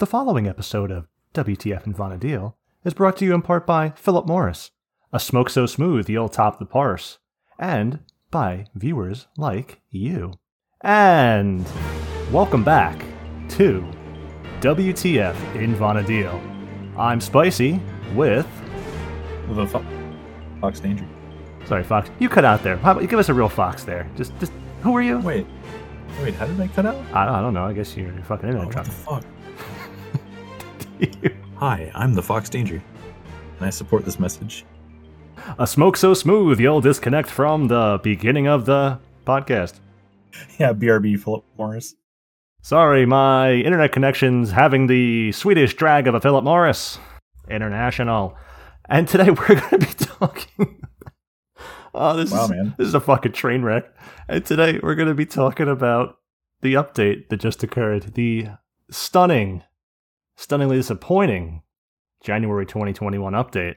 The following episode of WTF and Vana'diel is brought to you in part by Philip Morris, a smoke so smooth you'll top the parse, and by viewers like you. And welcome back to WTF in Vana'diel. I'm Spicy with. With a fo- Fox Danger. Sorry, Fox. You cut out there. How about you give us a real Fox there? Just, just who are you? Wait, wait, how did I cut out? I, I don't know. I guess you're, you're fucking Oh, internet what the truck. Fuck? Hi, I'm the Fox Danger, and I support this message. A smoke so smooth you'll disconnect from the beginning of the podcast. Yeah, BRB Philip Morris. Sorry, my internet connection's having the Swedish drag of a Philip Morris. International. And today we're going to be talking. oh, this Wow, is man. this is a fucking train wreck. And today we're going to be talking about the update that just occurred, the stunning, stunningly disappointing January 2021 update.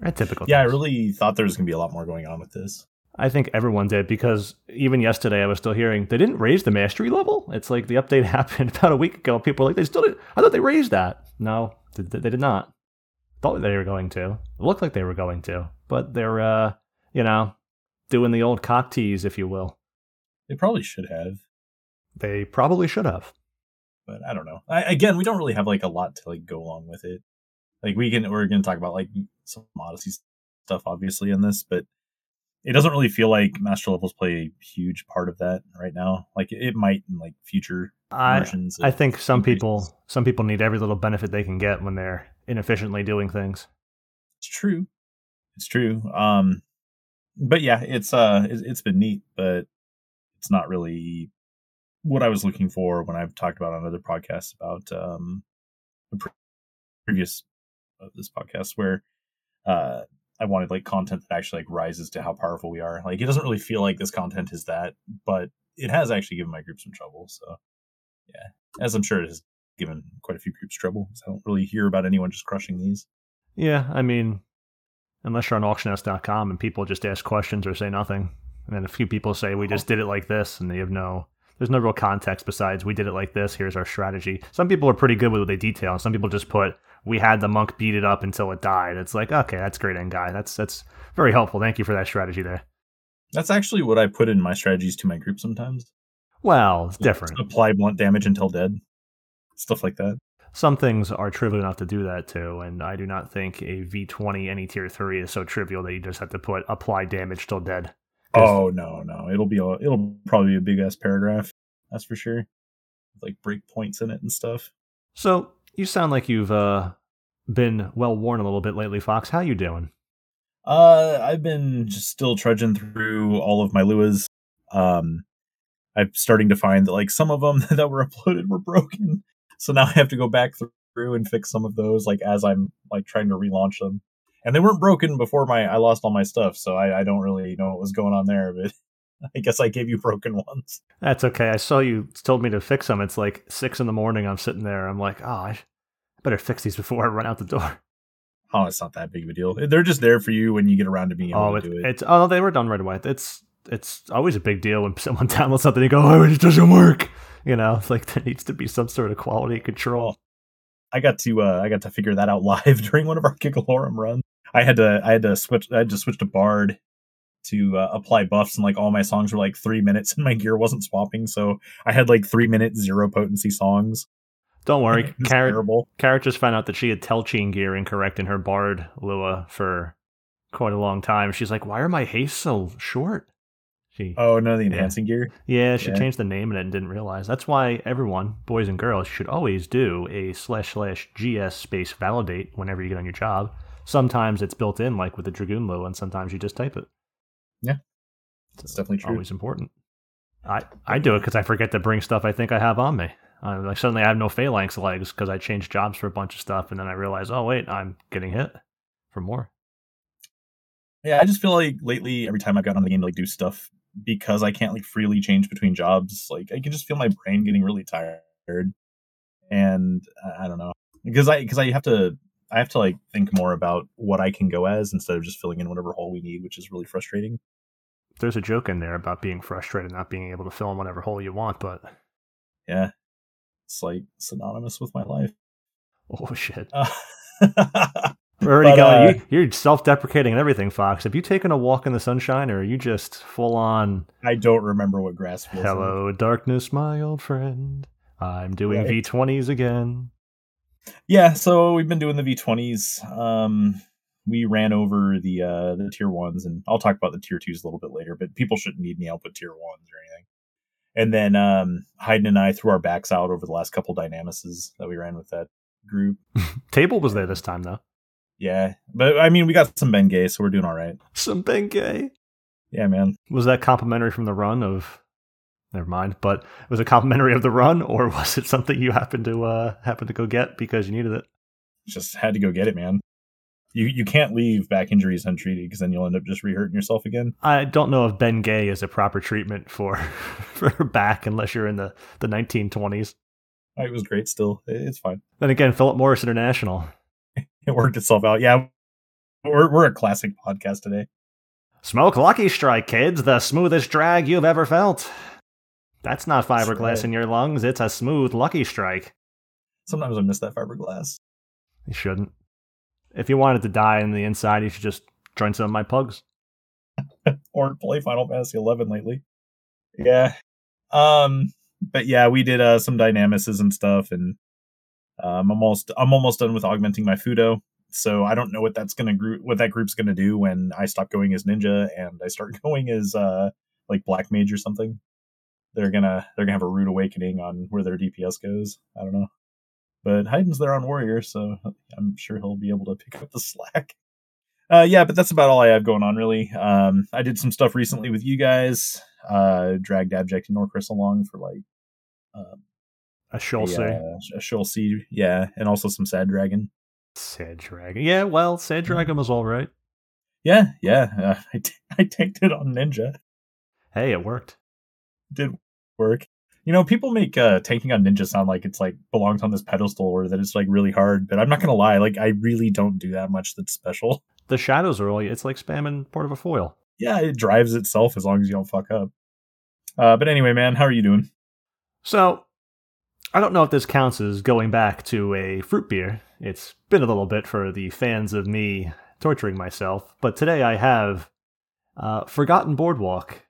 A typical. Yeah, I really thought there was gonna be a lot more going on with this. I think everyone did because even yesterday I was still hearing they didn't raise the mastery level. It's like the update happened about a week ago. People were like, they still did. I thought they raised that. No, they, they did not. Thought they were going to. It looked like they were going to, but they're, uh, you know, doing the old cock tease, if you will. They probably should have, They probably should have. But I don't know. I, again, we don't really have like a lot to like go along with it. Like we can, we're gonna talk about like some Odyssey stuff, obviously, in this, but it doesn't really feel like master levels play a huge part of that right now. Like it might in like future I, versions. I think some people, some people need every little benefit they can get when they're inefficiently doing things. It's true. It's true. Um, but yeah, it's uh, it's, it's been neat, but it's not really what I was looking for when I've talked about on other podcasts about um, the pre- previous of this podcast where uh, I wanted like content that actually like rises to how powerful we are. Like it doesn't really feel like this content is that, but it has actually given my group some trouble. So yeah, as I'm sure it has given quite a few groups trouble. 'cause I don't really hear about anyone just crushing these. Yeah, I mean, unless you're on auctionhouse.com and people just ask questions or say nothing. And then a few people say, we just did it like this, and they have no, there's no real context besides, we did it like this, here's our strategy. Some people are pretty good with what they detail, and some people just put, we had the monk beat it up until it died. It's like, okay, that's great, end guy. That's, that's very helpful. Thank you for that strategy there. That's actually what I put in my strategies to my group sometimes. Well, it's different. Apply blunt damage until dead. Stuff like that. Some things are trivial enough to do that too, and I do not think a V20 any tier 3 is so trivial that you just have to put apply damage till dead. Oh no, no. It'll be a it'll probably be a big ass paragraph. That's for sure. With, like break points in it and stuff. So you sound like you've uh, been well worn a little bit lately, Fox. How you doing? Uh I've been just still trudging through all of my Luas. Um I'm starting to find that like some of them that were uploaded were broken. So now I have to go back through and fix some of those like as I'm like trying to relaunch them. And they weren't broken before my I lost all my stuff, so I, I don't really know what was going on there, but I guess I gave you broken ones. That's okay. I saw you told me to fix them. It's like six in the morning. I'm sitting there. I'm like, oh, I better fix these before I run out the door. Oh, it's not that big of a deal. They're just there for you when you get around to being able oh, to it, do it. it's oh, they were done right away. It's it's always a big deal when someone downloads something. You go, oh, it doesn't work. You know, it's like there needs to be some sort of quality control. I got to uh, I got to figure that out live during one of our Gigalorum runs. I had to I had to switch I had to switch to Bard to uh, apply buffs and like all my songs were like three minutes and my gear wasn't swapping, so I had like three minute zero potency songs. Don't worry, Carrot terrible. Carrot just found out that she had Telchine gear incorrect in her Bard Lua for quite a long time. She's like, why are my haste so short? She Oh no, the enhancing gear. Yeah, she Yeah. changed the name in it and didn't realize. That's why everyone, boys and girls, should always do a slash slash GS space validate whenever you get on your job. Sometimes it's built in, like with the Dragoon Lua, and sometimes you just type it. Yeah. It's definitely true. Always important. I, I do it because I forget to bring stuff I think I have on me. Like suddenly I have no phalanx legs because I changed jobs for a bunch of stuff, and then I realize, oh wait, I'm getting hit for more. Yeah, I just feel like lately every time I've gotten on the game to like do stuff because I can't like freely change between jobs, like I can just feel my brain getting really tired. And I- I don't know. Because I because I have to I have to like think more about what I can go as instead of just filling in whatever hole we need, which is really frustrating. There's a joke in there about being frustrated, not being able to fill in whatever hole you want, but Yeah. It's like synonymous with my life. Oh shit. Uh, We're already but, going. uh, you, you're self-deprecating and everything, Fox. Have you taken a walk in the sunshine, or are you just full on? I don't remember what grass feels like. Hello, darkness, my old friend. I'm doing Right. V20s again. Yeah, so we've been doing the V20s. Um, we ran over the uh, the tier ones, and I'll talk about the tier twos a little bit later. But people shouldn't need any help with tier ones or anything. And then um, Hayden and I threw our backs out over the last couple Dynamises that we ran with that group. Table was there this time though. Yeah, but I mean, we got some Bengay, so we're doing all right. Some Bengay. Yeah, man. Was that complimentary from the run of? Never mind. But was it complimentary of the run, or was it something you happened to uh happen to go get because you needed it? Just had to go get it, man. You you can't leave back injuries untreated because then you'll end up just re-hurting yourself again. I don't know if Ben Gay is a proper treatment for for back unless you're in the the 1920s. It was great. Still, it's fine. Then again, Philip Morris International. It worked itself out. Yeah, we're we're a classic podcast today. Smoke Lucky Strike, kids, the smoothest drag you've ever felt. That's not fiberglass in your lungs, it's a smooth Lucky Strike. Sometimes I miss that fiberglass. You shouldn't. If you wanted to die in the inside, you should just join some of my pugs. or play Final Fantasy eleven lately. Yeah. Um but yeah, we did uh some dynamices and stuff and um I'm almost I'm almost done with augmenting my Fudo. So I don't know what that's gonna group what that group's gonna do when I stop going as ninja and I start going as uh like black mage or something. They're gonna they're gonna have a rude awakening on where their DPS goes. I don't know. But Hayden's there on warrior, so I'm sure he'll be able to pick up the slack. Uh, yeah, but that's about all I have going on, really. Um, I did some stuff recently with you guys. Uh, dragged Abject and Norcris along for like um, A Sea. uh, a Sheol C, yeah, and also some Sad Dragon. Sad Dragon. Yeah, well, Sad Dragon was alright. Yeah, yeah. Uh, I, t- I tanked it on Ninja. Hey, it worked. did work. You know, people make uh, tanking on Ninja sound like it's like belongs on this pedestal or that it's like really hard, but I'm not gonna lie, like I really don't do that much that's special. The shadows are all, it's like spamming part of a Foil. Yeah, it drives itself as long as you don't fuck up. Uh, but anyway, man, how are you doing? So, I don't know if this counts as going back to a fruit beer. It's been a little bit for the fans of me torturing myself, but today I have uh, Forgotten Boardwalk,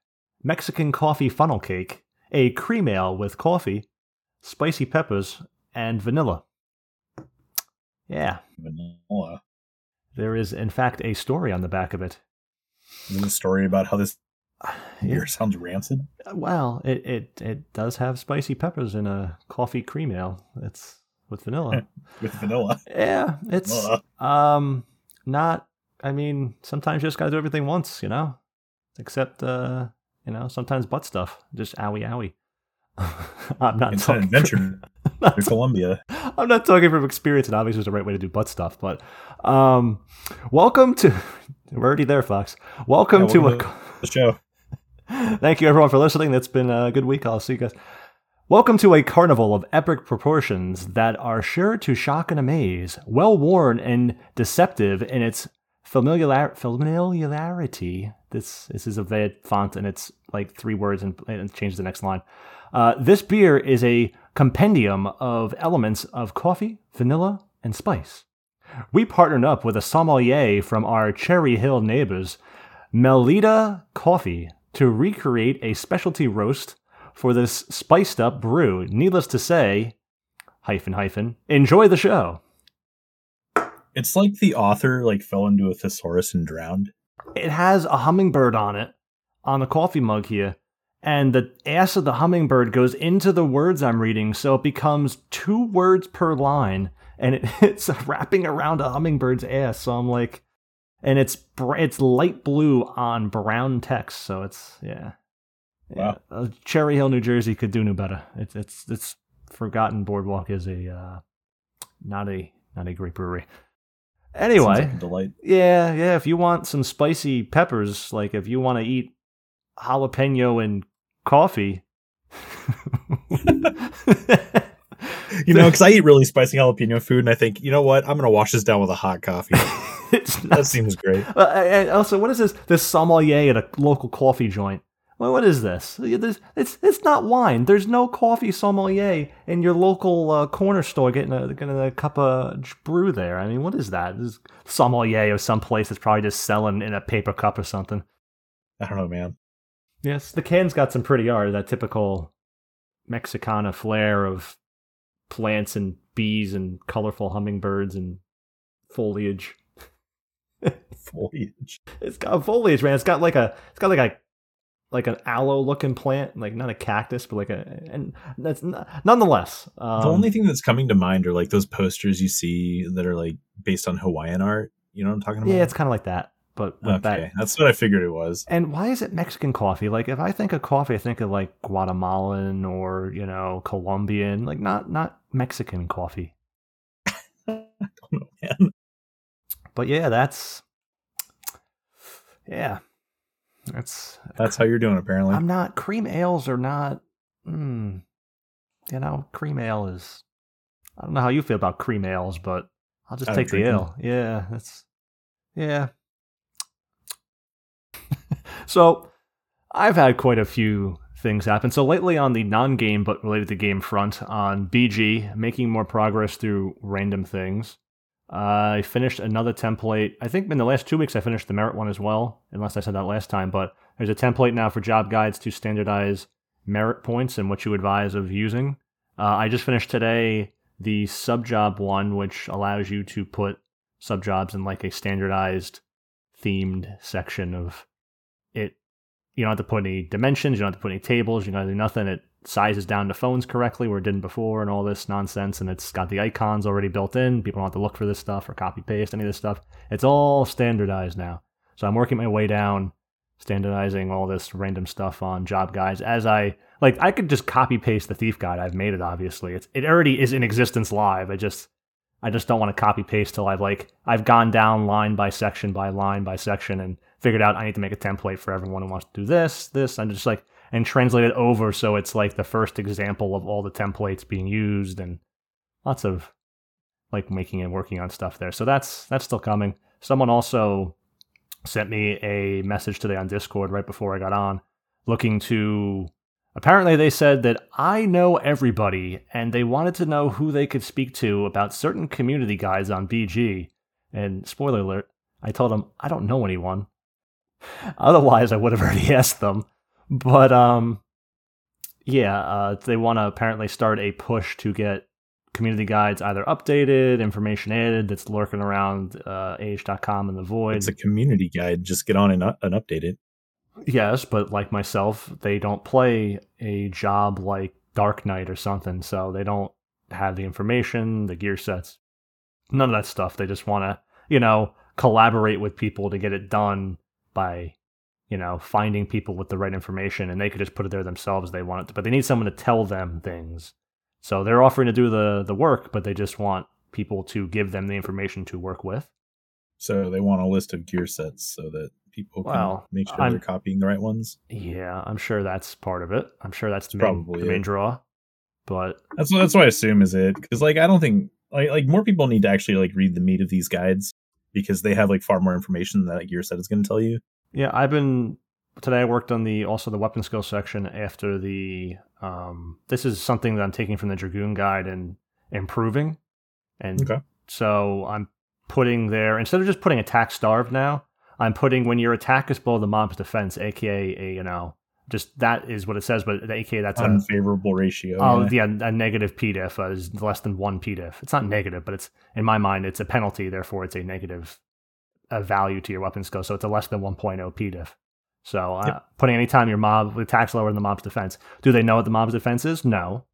Mexican coffee funnel cake, a cream ale with coffee, spicy peppers, and vanilla. Yeah, Vanilla. there is in fact a story on the back of it. Is it a story about how this beer sounds rancid? Well, it, it it does have spicy peppers in a coffee cream ale. It's with vanilla. with vanilla. yeah, it's Ugh. um not. I mean, sometimes you just gotta do everything once, you know. Except, uh, you know, sometimes butt stuff. Just owie owie. I'm not It's an talking adventure not to Colombia. I'm not talking from experience, and obviously, it's the right way to do butt stuff. But, um, welcome to. We're already there, Fox. Welcome Yeah, to welcome a. The show. Thank you, everyone, for listening. That's been a good week. I'll see you guys. Welcome to a carnival of epic proportions that are sure to shock and amaze, well worn and deceptive in its familiar- familiarity. This this is a font, and it's like three words, and, and changes the next line. Uh, this beer is a compendium of elements of coffee, vanilla, and spice. We partnered up with a sommelier from our Cherry Hill neighbors, Melita Coffee, to recreate a specialty roast for this spiced up brew. Needless to say, hyphen hyphen, enjoy the show. It's like the author like fell into a thesaurus and drowned. It has a hummingbird on it, on the coffee mug here, and the ass of the hummingbird goes into the words I'm reading, so it becomes two words per line, and it, it's wrapping around a hummingbird's ass. So I'm like, and it's it's light blue on brown text, so it's yeah. Wow. Yeah, uh, Cherry Hill, New Jersey could do no better. It's it's it's Forgotten Boardwalk is a uh, not a not a great brewery. Anyway, like yeah, yeah. If you want some spicy peppers, like if you want to eat jalapeno and coffee, You know, because I eat really spicy jalapeno food, and I think, you know what? I'm gonna wash this down with a hot coffee. that not. seems great. Uh, also, what is this? This sommelier at a local coffee joint well, what is this? There's, it's it's not wine. There's no coffee sommelier in your local uh, corner store getting a getting a cup of brew there. I mean, what is that? This sommelier of some place that's probably just selling in a paper cup or something. I don't know, man. Yes, the can's got some pretty art. That typical Mexicana flair of plants and bees and colorful hummingbirds and foliage. foliage. It's got foliage, man. It's got like a it's got like a like an aloe looking plant, like not a cactus, but like a and that's nonetheless. Um, the only thing that's coming to mind are like those posters you see that are like based on Hawaiian art. You know what I'm talking about? Yeah, it's kind of like that. But okay, that, that's what I figured it was. And why is it Mexican coffee? Like if I think of coffee, I think of like Guatemalan or you know Colombian, like not not Mexican coffee. I don't know, man. But yeah, that's yeah, that's that's how you're doing. Apparently, I'm not. Cream ales are not. Mm, you know, cream ale is. I don't know how you feel about cream ales, but I'll just take the ale. Yeah, that's yeah. so, I've had quite a few things happen. So lately on the non-game but related to game front on BG, making more progress through random things. I finished another template. I think in the last two weeks I finished the merit one as well, unless I said that last time. But there's a template now for job guides to standardize merit points and what you advise of using. Uh, I just finished today the subjob one, which allows you to put subjobs in like a standardized themed section of it. You don't have to put any dimensions, you don't have to put any tables, you don't have to do nothing. It sizes down the phones correctly where it didn't before and all this nonsense and it's got the icons already built in. People don't have to look for this stuff or copy paste any of this stuff. It's all standardized now. So i'm working my way down standardizing all this random stuff on job guides as i like i could just copy paste the thief guide. I've made it obviously. It's it already is in existence live. I just i just don't want to copy paste till i've like i've gone down line by section by line by section and figured out i need to make a template for everyone who wants to do this this i'm just like and translate it over so it's like the first example of all the templates being used and lots of like making and working on stuff there. So that's that's still coming. Someone also sent me a message today on Discord right before I got on looking to apparently they said that I know everybody and they wanted to know who they could speak to about certain community guys on BG. And spoiler alert, I told them I don't know anyone. Otherwise, I would have already asked them. But um, yeah, uh, they want to apparently start a push to get community guides either updated, information added that's lurking around uh, age.com and the void. It's a community guide. Just get on and, uh, and update it. Yes, but like myself, they don't play a job like Dark Knight or something, so they don't have the information, the gear sets, none of that stuff. They just want to, you know, collaborate with people to get it done by you know, finding people with the right information and they could just put it there themselves they want it to, but they need someone to tell them things. So they're offering to do the the work, but they just want people to give them the information to work with. So they want a list of gear sets so that people can well, make sure I'm, they're copying the right ones. Yeah, I'm sure that's part of it. I'm sure that's the main, probably the main draw. But that's that's what I assume is it because like I don't think like like more people need to actually like read the meat of these guides because they have like far more information that gear set is going to tell you. Yeah, I've been today. I worked on the also the weapon skill section after the. Um, this is something that I'm taking from the Dragoon guide and improving, and okay. so I'm putting there instead of just putting attack starved now. I'm putting when your attack is below the mob's defense, aka a you know just that is what it says, but the aka that's unfavorable a, ratio. Oh yeah. yeah, a negative PDIF uh, is less than one PDIF. It's not negative, but it's in my mind it's a penalty. Therefore, it's a negative a value to your weapon skill, so it's a less than 1.0 PDIF. So uh, yep. putting any time your mob attacks lower than the mob's defense. Do they know what the mob's defense is? No.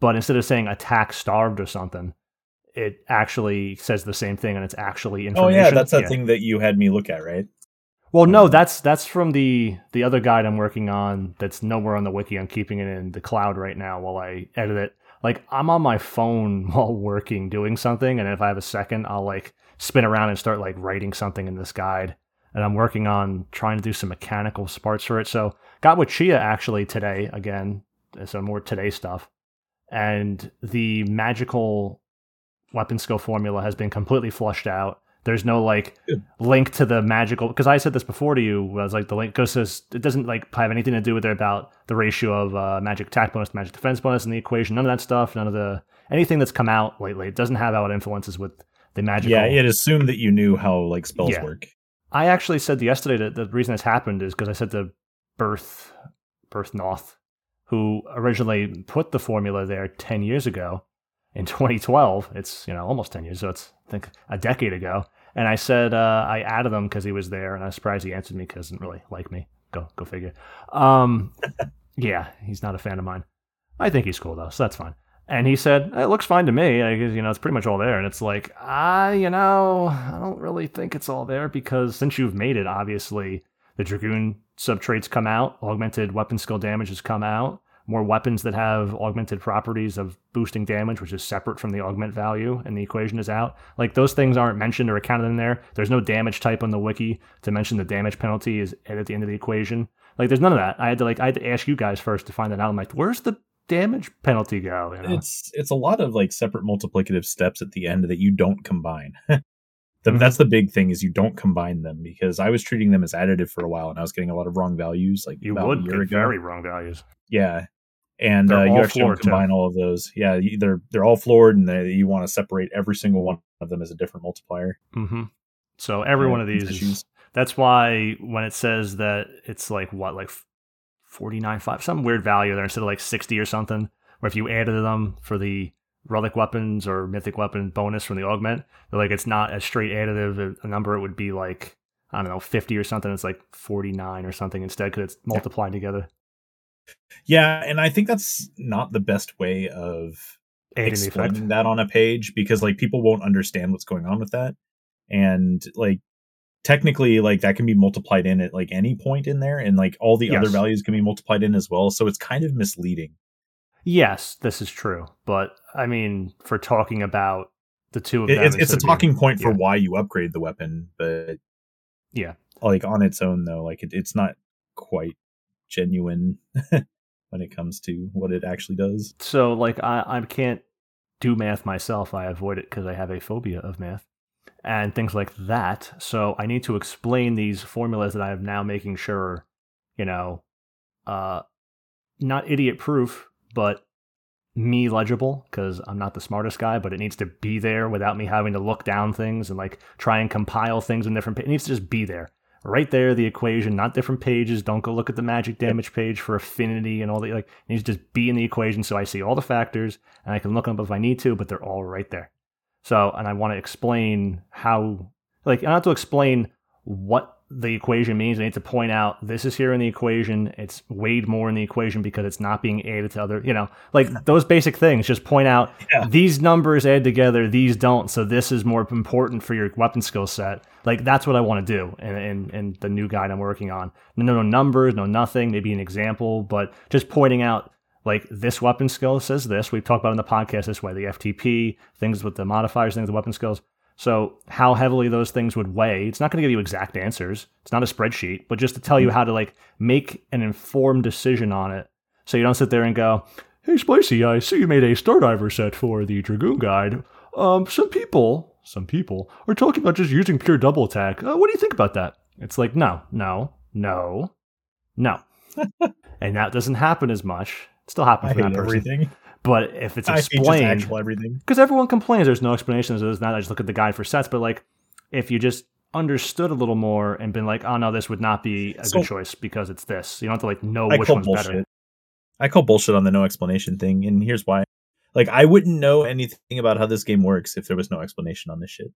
But instead of saying attack starved or something, it actually says the same thing and it's actually information. Oh yeah, that's that yeah. thing that you had me look at, right? Well, no, um, that's that's from the the other guide I'm working on. That's nowhere on the wiki. I'm keeping it in the cloud right now while I edit it. Like I'm on my phone while working, doing something, and if I have a second, I'll like spin around and start like writing something in this guide. And I'm working on trying to do some mechanical parts for it. So got with Chia actually today again, some more today stuff. And the magical weapon skill formula has been completely flushed out. There's no like link to the magical because I said this before to you. I was like the link goes says it doesn't like have anything to do with it about the ratio of uh, magic attack bonus to magic defense bonus in the equation. None of that stuff. None of the anything that's come out lately. It doesn't have how it influences with the magical. Yeah, it assumed that you knew how like spells Yeah. work. I actually said yesterday that the reason this happened is because I said to Birth Birth Noth, who originally put the formula there ten years ago, in 2012. It's you know almost ten years, so it's I think a decade ago. And I said uh, I added him because he was there, and I was surprised he answered me because he doesn't really like me. Go go figure. Um, yeah, he's not a fan of mine. I think he's cool though, so that's fine. And he said, "It looks fine to me. I you know, it's pretty much all there." And it's like, ah, you know, I don't really think it's all there because since you've made it, obviously the dragoon subtraits come out, augmented weapon skill damage has come out, more weapons that have augmented properties of boosting damage, which is separate from the augment value, and the equation is out. Like those things aren't mentioned or accounted in there. There's no damage type on the wiki to mention the damage penalty is at the end of the equation. Like there's none of that. I had to like I had to ask you guys first to find that out. I'm like, where's the damage penalty go? You know? It's it's a lot of like separate multiplicative steps at the end that you don't combine. the, Mhm. That's the big thing is you don't combine them because I was treating them as additive for a while and I was getting a lot of wrong values like you would get very wrong values. Yeah. And uh, you all actually floored, too. combine all of those. Yeah, you- they're they're all floored, and they, you want to separate every single one of them as a different multiplier. hmm So every Yeah, one of these issues. That's why when it says that it's like what, like forty nine five, some weird value there instead of like sixty or something. Or if you added them for the relic weapons or mythic weapon bonus from the augment, they're like it's not a straight additive. A number it would be like I don't know fifty or something. It's like forty nine or something instead because it's multiplied together. Yeah, and I think that's not the best way of Adding explaining that on a page because like people won't understand what's going on with that, and like technically like that can be multiplied in at like any point in there, and like all the other values can be multiplied in as well. So it's kind of misleading. Yes, this is true, but I mean, for talking about the two of them, it's it's a of being- talking point for yeah. why you upgrade the weapon, but Yeah. like on its own though, like it, it's not quite genuine when it comes to what it actually does. So like I, I can't do math myself. I avoid it because I have a phobia of math and things like that. So I need to explain these formulas that I am now making sure, you know, uh, not idiot proof, but me legible because I'm not the smartest guy, but it needs to be there without me having to look down things and like try and compile things in different. Pa- it needs to just be there, right there. The equation, not different pages. Don't go look at the magic damage page for affinity and all the like. It needs to just be in the equation so I see all the factors and I can look them up if I need to, but they're all right there. So, and I want to explain how, like, I have to explain what the equation means. I need to point out this is here in the equation. It's weighed more in the equation because it's not being added to other, you know, like those basic things. Just point out Yeah. these numbers add together, these don't. So this is more important for your weapon skill set. Like that's what I want to do in, in, in the new guide I'm working on. No, no numbers, no nothing, maybe an example, but just pointing out like this weapon skill says this. We've talked about in the podcast this way, the FTP, things with the modifiers, things with weapon skills. So how heavily those things would weigh, it's not going to give you exact answers. It's not a spreadsheet, but just to tell you how to like make an informed decision on it. So you don't sit there and go, Hey Spicy, I see you made a Stardiver set for the Dragoon Guide. Um, some people, some people are talking about just using pure double attack. Uh, what do you think about that? It's like, no, no, no, no. and that doesn't happen as much. Still happens I hate that person. everything. But if it's I hate just explained, everything. because everyone complains there's no explanations of this and. I just look at the guide for sets, but like if you just understood a little more and been like, oh no, this would not be a So- good choice because it's this. You don't have to like know I which one's bullshit. better. I call bullshit on the no explanation thing, and here's why. Like, I wouldn't know anything about how this game works if there was no explanation on this shit.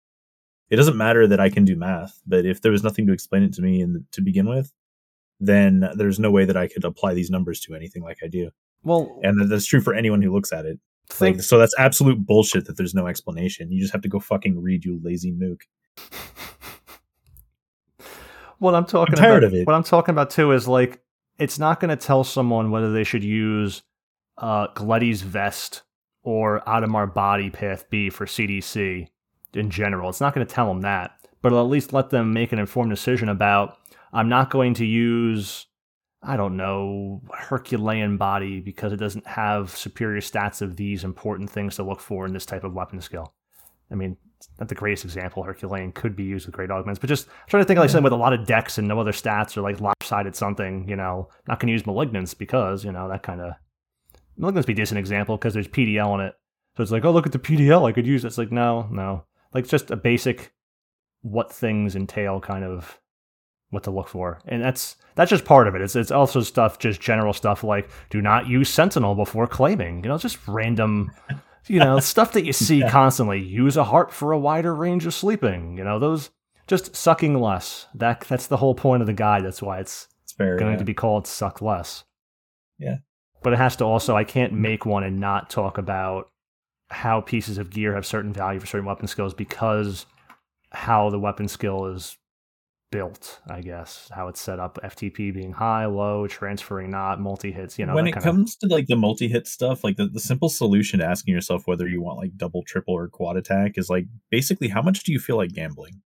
It doesn't matter that I can do math, but if there was nothing to explain it to me in the, to begin with, then there's no way that I could apply these numbers to anything like I do. Well, And that's true for anyone who looks at it. think Like, so that's absolute bullshit that there's no explanation. You just have to go fucking read, you lazy mook. what I'm talking I'm tired about, of it. What I'm talking about too is like it's not going to tell someone whether they should use uh, Gleti's vest or Adhemar body path B for CDC in general. It's not going to tell them that, but it'll at least let them make an informed decision about. I'm not going to use, I don't know, Herculean body because it doesn't have superior stats of these important things to look for in this type of weapon skill. I mean, not the greatest example. Herculean could be used with great augments, but just trying to think like something with a lot of decks and no other stats or like lopsided something. You know, not going to use malignance because you know that kind of malignance be a decent example because there's PDL in it. So it's like, oh look at the PDL, I could use. It's like no, no, like just a basic what things entail kind of what to look for, and that's that's just part of it. It's it's also stuff, just general stuff like do not use Sentinel before claiming. You know, just random you know, stuff that you see yeah. constantly. Use a heart for a wider range of sleeping. You know, those just sucking less. That that's the whole point of the guide. That's why it's, it's fair, going yeah. to be called suck less. Yeah. But it has to also I can't make one and not talk about how pieces of gear have certain value for certain weapon skills because how the weapon skill is built, I guess, how it's set up. FTP being high, low, transferring not, multi hits, you know. When it comes of... to like the multi hit stuff, like the, the simple solution to asking yourself whether you want like double, triple, or quad attack is like basically how much do you feel like gambling?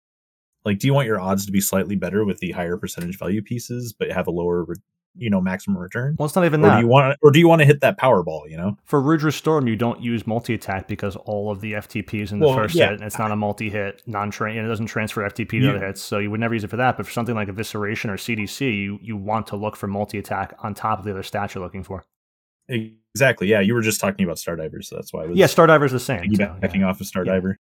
Like, do you want your odds to be slightly better with the higher percentage value pieces, but have a lower you know maximum return. Well, it's not even or that. Do you want or do you want to hit that Powerball? You know, for Rudra Storm, you don't use multi attack because all of the FTPs in the well, first yeah. hit. it's not a multi hit, non train. It doesn't transfer FTP to yeah. other hits, so you would never use it for that. But for something like Evisceration or CDC, you you want to look for multi attack on top of the other stat you're looking for. Exactly. Yeah, you were just talking about Stardivers, so that's why. I was yeah, Stardiver's the same. Backing so, yeah. off of Stardiver.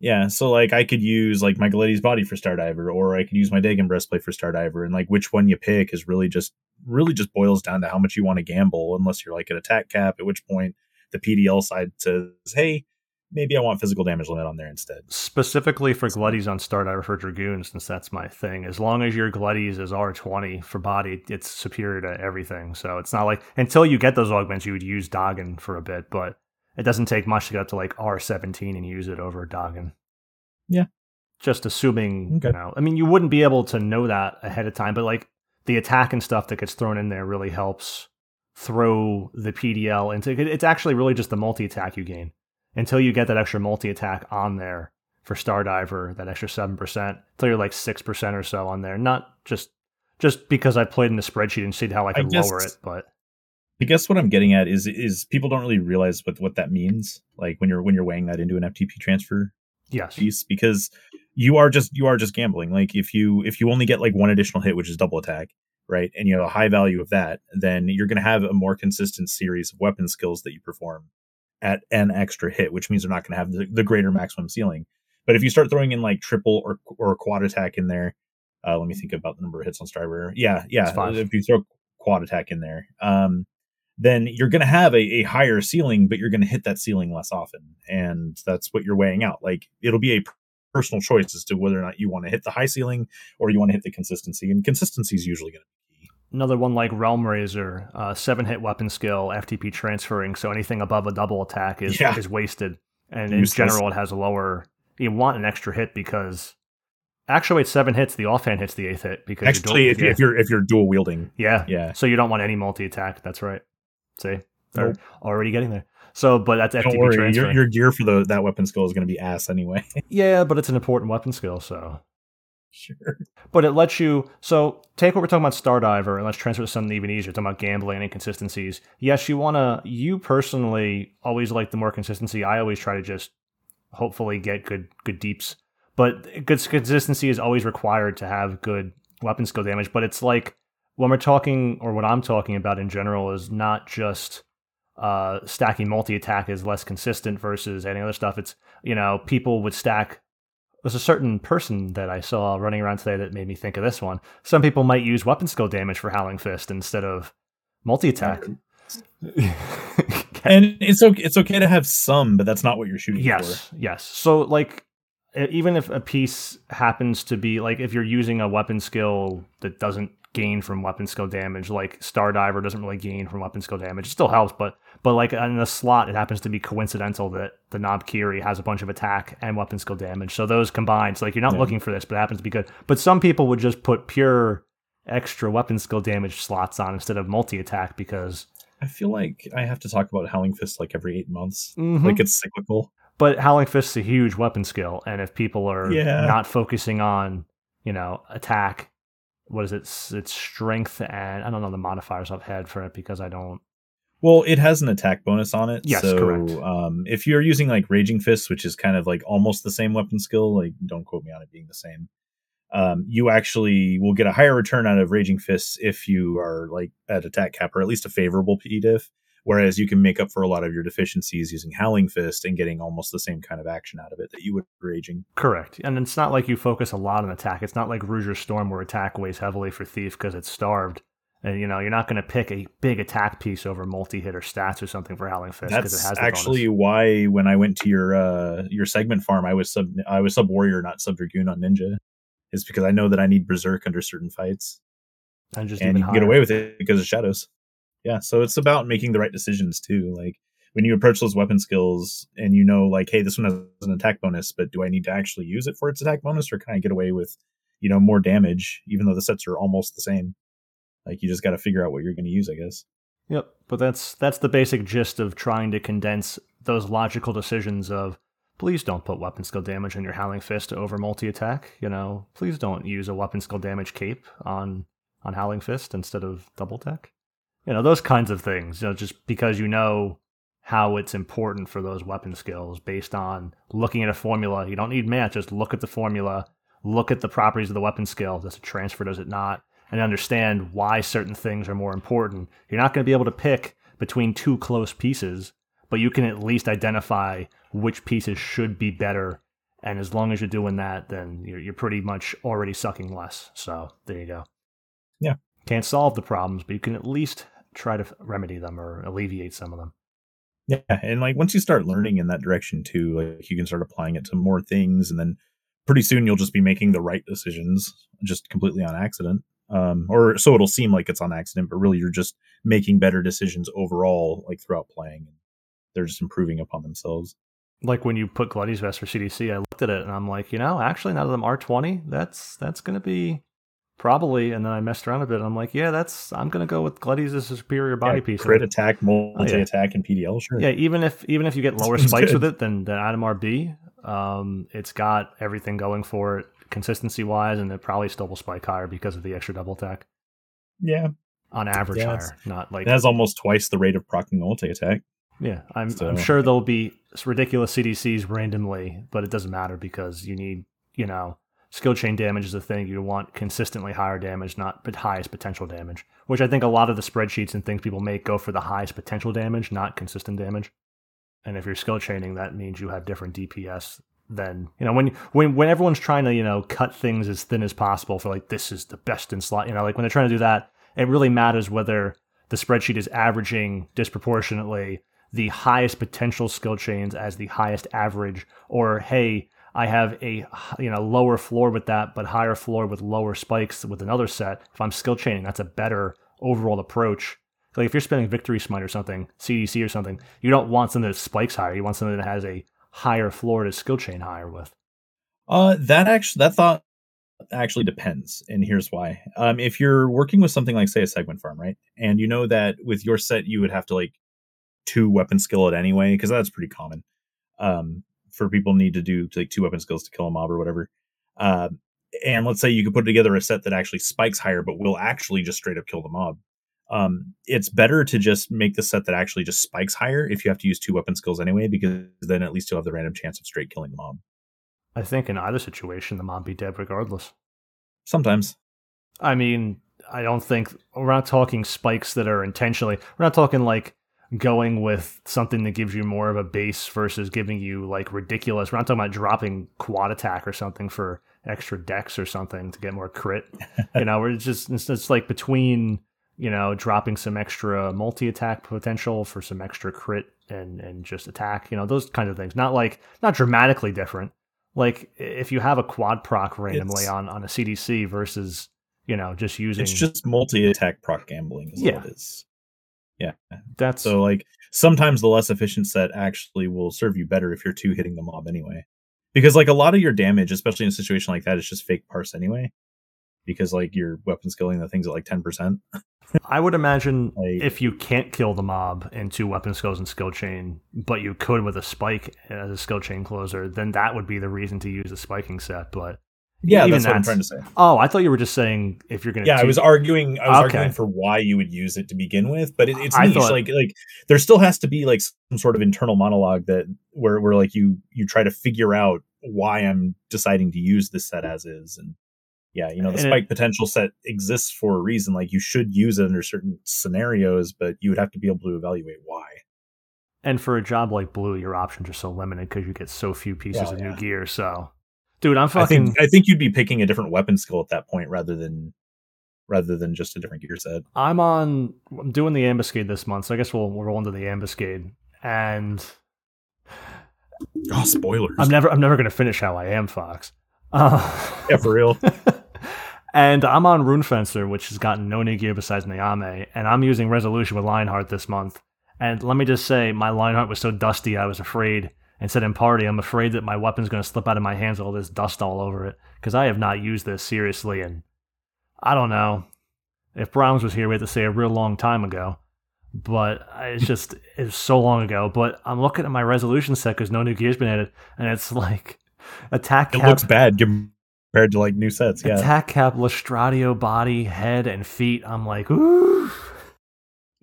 Yeah, so like I could use like my Gleti's body for Stardiver, or I could use my Dagon breastplate for Stardiver, and like which one you pick is really just really just boils down to how much you want to gamble. Unless you're like an attack cap, at which point the PDL side says, "Hey, maybe I want physical damage limit on there instead." Specifically for Gleti's on Stardiver for Dragoon, since that's my thing. As long as your Gleti's is R20 for body, it's superior to everything. So it's not like until you get those augments, you would use Dagon for a bit, but it doesn't take much to get up to like R17 and use it over Dagon. Yeah. Just assuming, okay. you know, I mean, you wouldn't be able to know that ahead of time, but like the attack and stuff that gets thrown in there really helps throw the PDL into it's actually really just the multi attack you gain until you get that extra multi attack on there for Stardiver, that extra 7%, until you're like 6% or so on there. Not just just because I played in the spreadsheet and see how I could I guess, lower it, but I guess what I'm getting at is is people don't really realize what what that means. Like when you're when you're weighing that into an FTP transfer yes. piece, because you are just you are just gambling. Like if you if you only get like one additional hit, which is double attack, right, and you have a high value of that, then you're going to have a more consistent series of weapon skills that you perform at an extra hit, which means they're not going to have the, the greater maximum ceiling. But if you start throwing in like triple or or quad attack in there, uh, let me think about the number of hits on Stardiver. Yeah, yeah. If you throw quad attack in there, um, then you're going to have a, a higher ceiling, but you're going to hit that ceiling less often. And that's what you're weighing out. Like it'll be a personal choice as to whether or not you want to hit the high ceiling or you want to hit the consistency. And consistency is usually going to be. Another one like Realmrazer, uh, seven hit weapon skill, FTP transferring. So anything above a double attack is, yeah. is wasted. And in general, it has a lower. You want an extra hit because actually it's seven hits. The offhand hits the eighth hit because actually, if, if you're if you're dual wielding, yeah, yeah. So you don't want any multi attack. That's right. See, they're nope. already getting there. So, but that's Don't FTP worry, transfer. Your, your gear for the that weapon skill is going to be ass anyway. yeah, but it's an important weapon skill, so sure. But it lets you. So take what we're talking about, Stardiver, and let's transfer to something even easier. Talking about gambling and inconsistencies. Yes, you want to. You personally always like the more consistency. I always try to just hopefully get good good deeps. But good consistency is always required to have good weapon skill damage. But it's like when we're talking, or what I'm talking about in general, is not just uh, stacking multi attack is less consistent versus any other stuff. It's, you know, people would stack. There's a certain person that I saw running around today that made me think of this one. Some people might use weapon skill damage for Howling Fist instead of multi attack. and it's okay. It's okay to have some, but that's not what you're shooting yes, for. Yes, yes. So like, even if a piece happens to be like, if you're using a weapon skill that doesn't gain from weapon skill damage. Like Stardiver doesn't really gain from weapon skill damage. It still helps, but but like in the slot, it happens to be coincidental that the Nob Kiri has a bunch of attack and weapon skill damage. So those combined, so like you're not yeah. looking for this, but it happens to be good. But some people would just put pure extra weapon skill damage slots on instead of multi attack because I feel like I have to talk about Howling Fist like every eight months. Mm-hmm. Like it's cyclical. But Howling Fist is a huge weapon skill, and if people are yeah. not focusing on, you know, attack what is it? It's strength and I don't know the modifiers I've had for it because I don't. Well, it has an attack bonus on it. Yes, so, correct. Um, if you're using like Raging Fist, which is kind of like almost the same weapon skill, like don't quote me on it being the same. Um, you actually will get a higher return out of Raging Fists if you are like at attack cap or at least a favorable P diff. Whereas you can make up for a lot of your deficiencies using Howling Fist and getting almost the same kind of action out of it that you would Raging. Correct. And it's not like you focus a lot on attack. It's not like Rudra's Storm where attack weighs heavily for Thief because it's starved. And you know, you're not going to pick a big attack piece over multi-hit or stats or something for Howling Fist because it That's has actually bonus. why when I went to your uh your segment farm, I was sub I was sub warrior, not sub dragoon on ninja. Is because I know that I need berserk under certain fights, and just and you can get away with it because of shadows. Yeah, so it's about making the right decisions too. Like when you approach those weapon skills, and you know, like, hey, this one has an attack bonus, but do I need to actually use it for its attack bonus, or can I get away with, you know, more damage, even though the sets are almost the same? Like you just got to figure out what you're going to use, I guess. Yep, but that's that's the basic gist of trying to condense those logical decisions of please don't put weapon skill damage on your Howling Fist over multi attack. You know, please don't use a weapon skill damage cape on on Howling Fist instead of double tech. You know, those kinds of things. You know, just because you know how it's important for those weapon skills based on looking at a formula. You don't need math, just look at the formula, look at the properties of the weapon skill. Does it transfer, does it not? And understand why certain things are more important. You're not going to be able to pick between two close pieces, but you can at least identify which pieces should be better. And as long as you're doing that, then you're, you're pretty much already sucking less. So there you go. Yeah. Can't solve the problems, but you can at least try to remedy them or alleviate some of them. Yeah, and like once you start learning in that direction too, like you can start applying it to more things, and then pretty soon you'll just be making the right decisions, just completely on accident. Um, or so it'll seem like it's on accident, but really you're just making better decisions overall, like throughout playing. They're just improving upon themselves. Like when you put Gladius Vest for CDC, I looked at it and I'm like, you know, actually, now that I'm R20, that's that's going to be probably. And then I messed around a bit. And I'm like, yeah, that's I'm to go with Gladius as a superior body Yeah, piece. crit attack, multi Oh, yeah. attack, and PDL. Sure. Yeah, even if even if you get lower Sounds spikes good. with it than than Adam RB, um, it's got everything going for it consistency wise, and it probably still will spike higher because of the extra double attack yeah. on average Yeah, higher, not like that's almost twice the rate of proccing multi attack. yeah. I'm So- I'm sure there'll be ridiculous CDCs randomly, but it doesn't matter because you need you know skill chain damage is the thing you want consistently higher damage, not but highest potential damage. Which I think a lot of the spreadsheets and things people make go for the highest potential damage, not consistent damage. And if you're skill chaining, that means you have different DPS than you know when when when everyone's trying to you know cut things as thin as possible for like this is the best in slot. You know, like when they're trying to do that, it really matters whether the spreadsheet is averaging disproportionately the highest potential skill chains as the highest average, or hey, I have a you know lower floor with that, but higher floor with lower spikes with another set. If I'm skill chaining, that's a better overall approach. Like if you're spending Victory Smite or something, CDC or something, you don't want something that spikes higher. You want something that has a higher floor to skill chain higher with. Uh, that actually that thought actually depends, and here's why. Um, if you're working with something like say a segment farm, right, and you know that with your set you would have to like two weapon skill it anyway, because that's pretty common. Um, for people need to do like two weapon skills to kill a mob or whatever. Uh, and let's say you could put together a set that actually spikes higher, but will actually just straight up kill the mob. Um, it's better to just make the set that actually just spikes higher if you have to use two weapon skills anyway, because then at least you'll have the random chance of straight killing the mob. I think in either situation, the mob be dead regardless. Sometimes. I mean, I don't think we're not talking spikes that are intentionally. We're not talking like going with something that gives you more of a base versus giving you like ridiculous. We're not talking about dropping quad attack or something for extra dex or something to get more crit. you know, we're just it's, it's like between you know dropping some extra multi attack potential for some extra crit and and just attack. You know, those kind of things. Not like not dramatically different. Like if you have a quad proc randomly It's- on on a CDC versus you know just using It's just multi attack proc gambling is Yeah. All it is. Yeah. that's So like sometimes the less efficient set actually will serve you better if you're two hitting the mob anyway. Because like a lot of your damage, especially in a situation like that, is just fake parse anyway. Because like you're weapon skilling the things at like ten percent. I would imagine Like- if you can't kill the mob in two weapon skills and skill chain, but you could with a spike as a skill chain closer, then that would be the reason to use a spiking set. But Yeah, Even that's what I'm trying to say. Oh, I thought you were just saying if you're gonna. Yeah, I was arguing. I was Okay. arguing for why you would use it to begin with, but it, it's I niche. thought- like, like there still has to be like some sort of internal monologue that where where like you you try to figure out why I'm deciding to use this set as is, and yeah, you know, the And it- spike potential set exists for a reason. Like, you should use it under certain scenarios, but you would have to be able to evaluate why. And for a job like Blue, your options are so limited because you get so few pieces of yeah. new gear. So, dude, I'm I fucking. think I think you'd be picking a different weapon skill at that point rather than rather than just a different gear set. I'm on. I'm doing the ambuscade this month, so I guess we'll we'll roll into the ambuscade. And Oh, spoilers! I'm never I'm never gonna finish how I am, Fox. Uh, yeah, for real. and I'm on Rune Fencer, which has gotten no new gear besides Nyame, and I'm using Resolution with Lionheart this month. And let me just say, my Lionheart was so dusty, I was afraid. And said in party, I'm afraid that my weapon's going to slip out of my hands with all this dust all over it because I have not used this seriously. And I don't know if Browns was here, we had to say a real long time ago. But uh, it's just it's so long ago. But I'm looking at my resolution set because no new gear's been added, and it's like attack Cap, It looks bad compared to like new sets. Yeah. attack cap, Lustratio body, head, and feet. I'm like, ooh,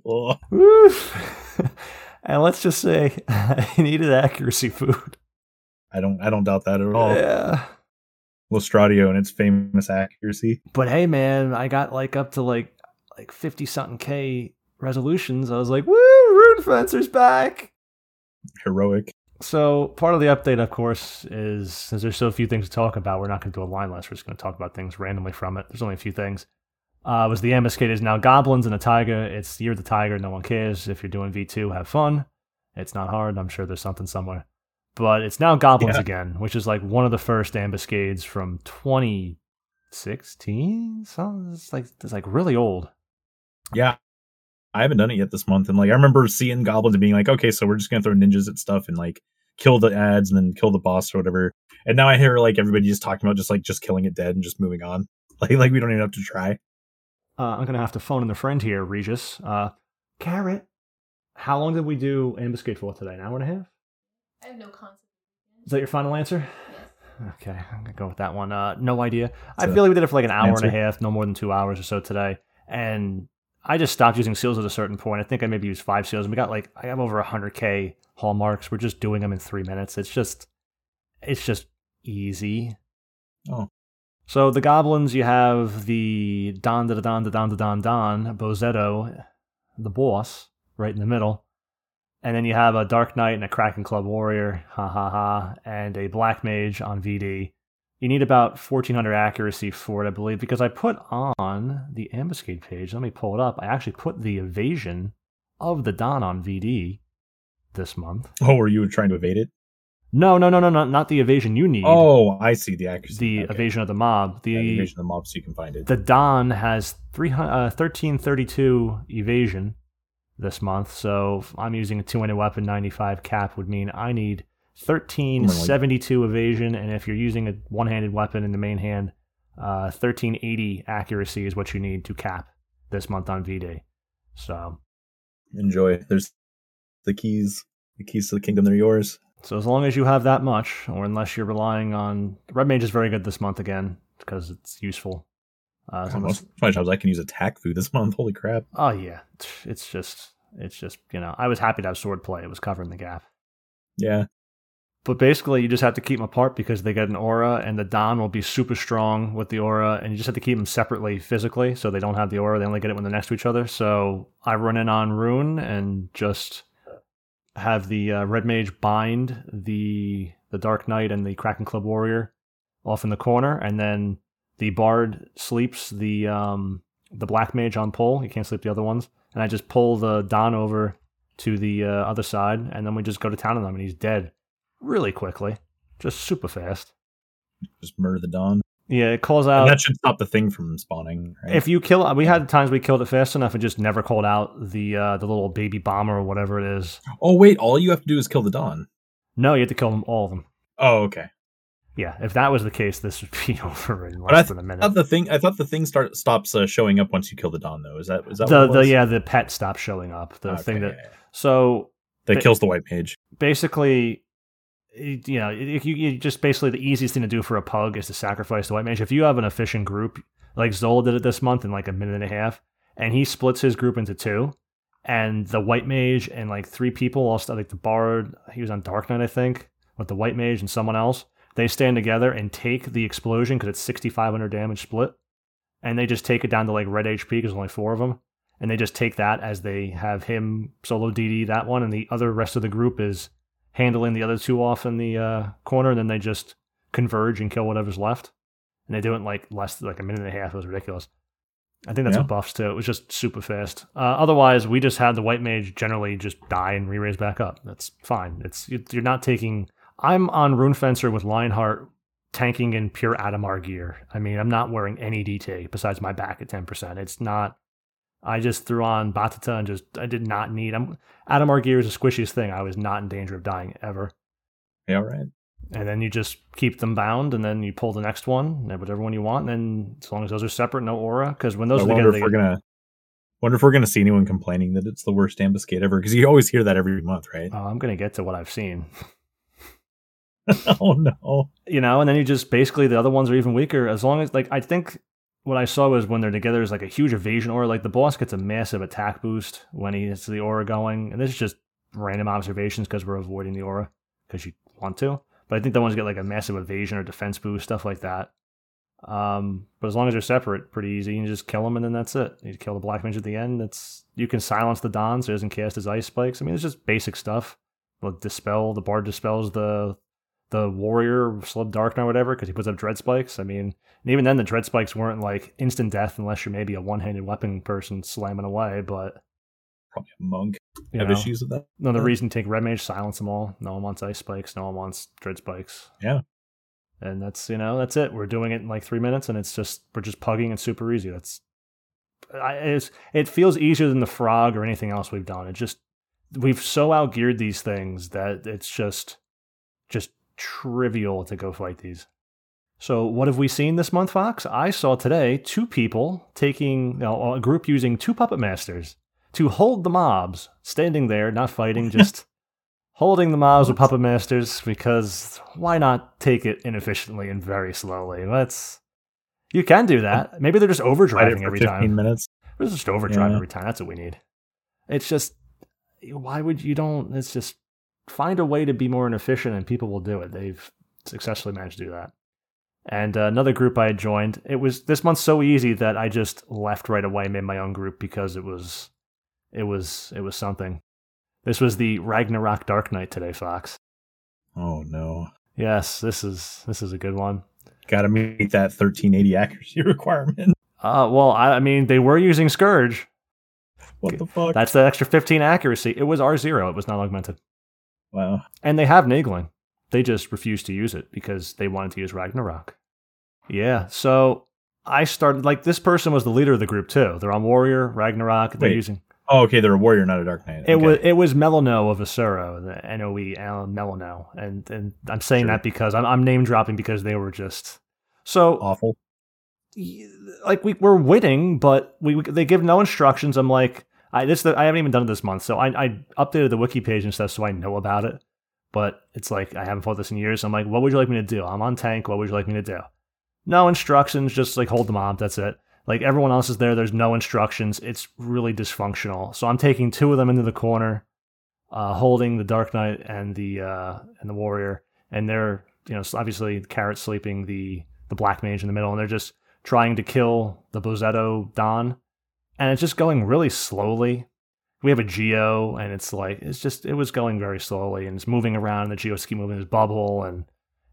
ooh. and let's just say I needed accuracy food. I don't I don't doubt that at all. Yeah. Lustratio and its famous accuracy. But hey, man, I got like up to like like fifty something k resolutions. I was like, woo, Rune Fencer's back. Heroic. So part of the update, of course, is since there's so few things to talk about, we're not going to do a line list. We're just going to talk about things randomly from it. There's only a few things. Uh, was the ambuscade is now goblins and a tiger. It's you're the tiger. No one cares. If you're doing V2, have fun. It's not hard. I'm sure there's something somewhere. But it's now goblins Yeah. again, which is like one of the first ambuscades from 2016. So it's like it's like really old. Yeah. I haven't done it yet this month. And like I remember seeing goblins and being like, okay, so we're just gonna throw ninjas at stuff and like kill the ads and then kill the boss or whatever. And now I hear like everybody just talking about just like just killing it dead and just moving on. Like like we don't even have to try. Uh, I'm gonna have to phone in a friend here, Regis. Uh, Carrot, how long did we do ambuscade for today? An hour and a half? I have no concept. Is that your final answer? Yes. Okay, I'm gonna go with that one. Uh, no idea. I feel like we did it for like an hour and a half, no more than two hours or so today. And I just stopped using seals at a certain point. I think I maybe used five seals, and we got like I have over hundred k hallmarks. We're just doing them in three minutes. It's just, it's just easy. Oh. So the goblins, you have the Don da Don da Don da Don Don Bozzetto, the boss, right in the middle. And then you have a Dark Knight and a Kraken Club Warrior, ha ha ha, and a Black Mage on VD. You need about 1400 accuracy for it, I believe, because I put on the ambuscade page. Let me pull it up. I actually put the evasion of the Don on VD this month. Oh, were you trying to evade it? No, no, no, no, no, not the evasion you need. Oh, I see the accuracy. the Okay. evasion of the mob. The Yeah, the evasion of the mob so you can find it. the Don has 300, uh, 1332 evasion this month, so I'm using a two-handed weapon. 95 cap would mean I need 1372 evasion, and if you're using a one-handed weapon in the main hand, uh, 1380 accuracy is what you need to cap this month on V-Day. So, Enjoy. There's the keys. The keys to the kingdom. They're yours. So as long as you have that much, or unless you're relying on Red Mage is very good this month again because it's useful. Uh, so God, most of my jobs I can use attack food this month. Holy crap! Oh yeah, it's just it's just you know I was happy to have swordplay. It was covering the gap. Yeah. But basically, you just have to keep them apart because they get an aura, and the Don will be super strong with the aura, and you just have to keep them separately physically so they don't have the aura. They only get it when they're next to each other. So I run in on Rune and just have the uh, Red Mage bind the the Dark Knight and the Kraken Club Warrior off in the corner, and then the Bard sleeps the um, the Black Mage on pull. He can't sleep the other ones, and I just pull the Don over to the uh, other side, and then we just go to town on him, and he's dead really quickly, just super fast. Just murder the dawn. Yeah, it calls and out. that should stop the thing from spawning. Right? If you kill, we had times we killed it fast enough and just never called out the uh, the little baby bomber or whatever it is. oh wait, all you have to do is kill the dawn. No, you have to kill them all of them. Oh okay. Yeah, if that was the case, this would be over in I less than a minute. thought the thing. I thought the thing start stops uh, showing up once you kill the dawn. Though is that is that the what it the yeah the pet stops showing up. The Okay, thing that yeah, yeah. so that kills the white page. basically you know, you, you just basically the easiest thing to do for a pug is to sacrifice the white mage. If you have an efficient group, like Zola did it this month in like a minute and a half, and he splits his group into two, and the white mage and like three people, also like the bard, he was on Dark Knight, I think, with the white mage and someone else. They stand together and take the explosion because it's 6,500 damage split, and they just take it down to like red HP because only four of them and they just take that as they have him solo DD that one, and the other rest of the group is handling the other two off in the uh, corner, and then they just converge and kill whatever's left. And they do it in like less than like a minute and a half. It was ridiculous. I think that's Yeah. what buffs too. It was just super fast. Uh, otherwise, we just had the white mage generally just die and re-raise back up. That's fine. It's you're not taking. I'm on Rune Fencer with Lionheart tanking in pure Adhemar gear. I mean, I'm not wearing any DT besides my back at 10%. It's not. I just threw on Batata and just I did not need. I'm Adhemar gear is the squishiest thing. I was not in danger of dying ever. Yeah, all right. And then you just keep them bound, and then you pull the next one, whatever one you want. And then as long as those are separate, no aura, because when those I are wonder together, if we're gonna wonder if we're gonna see anyone complaining that it's the worst ambuscade ever because you always hear that every month, right? oh, I'm gonna get to what I've seen. oh no. you know, and then you just basically the other ones are even weaker. As long as like I think what I saw was when they're together is like a huge evasion aura. Like the boss gets a massive attack boost when he gets the aura going, and this is just random observations because we're avoiding the aura because you want to. But I think the ones get like a massive evasion or defense boost, stuff like that. Um, but as long as they're separate, pretty easy. You can just kill them, and then that's it. You kill the black mage at the end. That's you can silence the Don so he doesn't cast his ice spikes. I mean, it's just basic stuff. Well, dispel the bard dispels the the warrior slub dark or whatever because he puts up dread spikes. I mean, and even then the dread spikes weren't like instant death unless you're maybe a one handed weapon person slamming away. But Probably a monk. you have know, issues with that. no, the Yeah. reason to take red mage, silence them all. No one wants ice spikes. No one wants dread spikes. Yeah. And that's you know that's it. We're doing it in like three minutes, and it's just we're just pugging. It's super easy. That's I, it's, it feels easier than the frog or anything else we've done. It just we've so outgeared these things that it's just just trivial to go fight these. So what have we seen this month, Fox? I saw today two people taking you know, a group using two puppet masters to hold the mobs, standing there, not fighting, just holding the mobs with puppet masters because why not take it inefficiently and very slowly? Let's you can do that. Maybe they're just overdriving every 15 time. minutes. We're just overdrive Yeah. every time. That's what we need. It's just why would you don't? It's just find a way to be more inefficient, and people will do it. They've successfully managed to do that. And uh, another group I had joined. It was this month so easy that I just left right away, made my own group because it was, it was, it was something. This was the Ragnarok Dark Knight today, Fox. Oh no. Yes, this is this is a good one. Got to meet that 1380 accuracy requirement. Uh, well, I, I mean, they were using Scourge. What the fuck? That's the extra 15 accuracy. It was R0. It was not augmented. Wow. And they have Nagling. They just refused to use it because they wanted to use Ragnarok. Yeah, so I started like this person was the leader of the group too. They're on Warrior, Ragnarok. They're Wait. using Oh, okay. They're a warrior, not a dark knight. it Okay. was it was Melano of Asura, the N O E L Melano, and and I'm saying Sure. that because I'm I'm name dropping because they were just so awful. like we we're winning, but we we- they give no instructions. I'm like, I this I haven't even done it this month, so I I updated the wiki page and stuff so I know about it. But it's like I haven't fought this in years. I'm like, what would you like me to do? I'm on tank. What would you like me to do? No instructions, just like hold the mob. That's it. Like everyone else is there. There's no instructions. It's really dysfunctional. So I'm taking two of them into the corner, uh, holding the Dark Knight and the uh, and the Warrior, and they're you know obviously Carrot sleeping the the Black Mage in the middle, and they're just trying to kill the Bozzetto Don, and it's just going really slowly. We have a Geo, and it's like it's just it was going very slowly, and it's moving around. And the geo keep moving his bubble, and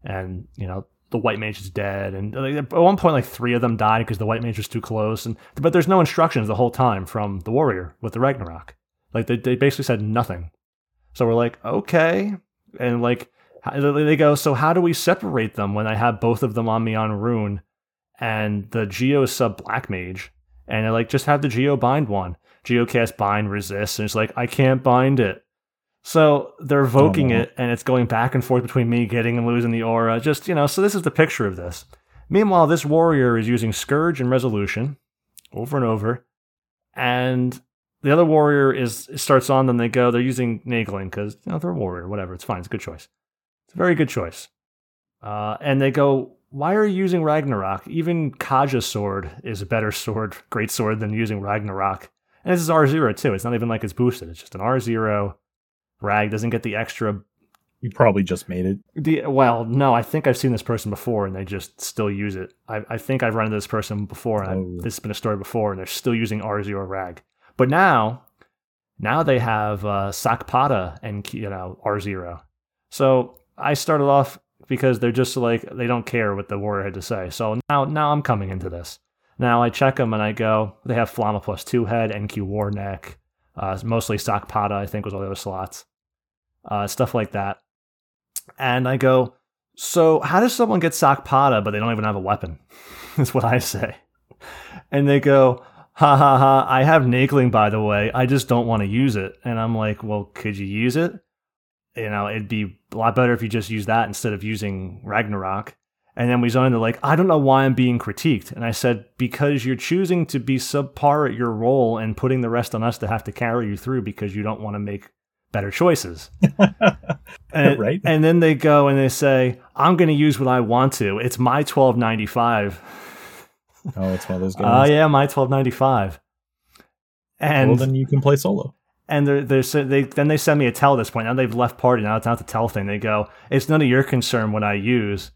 and you know the White Mage is dead, and like, at one point like three of them died because the White Mage was too close, and but there's no instructions the whole time from the Warrior with the Ragnarok. Like they they basically said nothing. So we're like okay, and like they go. So how do we separate them when I have both of them on me on Rune, and the Geo sub Black Mage, and like just have the Geo bind one. Geocast bind resist, and it's like I can't bind it. So they're evoking it, and it's going back and forth between me getting and losing the aura. Just you know, so this is the picture of this. Meanwhile, this warrior is using Scourge and Resolution over and over, and the other warrior is starts on them. They go. They're using Nagling because you know they're a warrior. Whatever, it's fine. It's a good choice. It's a very good choice. Uh, and they go, why are you using Ragnarok? Even Kaja's sword is a better sword, great sword than using Ragnarok. And this is R0 too. It's not even like it's boosted. It's just an R0. Rag doesn't get the extra. You probably just made it. The, well, no, I think I've seen this person before and they just still use it. I, I think I've run into this person before and I- Oh. this has been a story before and they're still using R0 Rag. But now, now they have uh, Sakpata and you know R0. So I started off because they're just like they don't care what the warrior had to say. So now now I'm coming into this. Now I check them and I go, they have Flamma plus two head, NQ war neck, uh, mostly Sakpata, I think was all the other slots, uh, stuff like that. And I go, so how does someone get Sakpata but they don't even have a weapon? That's what I say. And they go, ha ha ha, I have Nagling by the way, I just don't want to use it. And I'm like, well, could you use it? You know, it'd be a lot better if you just use that instead of using Ragnarok. And then we zone into like, I don't know why I'm being critiqued. And I said, because you're choosing to be subpar at your role and putting the rest on us to have to carry you through because you don't want to make better choices. And, Right. And then they go and they say, I'm going to use what I want to. It's my 1295. Oh, it's one of those uh, games. Oh, yeah, my 1295. And well, then you can play solo. And they're, they're so they then they send me a tell at this point. Now they've left party. Now it's not the tell thing. They go, it's none of your concern what I use.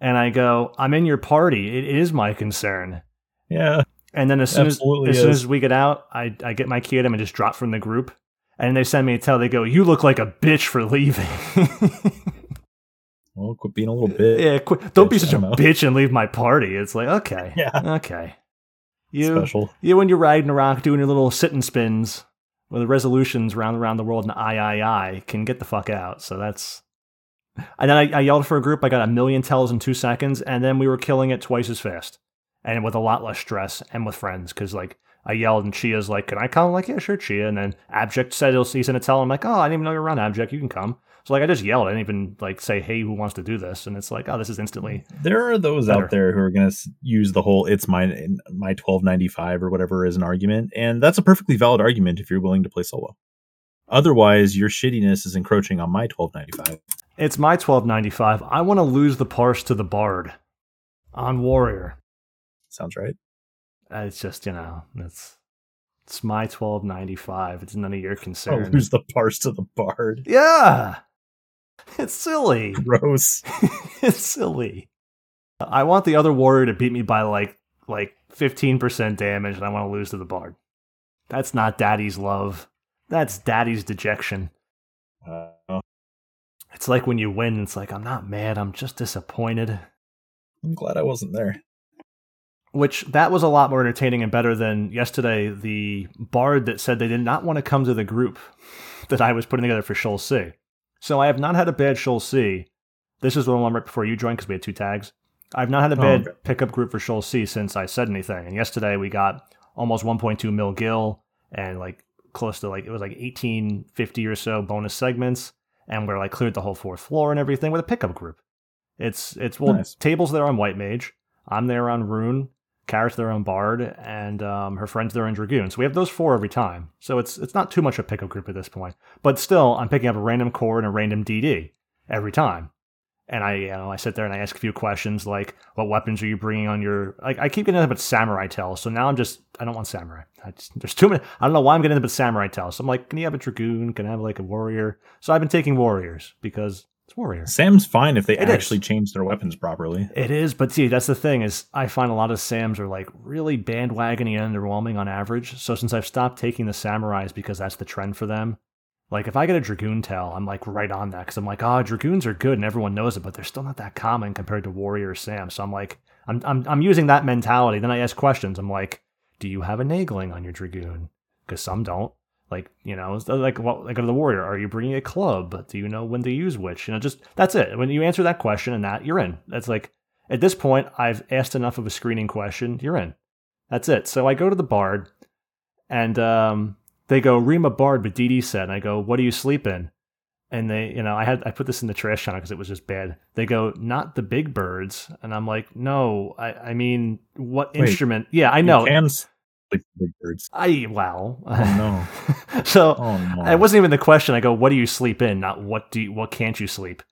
And I go, I'm in your party. It is my concern. Yeah. And then as soon as as soon as we get out, I, I get my key him and just drop from the group. And they send me a tell. They go, you look like a bitch for leaving. Well, quit being a little bit yeah, quit, don't be such a know. bitch and leave my party. It's like okay, Yeah. okay. You special. you and your Ragnarok doing your little sit and spins with the resolutions round around the world and I I I can get the fuck out. So that's. And then I, I yelled for a group. I got a million tells in two seconds, and then we were killing it twice as fast, and with a lot less stress, and with friends. Because like I yelled, and Chia's like, "Can I come?" I'm like, "Yeah, sure, Chia." And then Abject said he'll he's gonna tell. I'm like, "Oh, I didn't even know you're around, Abject. You can come." So like I just yelled. I didn't even like say, "Hey, who wants to do this?" And it's like, "Oh, this is instantly." There are those Better. out there who are going to use the whole "it's my my twelve ninety five or whatever" as an argument, and that's a perfectly valid argument if you're willing to play solo. Otherwise, your shittiness is encroaching on my twelve ninety five. It's my 1295. I want to lose the parse to the bard on warrior. Sounds right. Uh, It's just, you know, it's it's my 1295. It's none of your concern. lose the parse to the bard. yeah. It's silly. Gross. it's silly. I want the other warrior to beat me by like like 15% damage and I want to lose to the bard. That's not daddy's love. That's daddy's dejection. Uh, It's like when you win, it's like I'm not mad, I'm just disappointed. I'm glad I wasn't there. which that was a lot more entertaining and better than yesterday the bard that said they did not want to come to the group that I was putting together for Sheol C. So I have not had a bad Sheol C. This is the one right before you joined because we had two tags. I've not had a Oh, bad okay. pickup group for Sheol C since I said anything. And yesterday we got almost 1.2 mil gil and like close to like it was like 1850 or so bonus segments and we're like cleared the whole fourth floor and everything with a pickup group. It's it's well Nice. tables there on White Mage. I'm there on Rune. Carrot's their own Bard, and um, her friends their own Dragoon. So we have those four every time. So it's it's not too much a pickup group at this point. But still, I'm picking up a random core and a random DD every time. And I, you know, I sit there and I ask a few questions like, "What weapons are you bringing on your?" Like, I keep getting up at samurai tells. So now I'm just, I don't want samurai. Just, there's too many. I don't know why I'm getting up at samurai tells. So I'm like, can you have a dragoon? Can I have like a warrior? So I've been taking warriors because it's warrior. Sam's fine if they It is. actually change their weapons properly. It is, but see, that's the thing is I find a lot of Sams are like really bandwagony and underwhelming on average. So since I've stopped taking the samurais because that's the trend for them, like if I get a dragoon tail, I'm like right on that because I'm like, oh, dragoons are good and everyone knows it, but they're still not that common compared to warrior Sam. So I'm like, I'm I'm I'm using that mentality. Then I ask questions. I'm like, do you have a nagling on your dragoon? Because some don't. Like you know, like what like the warrior, are you bringing a club? Do you know when to use which? You know, just that's it. When you answer that question and that, you're in. That's like at this point, I've asked enough of a screening question. You're in. That's it. So I go to the bard, and um, they go Rima Bard, but DD said, and I go, "What do you sleep in?" And they, you know, I had I put this in the trash channel because it was just bad. They go, "Not the big birds," and I'm like, "No, I, I mean, what Wait, instrument?" Yeah, I know. You can with big birds. I well, Oh, no. so Oh no. it wasn't even the question. I go, "What do you sleep in?" Not what do you, what can't you sleep?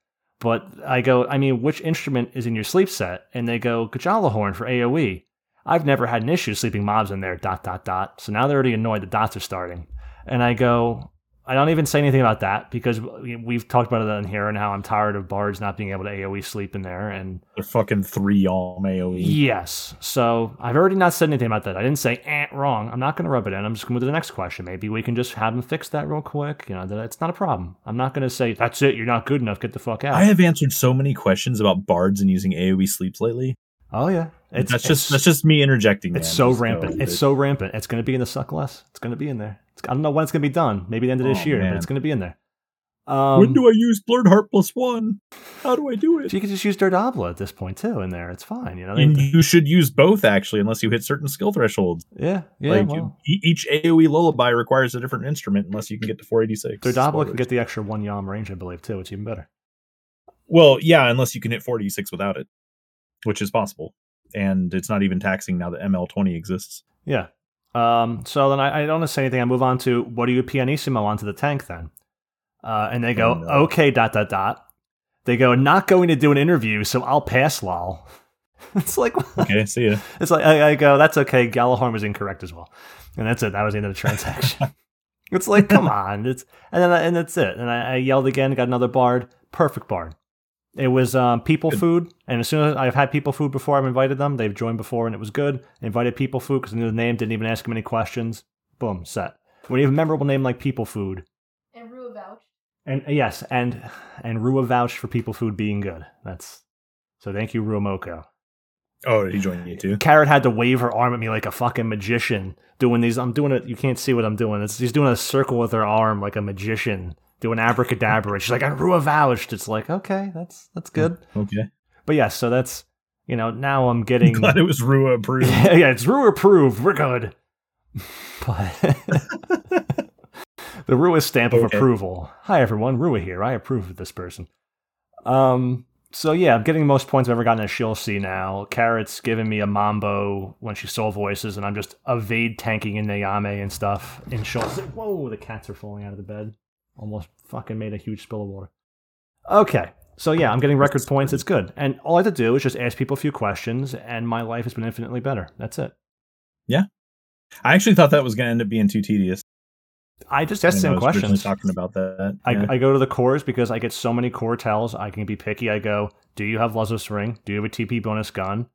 But I go, I mean, which instrument is in your sleep set? And they go, Gjallarhorn for AoE. I've never had an issue sleeping mobs in there, dot, dot, dot. So now they're already annoyed the dots are starting. And I go, I don't even say anything about that because we- we've talked about it on here and how I'm tired of bards not being able to AoE sleep in there. And They're fucking three Yalm AoE. yes, so I've already not said anything about that. I didn't say, eh, wrong. I'm not going to rub it in. I'm just going to move to the next question. Maybe we can just have them fix that real quick. You know, that it's not a problem. I'm not going to say, that's it. You're not good enough. Get the fuck out. I have answered so many questions about bards and using AoE sleeps lately. Oh, yeah. It's, that's it's- just that's just me interjecting. It's man. so Just rampant. It's so rampant. It's going to be in the suck less. It's going to be in there. It's, I don't know when it's going to be done. Maybe the end of this Oh, year, but it's going to be in there. Um, when do I use Blurred Harp plus one? How do I do it? you can just use Daurdabla at this point too. In there, it's fine. You know. They- And you should use both actually, unless you hit certain skill thresholds. yeah, yeah. like well, e- each AOE lullaby requires a different instrument, unless you can get to 486. Daurdabla can get the extra one yalm range, I believe, too. It's even better. well, yeah, unless you can hit 486 without it, which is possible, and it's not even taxing now that ML20 exists. Yeah. Um, so then I, I don't want to say anything. I move on to what do you pianissimo onto the tank then? Uh, and they go, Oh, no. okay, dot, dot, dot. They go, not going to do an interview, so I'll pass lol. it's like, Okay, see ya. it's like, I, I go, that's okay. Gjallarhorn was incorrect as well. And that's it. That was the end of the transaction. it's like, come on. It's, and then, I- and that's it. And I, I yelled again, got another bard. Perfect bard. It was um, people Good. food, and as soon as I've had people food before, I've invited them. They've joined before, and it was good. I Invited people food because I knew the name, didn't even ask them any questions. Boom, set. When you have a memorable name like people food, And Rua vouched. and yes, and and Rua vouched for people food being good. That's so. Thank you, Rua Moko. Oh, did he join you too? Carrot had to wave her arm at me like a fucking magician, doing these. I'm doing it. You can't see what I'm doing. It's, she's doing a circle with her arm like a magician, doing abracadabra. And she's like, "I'm Rua vouched." It's like, okay, that's that's good. Okay. But yeah, so that's you know now I'm I'm getting glad it was Rua approved. yeah, it's Rua approved. We're good. But the Rua stamp of approval. Hi everyone, Rua here. I approve of this person. Um. So yeah, I'm getting the most points I've ever gotten a Sheol now. Carrot's giving me a Mambo when she soul voices, and I'm just evade tanking in Nyame and stuff in Sheol. Whoa, the cats are falling out of the bed. Almost fucking made a huge spill of water. Okay. So yeah, I'm getting record points. It's good. And all I have to do is just ask people a few questions, and my life has been infinitely better. That's it. Yeah. I actually thought that was going to end up being too tedious. I just ask the when same I was questions. Talking about that. I, yeah. I go to the cores because I get so many core tells. I can be picky. I go, do you have Luzaf's Ring? Do you have a TP bonus gun?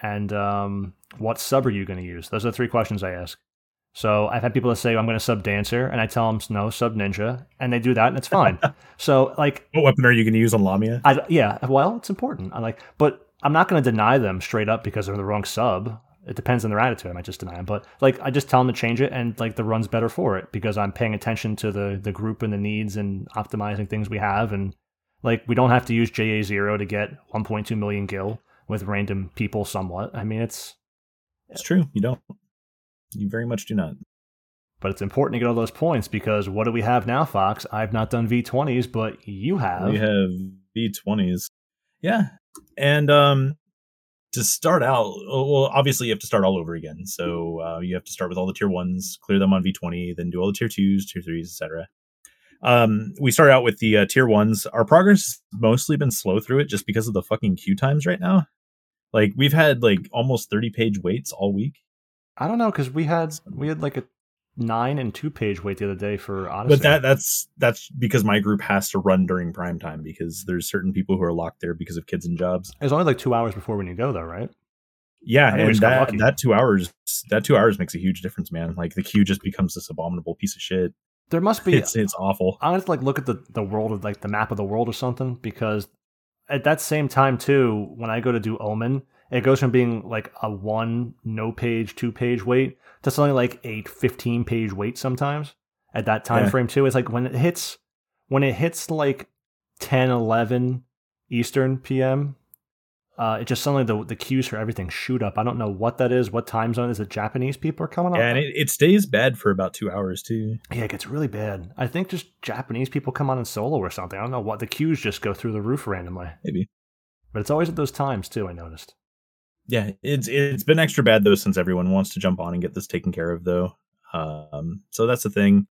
And um, what sub are you going to use? Those are the three questions I ask. So I've had people that say I'm going to sub Dancer, and I tell them no, sub Ninja, and they do that, and it's fine. so like, what weapon are you going to use on Lamia? I yeah, well, it's important. I like, but I'm not going to deny them straight up because they're the wrong sub. It depends on their attitude. I might just deny them, but like I just tell them to change it, and like the run's better for it because I'm paying attention to the the group and the needs and optimizing things we have, and like we don't have to use JA zero to get 1.2 million gil with random people. Somewhat. I mean, it's It's true. You don't. You very much do not. but it's important to get all those points because what do we have now, Fox? I've not done V20s, but you have. We have V20s. Yeah. And um to start out, well, obviously you have to start all over again. So uh, you have to start with all the tier ones, clear them on V20, then do all the tier twos, tier threes, etc. Um, we start out with the uh, tier ones. Our progress has mostly been slow through it just because of the fucking queue times right now. Like we've had like almost 30 page waits all week. I don't know because we had we had like a nine and two page wait the other day for Odyssey. But that that's that's because my group has to run during prime time because there's certain people who are locked there because of kids and jobs. It was only like two hours before when you go, though, right? Yeah, I think we and that, that two hours that two hours makes a huge difference, man. Like the queue just becomes this abominable piece of shit. There must be. It's it's awful. I have to like look at the the world of like the map of the world or something because at that same time too, when I go to do Omen, it goes from being like a one no page, two page wait to something like a 15 page wait sometimes at that time Yeah. frame too. It's like when it hits when it hits like 10, 11 Eastern PM, uh, it just suddenly the the queues for everything shoot up. I don't know what that is. What time zone is it? Japanese people are coming up. Yeah, and it, it stays bad for about two hours too. Yeah, it gets really bad. I think just Japanese people come on in solo or something. I don't know what the queues just go through the roof randomly. Maybe. But it's always at those times too. I noticed. Yeah, it's it's been extra bad though since everyone wants to jump on and get this taken care of though. Um, so that's the thing.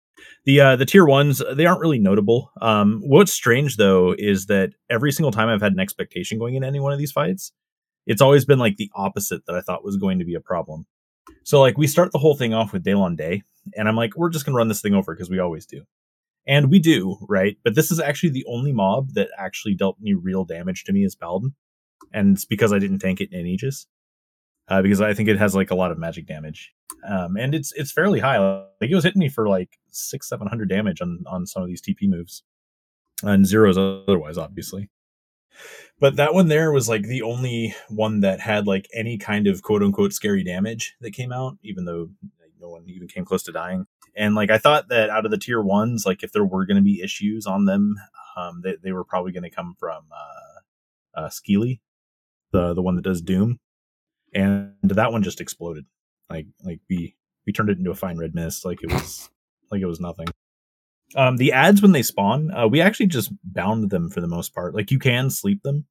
The uh, the tier ones they aren't really notable. Um, what's strange though is that every single time I've had an expectation going into any one of these fights, it's always been like the opposite that I thought was going to be a problem. So like we start the whole thing off with Dealan-dihe, and I'm like, we're just gonna run this thing over because we always do. And we do, right? But this is actually the only mob that actually dealt any real damage to me as Paladin. And it's because I didn't tank it in Aegis. Uh, because I think it has like a lot of magic damage. Um, and it's it's fairly high. Like it was hitting me for like six, seven hundred damage on on some of these TP moves. And zeros otherwise, obviously. But that one there was like the only one that had like any kind of quote unquote scary damage that came out, even though no one even came close to dying. And like I thought that out of the tier ones, like if there were going to be issues on them, um, they, they were probably going to come from uh, uh, Skeely, the the one that does Doom, and that one just exploded. Like like we we turned it into a fine red mist, like it was like it was nothing. Um, the ads when they spawn, uh, we actually just bound them for the most part. Like you can sleep them,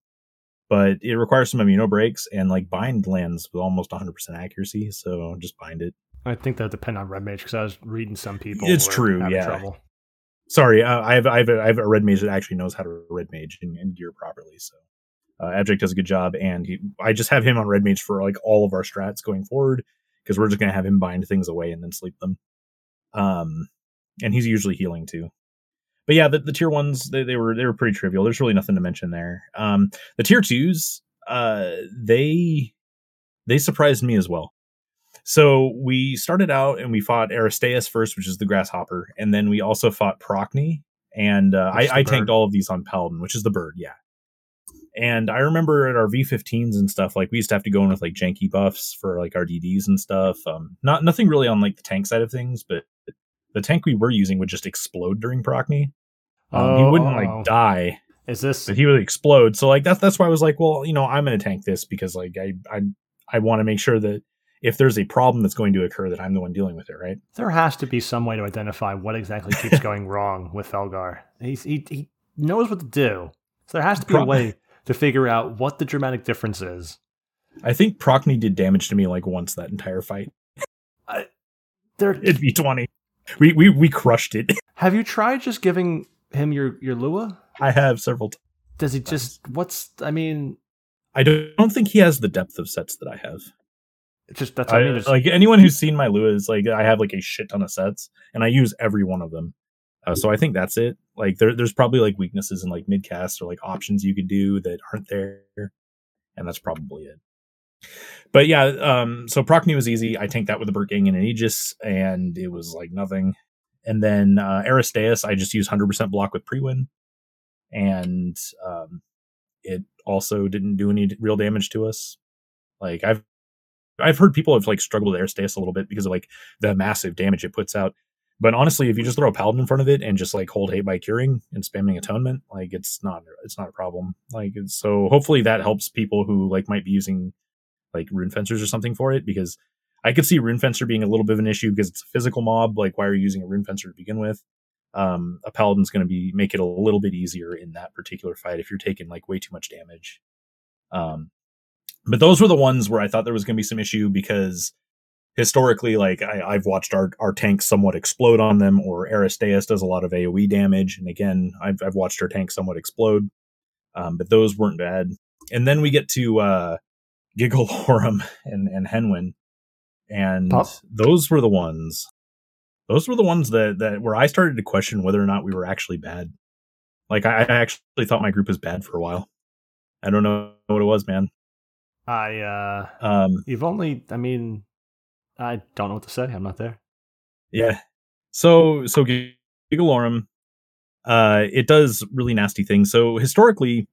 but it requires some amino breaks and like bind lands with almost 100% accuracy. So just bind it. I think that depend on red mage because I was reading some people. It's true, yeah. Trouble. Sorry, uh, I have I have a, I have a red mage that actually knows how to red mage and, and gear properly. So uh, Abject does a good job, and he, I just have him on red mage for like all of our strats going forward because we're just gonna have him bind things away and then sleep them. Um, and he's usually healing too. But yeah, the, the tier ones they, they were they were pretty trivial. There's really nothing to mention there. Um, the tier twos, uh, they they surprised me as well. So we started out and we fought Aristaeus first, which is the grasshopper, and then we also fought Procne. And uh, I, I tanked all of these on Paladin, which is the bird, yeah. And I remember at our V15s and stuff, like we used to have to go in with like janky buffs for like our DDs and stuff. Um, not nothing really on like the tank side of things, but the tank we were using would just explode during Procne. Um, he wouldn't Oh. like die, Is this but he would explode. So like that's that's why I was like, well, you know, I'm going to tank this because like I I I want to make sure that if there's a problem that's going to occur, that I'm the one dealing with it, right? there has to be some way to identify what exactly keeps going wrong with Felgar. He's, he he knows what to do. So there has to be a way to figure out what the dramatic difference is. I think Procne did damage to me like once that entire fight. There, It'd be twenty. We we we crushed it. have you tried just giving him your your Lua? I have several. T- Does he just what's? I mean, I don't think he has the depth of sets that I have. it's just that's what I, I, mean. It's- like anyone who's seen my Lua is like I have like a shit ton of sets, and I use every one of them. Uh, so I think that's it. Like there, there's probably like weaknesses in like midcast or like options you could do that aren't there, and that's probably it. But yeah, um, so Procne was easy. I tanked that with a Burtgang and an Aegis, and it was like nothing. And then uh, Aristaeus, I just used 100% block with Priwen, and um, it also didn't do any real damage to us. Like I've I've heard people have like struggled with Aristaeus a little bit because of like the massive damage it puts out. But honestly, if you just throw a paladin in front of it and just like hold hate by curing and spamming atonement, like it's not it's not a problem. Like so hopefully that helps people who like might be using like rune fencers or something for it because I could see rune fencer being a little bit of an issue because it's a physical mob. Like why are you using a rune fencer to begin with? Um, a paladin's going to be make it a little bit easier in that particular fight if you're taking like way too much damage. Um, but those were the ones where I thought there was going to be some issue because historically, like I, I've watched our our tanks somewhat explode on them, or Aristaeus does a lot of AOE damage, and again, I've I've watched our tank somewhat explode. Um, but those weren't bad. And then we get to uh, Gigelorum and and Henwen, and Pop. those were the ones. Those were the ones that that where I started to question whether or not we were actually bad. Like I, I actually thought my group was bad for a while. I don't know what it was, man. I uh, Um, you've only. I mean, I don't know what to say. I'm not there. Yeah. So so Gigelorum, uh, it does really nasty things. So historically,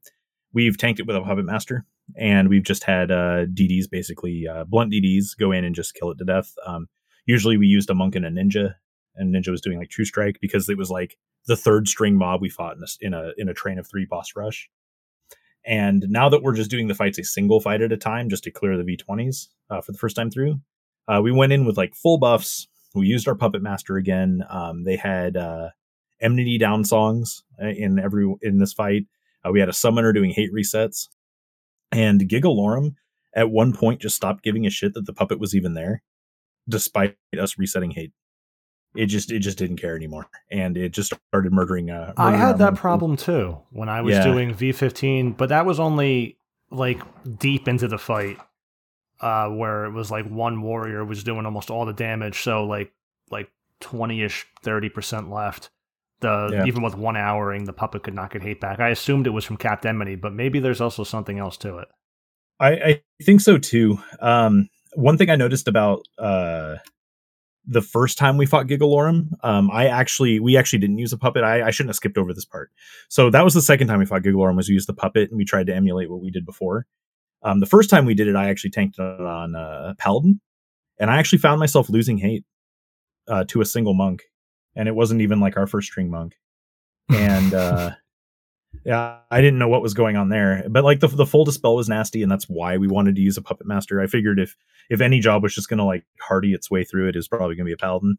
we've tanked it with a puppet master, and we've just had uh, DDs basically uh, blunt DDs go in and just kill it to death. Um, usually, we used a monk and a ninja, and ninja was doing like true strike because it was like the third string mob we fought in a in a, in a train of three boss rush. And now that we're just doing the fights a single fight at a time, just to clear the V20s uh, for the first time through, uh, we went in with like full buffs. We used our puppet master again. Um, they had uh, enmity down songs uh, in every in this fight. Uh, we had a summoner doing hate resets, and Gigelorum at one point just stopped giving a shit that the puppet was even there, despite us resetting hate. it just it just didn't care anymore, and it just started murdering. Uh, I murdering our had that problem too when I was Yeah. doing V15, but that was only like deep into the fight, uh, where it was like one warrior was doing almost all the damage. So like like twenty ish, thirty percent left. The Yeah. even with one houring, the puppet could not get hate back. I assumed it was from Capt Enmity, but maybe there's also something else to it. I, I think so too. Um, one thing I noticed about uh, the first time we fought Gigelorum, um, I actually we actually didn't use a puppet. I, I shouldn't have skipped over this part. So that was the second time we fought Gigelorum was we used the puppet and we tried to emulate what we did before. Um, the first time we did it, I actually tanked it on uh, Paladin, and I actually found myself losing hate uh, to a single monk, and it wasn't even like our first string monk, and. Uh, yeah, I didn't know what was going on there, but like the the full dispel was nasty, and that's why we wanted to use a puppet master. I figured if if any job was just gonna like hardy its way through it, it was probably gonna be a paladin.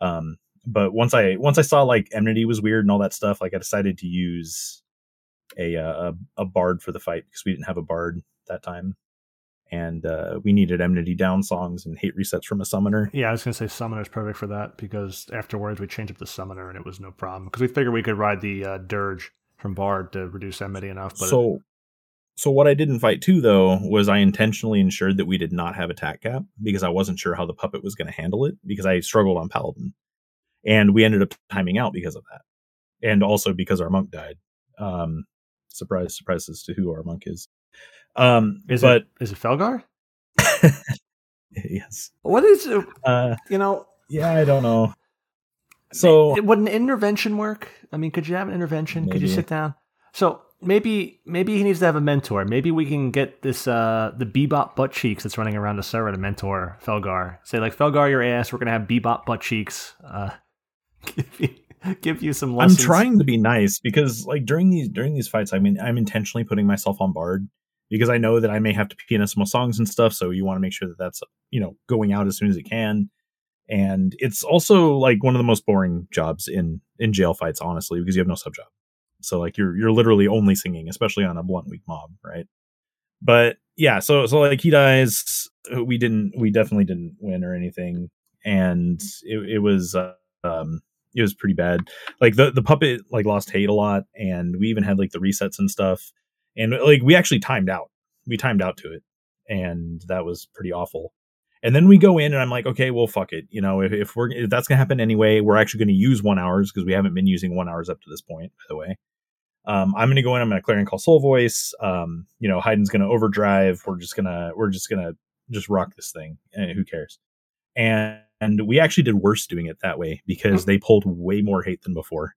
Um, but once I once I saw like enmity was weird and all that stuff, like I decided to use a uh, a, a bard for the fight because we didn't have a bard that time, and uh, we needed enmity down songs and hate resets from a summoner. Yeah, I was gonna say summoner is perfect for that because afterwards we changed up the Summoner and it was no problem because we figured we could ride the uh, Dirge from Bard to reduce enmity enough. But so so what I did in fight two though was I intentionally ensured that we did not have attack cap because I wasn't sure how the puppet was going to handle it because I struggled on paladin, and we ended up timing out because of that, and also because our monk died. Um, surprise, surprise as to who our monk is. Um, is but it is it Felgar? yes, What is it? uh, You know, yeah, I don't know. So it- would an intervention work? I mean, could you have an intervention? Could you sit down? So maybe maybe he needs to have a mentor. Maybe we can get this uh the Bebop butt cheeks that's running around the server to mentor Felgar. Say like Felgar, your ass. We're gonna have Bebop butt cheeks. Uh, give you give you some I'm trying to be nice because like during these during these fights, I mean I'm intentionally putting myself on bard because I know that I may have to pianist some songs and stuff. So you want to make sure that that's you know going out as soon as it can. And it's also like one of the most boring jobs in in jail fights, honestly, because you have no sub job. So like you're you're literally only singing, especially on a blunt weak mob, right? But yeah, so so like he dies. We didn't, we definitely didn't win or anything, and it, it was uh, um it was pretty bad. Like the the puppet like lost hate a lot and we even had like the resets and stuff and like we actually timed out. We timed out to it and that was pretty awful. And then we go in and i'm like okay well fuck it you know if, if we're if that's gonna happen anyway we're actually gonna use one hours because we haven't been using one hours up to this point by the way. Um, i'm gonna go in i'm gonna clear and call soul voice um, you know hayden's gonna overdrive we're just gonna we're just gonna just rock this thing and who cares? And and we actually did worse doing it that way because they pulled way more hate than before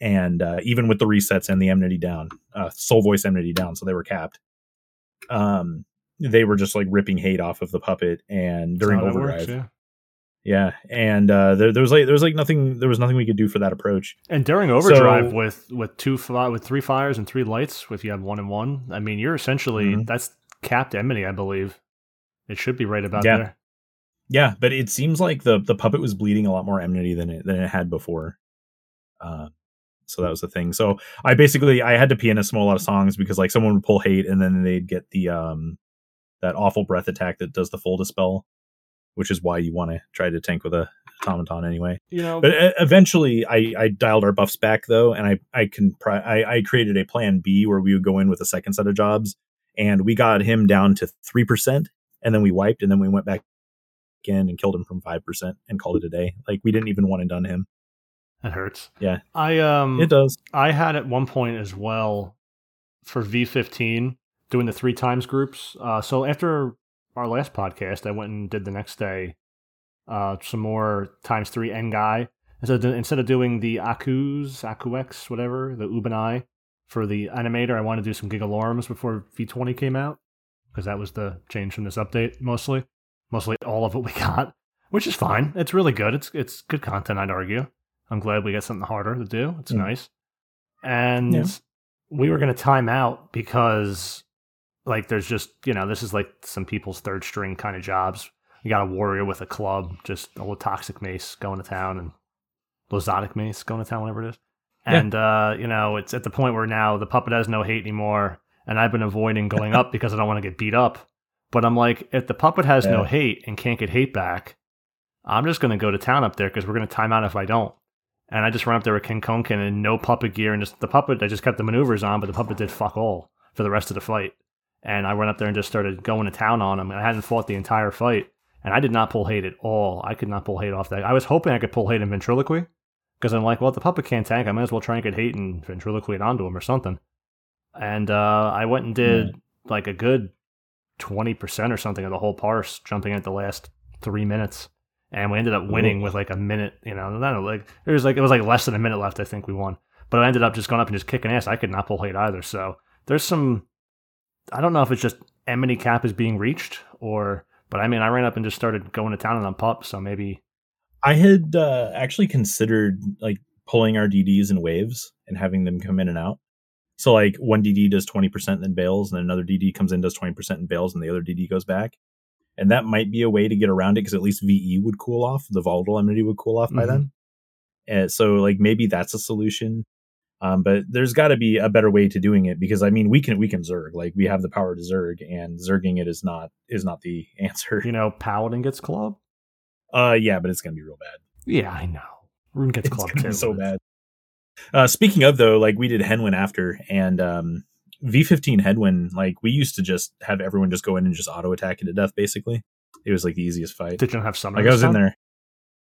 and uh, even with the resets and the enmity down uh, soul voice enmity down so they were capped um they were just like ripping hate off of the puppet and during overdrive works, yeah. yeah and uh there, there was like there was like nothing there was nothing we could do for that approach And during overdrive So- with with two fi- with three fires and three lights, if you have one and one, I mean, you're essentially Mhm. that's capped enmity, I believe. It should be right about Yeah. there. Yeah but it seems like the the puppet was bleeding a lot more enmity than it than it had before. Uh so that was the thing. So i basically i had to pianist a lot of songs because like someone would pull hate and then they'd get the um that awful breath attack that does the full dispel which is why you want to try to tank with a automaton anyway. You know, but uh, eventually I, I dialed our buffs back though and i i can pri- I, I created a plan b where we would go in with a second set of jobs and we got him down to 3% and then we wiped and then we went back in and killed him from 5% and called it a day like we didn't even want to done him that hurts. Yeah. I um it does I had at one point as well for V15 doing the three times groups. Uh, so after our last podcast, I went and did the next day uh, some more times three Ngai. Instead of, instead of doing the Akus, Akux, whatever, the Ubanai for the animator, I wanted to do some Gigelorums before V20 came out because that was the change from this update mostly. Mostly all of what we got, which is fine. It's really good. It's it's good content, I'd argue. I'm glad we got something harder to do. It's Mm. nice. And Yeah. we were going to time out because, like, there's just, you know, this is like some people's third string kind of jobs. You got a warrior with a club, just a little toxic mace going to town and Loxotic mace going to town, whatever it is. Yeah. And, uh, you know, it's at the point where now the puppet has no hate anymore. And I've been avoiding going up because I don't want to get beat up. But I'm like, if the puppet has no hate and can't get hate back, I'm just gonna go to town up there because we're gonna time out if I don't. And I just ran up there with Kenkonken and no puppet gear and just the puppet. I just kept the maneuvers on, but the puppet did fuck all for the rest of the fight. And I went up there and just started going to town on him. I hadn't fought the entire fight, and I did not pull hate at all. I could not pull hate off that. I was hoping I could pull hate in ventriloquy because I'm like, well, the puppet can't tank. I might as well try and get hate and ventriloquy it onto him or something. And uh, I went and did Yeah. like a good twenty percent or something of the whole parse, jumping at the last three minutes, and we ended up winning Ooh. with like a minute. You know, not like it was like it was like less than a minute left. I think we won, but I ended up just going up and just kicking ass. I could not pull hate either. So there's some. I don't know if it's just enmity cap is being reached or, but I mean, I ran up and just started going to town on pup. So maybe I had uh, actually considered like pulling our DDs in waves and having them come in and out. So like one DD does twenty percent, then bails, and another DD comes in does twenty percent and bails, and the other DD goes back. And that might be a way to get around it because at least VE would cool off, the volatile enmity would cool off by Mhm. then. And so like maybe that's a solution. Um, but there's got to be a better way to doing it because I mean we can we can zerg like we have the power to zerg and zerging it is not is not the answer. you know, Paladin gets club. Uh, yeah, but it's gonna be real bad. Yeah, I know. Rune gets club too. so bad. Uh, speaking of though, like we did Henwen after, and um, V15 Henwen, like we used to just have everyone just go in and just auto attack it to death. Basically, it was like the easiest fight. Did you have summoner? Like I was in there.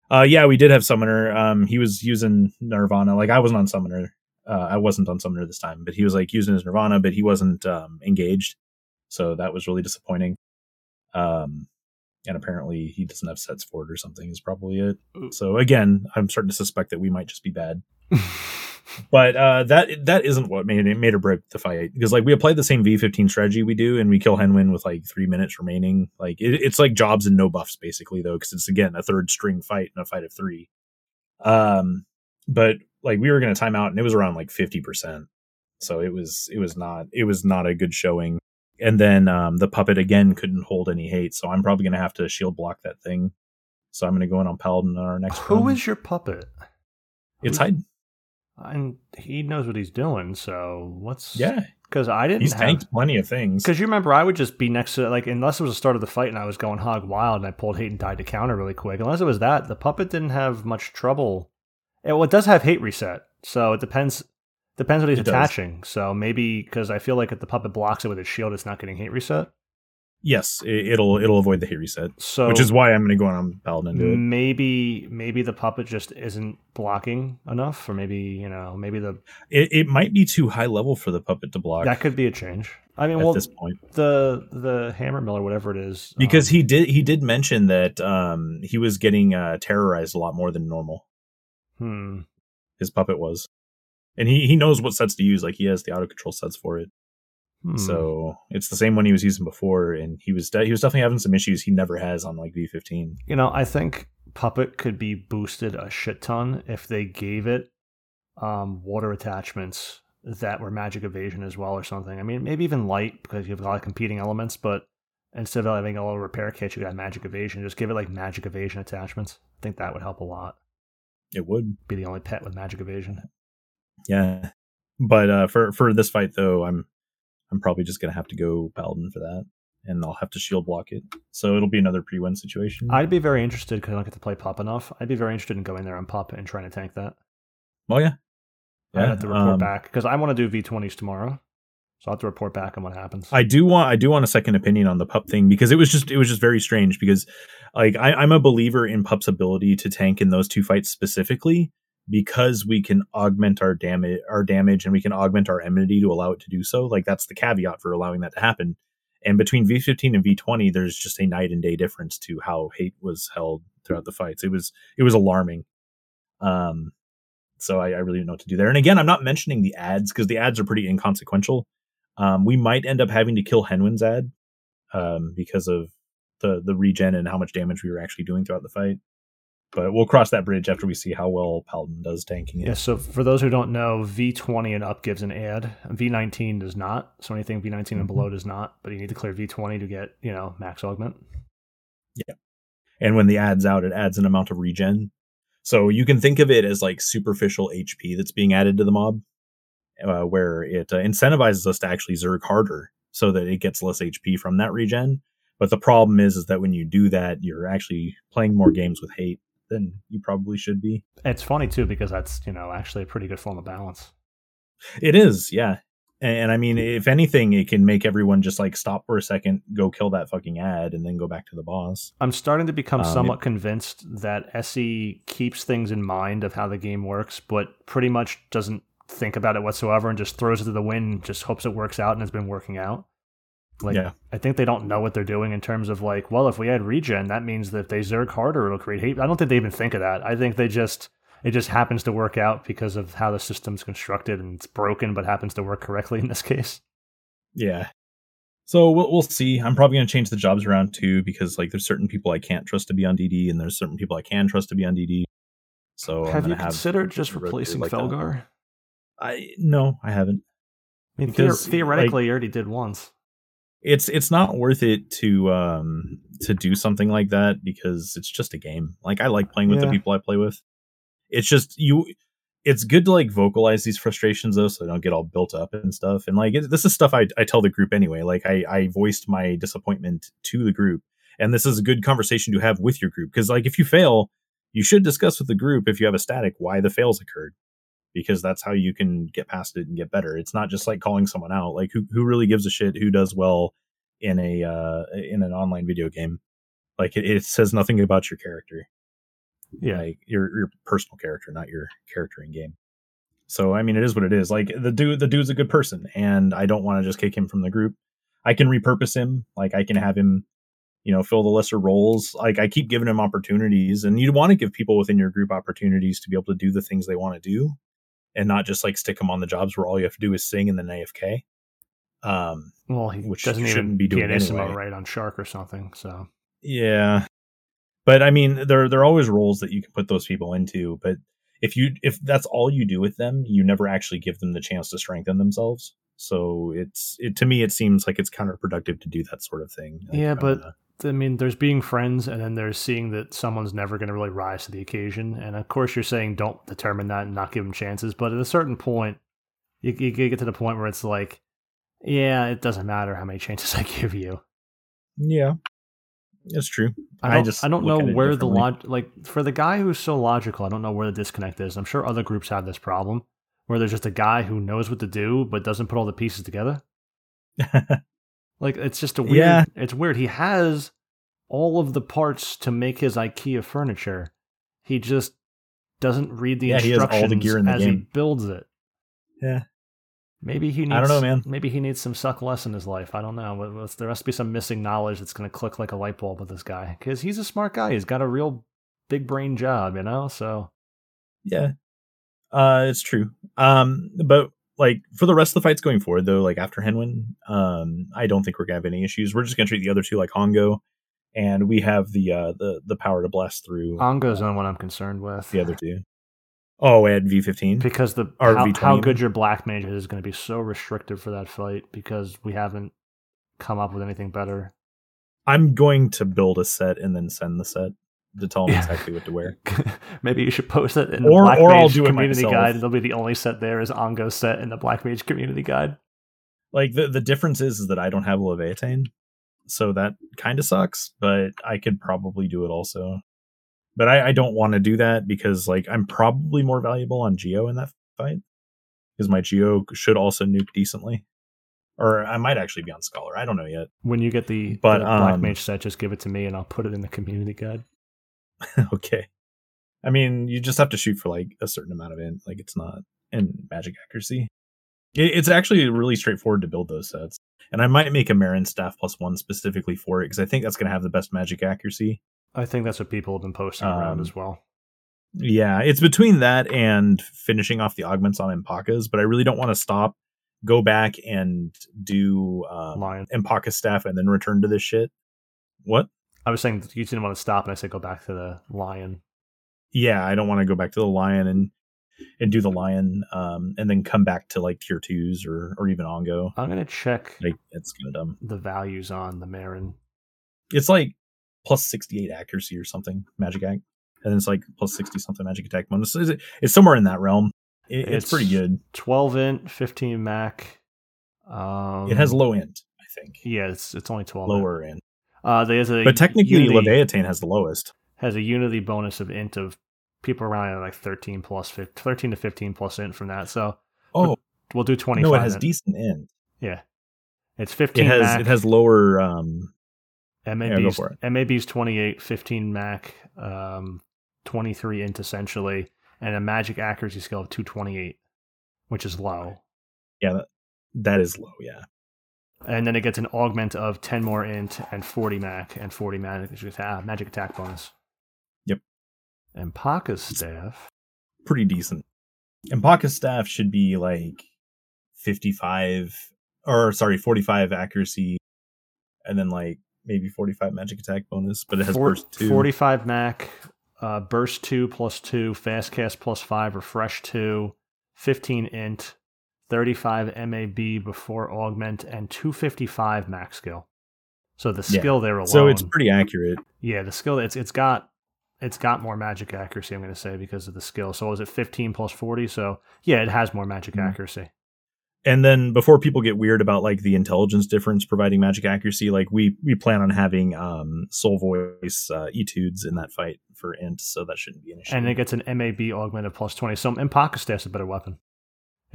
Uh, yeah, we did have Summoner. Um, he was using Nirvana. Like I wasn't on Summoner. Uh, I wasn't on Summoner this time, but he was like using his Nirvana, but he wasn't um, engaged. So that was really disappointing. Um, and apparently he doesn't have sets for it or something. Is probably it. So again, I'm starting to suspect that we might just be bad. But uh, that that isn't what made it made or broke the fight because like we applied the same V15 strategy we do, and we kill Henwen with like three minutes remaining. Like it, it's like jobs and no buffs basically though, because it's again a third string fight and a fight of three. Um, but like we were gonna time out, and it was around like fifty percent, so it was it was not it was not a good showing. And then um, the puppet again couldn't hold any hate, so I'm probably gonna have to shield block that thing. So I'm gonna go in on Paladin on our next. Who is your puppet? It's Hyde. And he knows what he's doing. So what's Yeah, Because I didn't he's have tanked plenty of things. Because you remember, I would just be next to like, unless it was the start of the fight and I was going hog wild and I pulled hate and died to counter really quick. Unless it was that, the puppet didn't have much trouble. It, well, it does have hate reset, so it depends. Depends what he's It does. attaching. So maybe because I feel like if the puppet blocks it with its shield, it's not getting hate reset. Yes, it, it'll it'll avoid the hit reset, So which is why I'm going to go on Paladin do it. maybe maybe the puppet just isn't blocking enough, or maybe you know maybe the it. It might be too high level for the puppet to block that could be a change. I mean, at well, this point the the hammer mill or whatever it is, because um, he did he did mention that um he was getting uh, terrorized a lot more than normal. hmm, His puppet was, and he he knows what sets to use. Like he has the auto control sets for it. Hmm. So it's the same one he was using before, and he was de- he was definitely having some issues he never has on like V15. You know, I think Puppet could be boosted a shit ton if they gave it um, water attachments that were magic evasion as well or something. I mean, maybe even light because you have a lot of competing elements, but instead of having a little repair kit, you got magic evasion. Just give it like magic evasion attachments. I think that would help a lot. It would, Be the only pet with magic evasion. yeah. But uh, for for this fight though, I'm I'm probably just gonna have to go Paladin for that, and I'll have to shield block it. So it'll be another pre-win situation. I'd be very interested because I don't get to play Pup enough. I'd be very interested in going there on Pup and trying to tank that. oh yeah, I have to report um, back because I want to do V20s tomorrow. So I'll have to report back on what happens. I do want I do want a second opinion on the pup thing because it was just it was just very strange because like I, I'm a believer in pup's ability to tank in those two fights specifically because we can augment our damage our damage and we can augment our enmity to allow it to do so. Like that's the caveat for allowing that to happen. And between V15 and V20, there's just a night and day difference to how hate was held throughout the fights. It was it was alarming. Um, so I, I really don't know what to do there. And again, I'm not mentioning the ads because the ads are pretty inconsequential. Um, we might end up having to kill Henwen's ad um, because of the the regen and how much damage we were actually doing throughout the fight. But we'll cross that bridge after we see how well Paladin does tanking it. Yeah, so for those who don't know, V20 and up gives an ad. V19 does not. So anything V19 Mhm. and below does not. But you need to clear V20 to get, you know, max augment. Yeah. And when the ad's out, it adds an amount of regen. So you can think of it as like superficial HP that's being added to the mob, uh, where it uh, incentivizes us to actually zerg harder so that it gets less HP from that regen. But the problem is, is that when you do that, you're actually playing more games with hate than you probably should be. It's funny too because that's you know actually a pretty good form of balance. It is, yeah. And, and I mean, if anything, it can make everyone just like stop for a second, go kill that fucking ad, and then go back to the boss. I'm starting to become Um, somewhat convinced that SE keeps things in mind of how the game works, but pretty much doesn't think about it whatsoever and just throws it to the wind, just hopes it works out and has been working out. Like Yeah. I think they don't know what they're doing in terms of like, well, if we add regen, that means that if they zerg harder, it'll create hate. I don't think they even think of that. I think they just it just happens to work out because of how the system's constructed and it's broken, but happens to work correctly in this case. Yeah. So we'll we'll see. I'm probably gonna change the jobs around too because like there's certain people I can't trust to be on DD and there's certain people I can trust to be on DD. So have you gonna have considered just replacing like that. Felgar? I no, I haven't. I mean, Because, theor- theoretically, you already did once. It's it's not worth it to um to do something like that because it's just a game. Like I like playing with the people I play with. It's just you it's good to like vocalize these frustrations though so they don't get all built up and stuff. And like it, this is stuff I I tell the group anyway. Like I I voiced my disappointment to the group and this is a good conversation to have with your group because like if you fail, you should discuss with the group if you have a static why the fails occurred because that's how you can get past it and get better. It's not just like calling someone out. Like who who really gives a shit who does well in a uh in an online video game? Like it, it says nothing about your character. Yeah. Like your your personal character, not your character in game. So I mean it is what it is. Like the dude the dude's a good person and I don't want to just kick him from the group. I can repurpose him. Like I can have him you know fill the lesser roles like i keep giving him opportunities and you want to give people within your group opportunities to be able to do the things they want to do and not just like stick them on the jobs where all you have to do is sing and then afk um Well, he which doesn't even shouldn't be doing pianissimo anyway. right on Shark or something. So. Yeah. But i mean there there are always roles that you can put those people into but if you if that's all you do with them you never actually give them the chance to strengthen themselves. So it's it to me it seems like it's counterproductive to do that sort of thing. Like, Yeah, but- wanna- I mean, there's being friends, and then there's seeing that someone's never going to really rise to the occasion. And of course, you're saying don't determine that and not give them chances. But at a certain point, you, you get to the point where it's like, yeah, it doesn't matter how many chances I give you. yeah that's true I don't, I just don't know where the log like for the guy who's so logical. I don't know where the disconnect is. I'm sure other groups have this problem where there's just a guy who knows what to do but doesn't put all the pieces together. Like it's just a weird. Yeah. It's weird. He has all of the parts to make his IKEA furniture. He just doesn't read the Yeah, he has all the gear in the as he game. builds it. Yeah. Maybe he needs. I don't know, man. Maybe he needs some suck less in his life. I don't know. There must be some missing knowledge that's going to click like a light bulb with this guy because he's a smart guy. He's got a real big brain job, you know. So Yeah. Uh it's true. Um but like for the rest of the fights going forward though, like after Henwen, um I don't think we're gonna have any issues. We're just gonna treat the other two like Ongo and we have the uh the the power to blast through Ongo's the only one I'm concerned with. the other two. Oh, at V fifteen. because the Or how, V20, how good your black mage is is going to be so restrictive for that fight because we haven't come up with anything better. I'm going to build a set and then send the set to tell them Yeah. exactly what to wear. Maybe you should post it in the Or- Black or I'll Mage do it community myself. guide. It'll be the only set there is Ongo set in the Black Mage community guide. Like the the difference is, is that I don't have Leviathan, so that kind of sucks. But I could probably do it also. But I, I don't want to do that because like I'm probably more valuable on Geo in that fight because my Geo should also nuke decently, or I might actually be on Scholar. I don't know yet. When you get the, But, the Black um, Mage set, just give it to me and I'll put it in the community guide. okay. I mean, you just have to shoot for like a certain amount of int. Like it's not in magic accuracy. It, it's actually really straightforward to build those sets. And I might make a Marin staff plus one specifically for it because I think that's going to have the best magic accuracy. I think that's what people have been posting around Um, as well. Yeah, it's between that and finishing off the augments on Impakas, but I really don't want to stop, go back and do um, Lion. Impaka staff and then return to this shit. What? I was saying you didn't want to stop, and I said go back to the Lion. yeah, I don't want to go back to the lion and and do the lion, um, and then come back to like tier twos or or even ongo. I'm gonna check Like it's kind of dumb. the values on the Marin. It's like plus sixty eight accuracy or something magic act, and then it's like plus sixty something magic attack bonus. It's, it's somewhere in that realm. It, it's, It's- pretty good. 12 int, 15 Mac. Um, it has low end, I think. Yeah, it's it's only 12. int. Lower end. Uh, there's a But technically, unity, Leviathan has the lowest. has a unity bonus of int of people around like 13 plus 15, 13 to 15 plus int from that. So Oh we'll do 25. no, it has decent int. Yeah. It's 15 It has Mac. it has lower. um MAB's, it. MAB's 28, 15 Mac, um, 23 int essentially, and a magic accuracy skill of 228, which is low. Yeah, that, that is low. Yeah, And then it gets an augment of 10 more int and 40 Mac and 40 magic, attack- magic attack bonus. Yep. And Paka's staff. pretty decent. And Baka's staff should be like fifty-five or sorry, forty-five accuracy, and then like maybe forty-five magic attack bonus. But it has Four- burst two. 45 Mac, uh, burst 2 plus 2, fast cast plus 5, refresh 2, 15 int, 35 MAB before augment, and 255 max skill. So the Yeah. skill there alone. So it's pretty accurate. yeah, the skill it's it's got it's got more magic accuracy. I'm going to say because of the skill. So is it 15 plus 40? So yeah, it has more magic Mhm. accuracy. And then before people get weird about like the intelligence difference providing magic accuracy, like we we plan on having um soul voice uh, etudes in that fight for int, so that shouldn't be an issue. and it gets an MAB augment of plus 20. So Pocket Staff's a better weapon.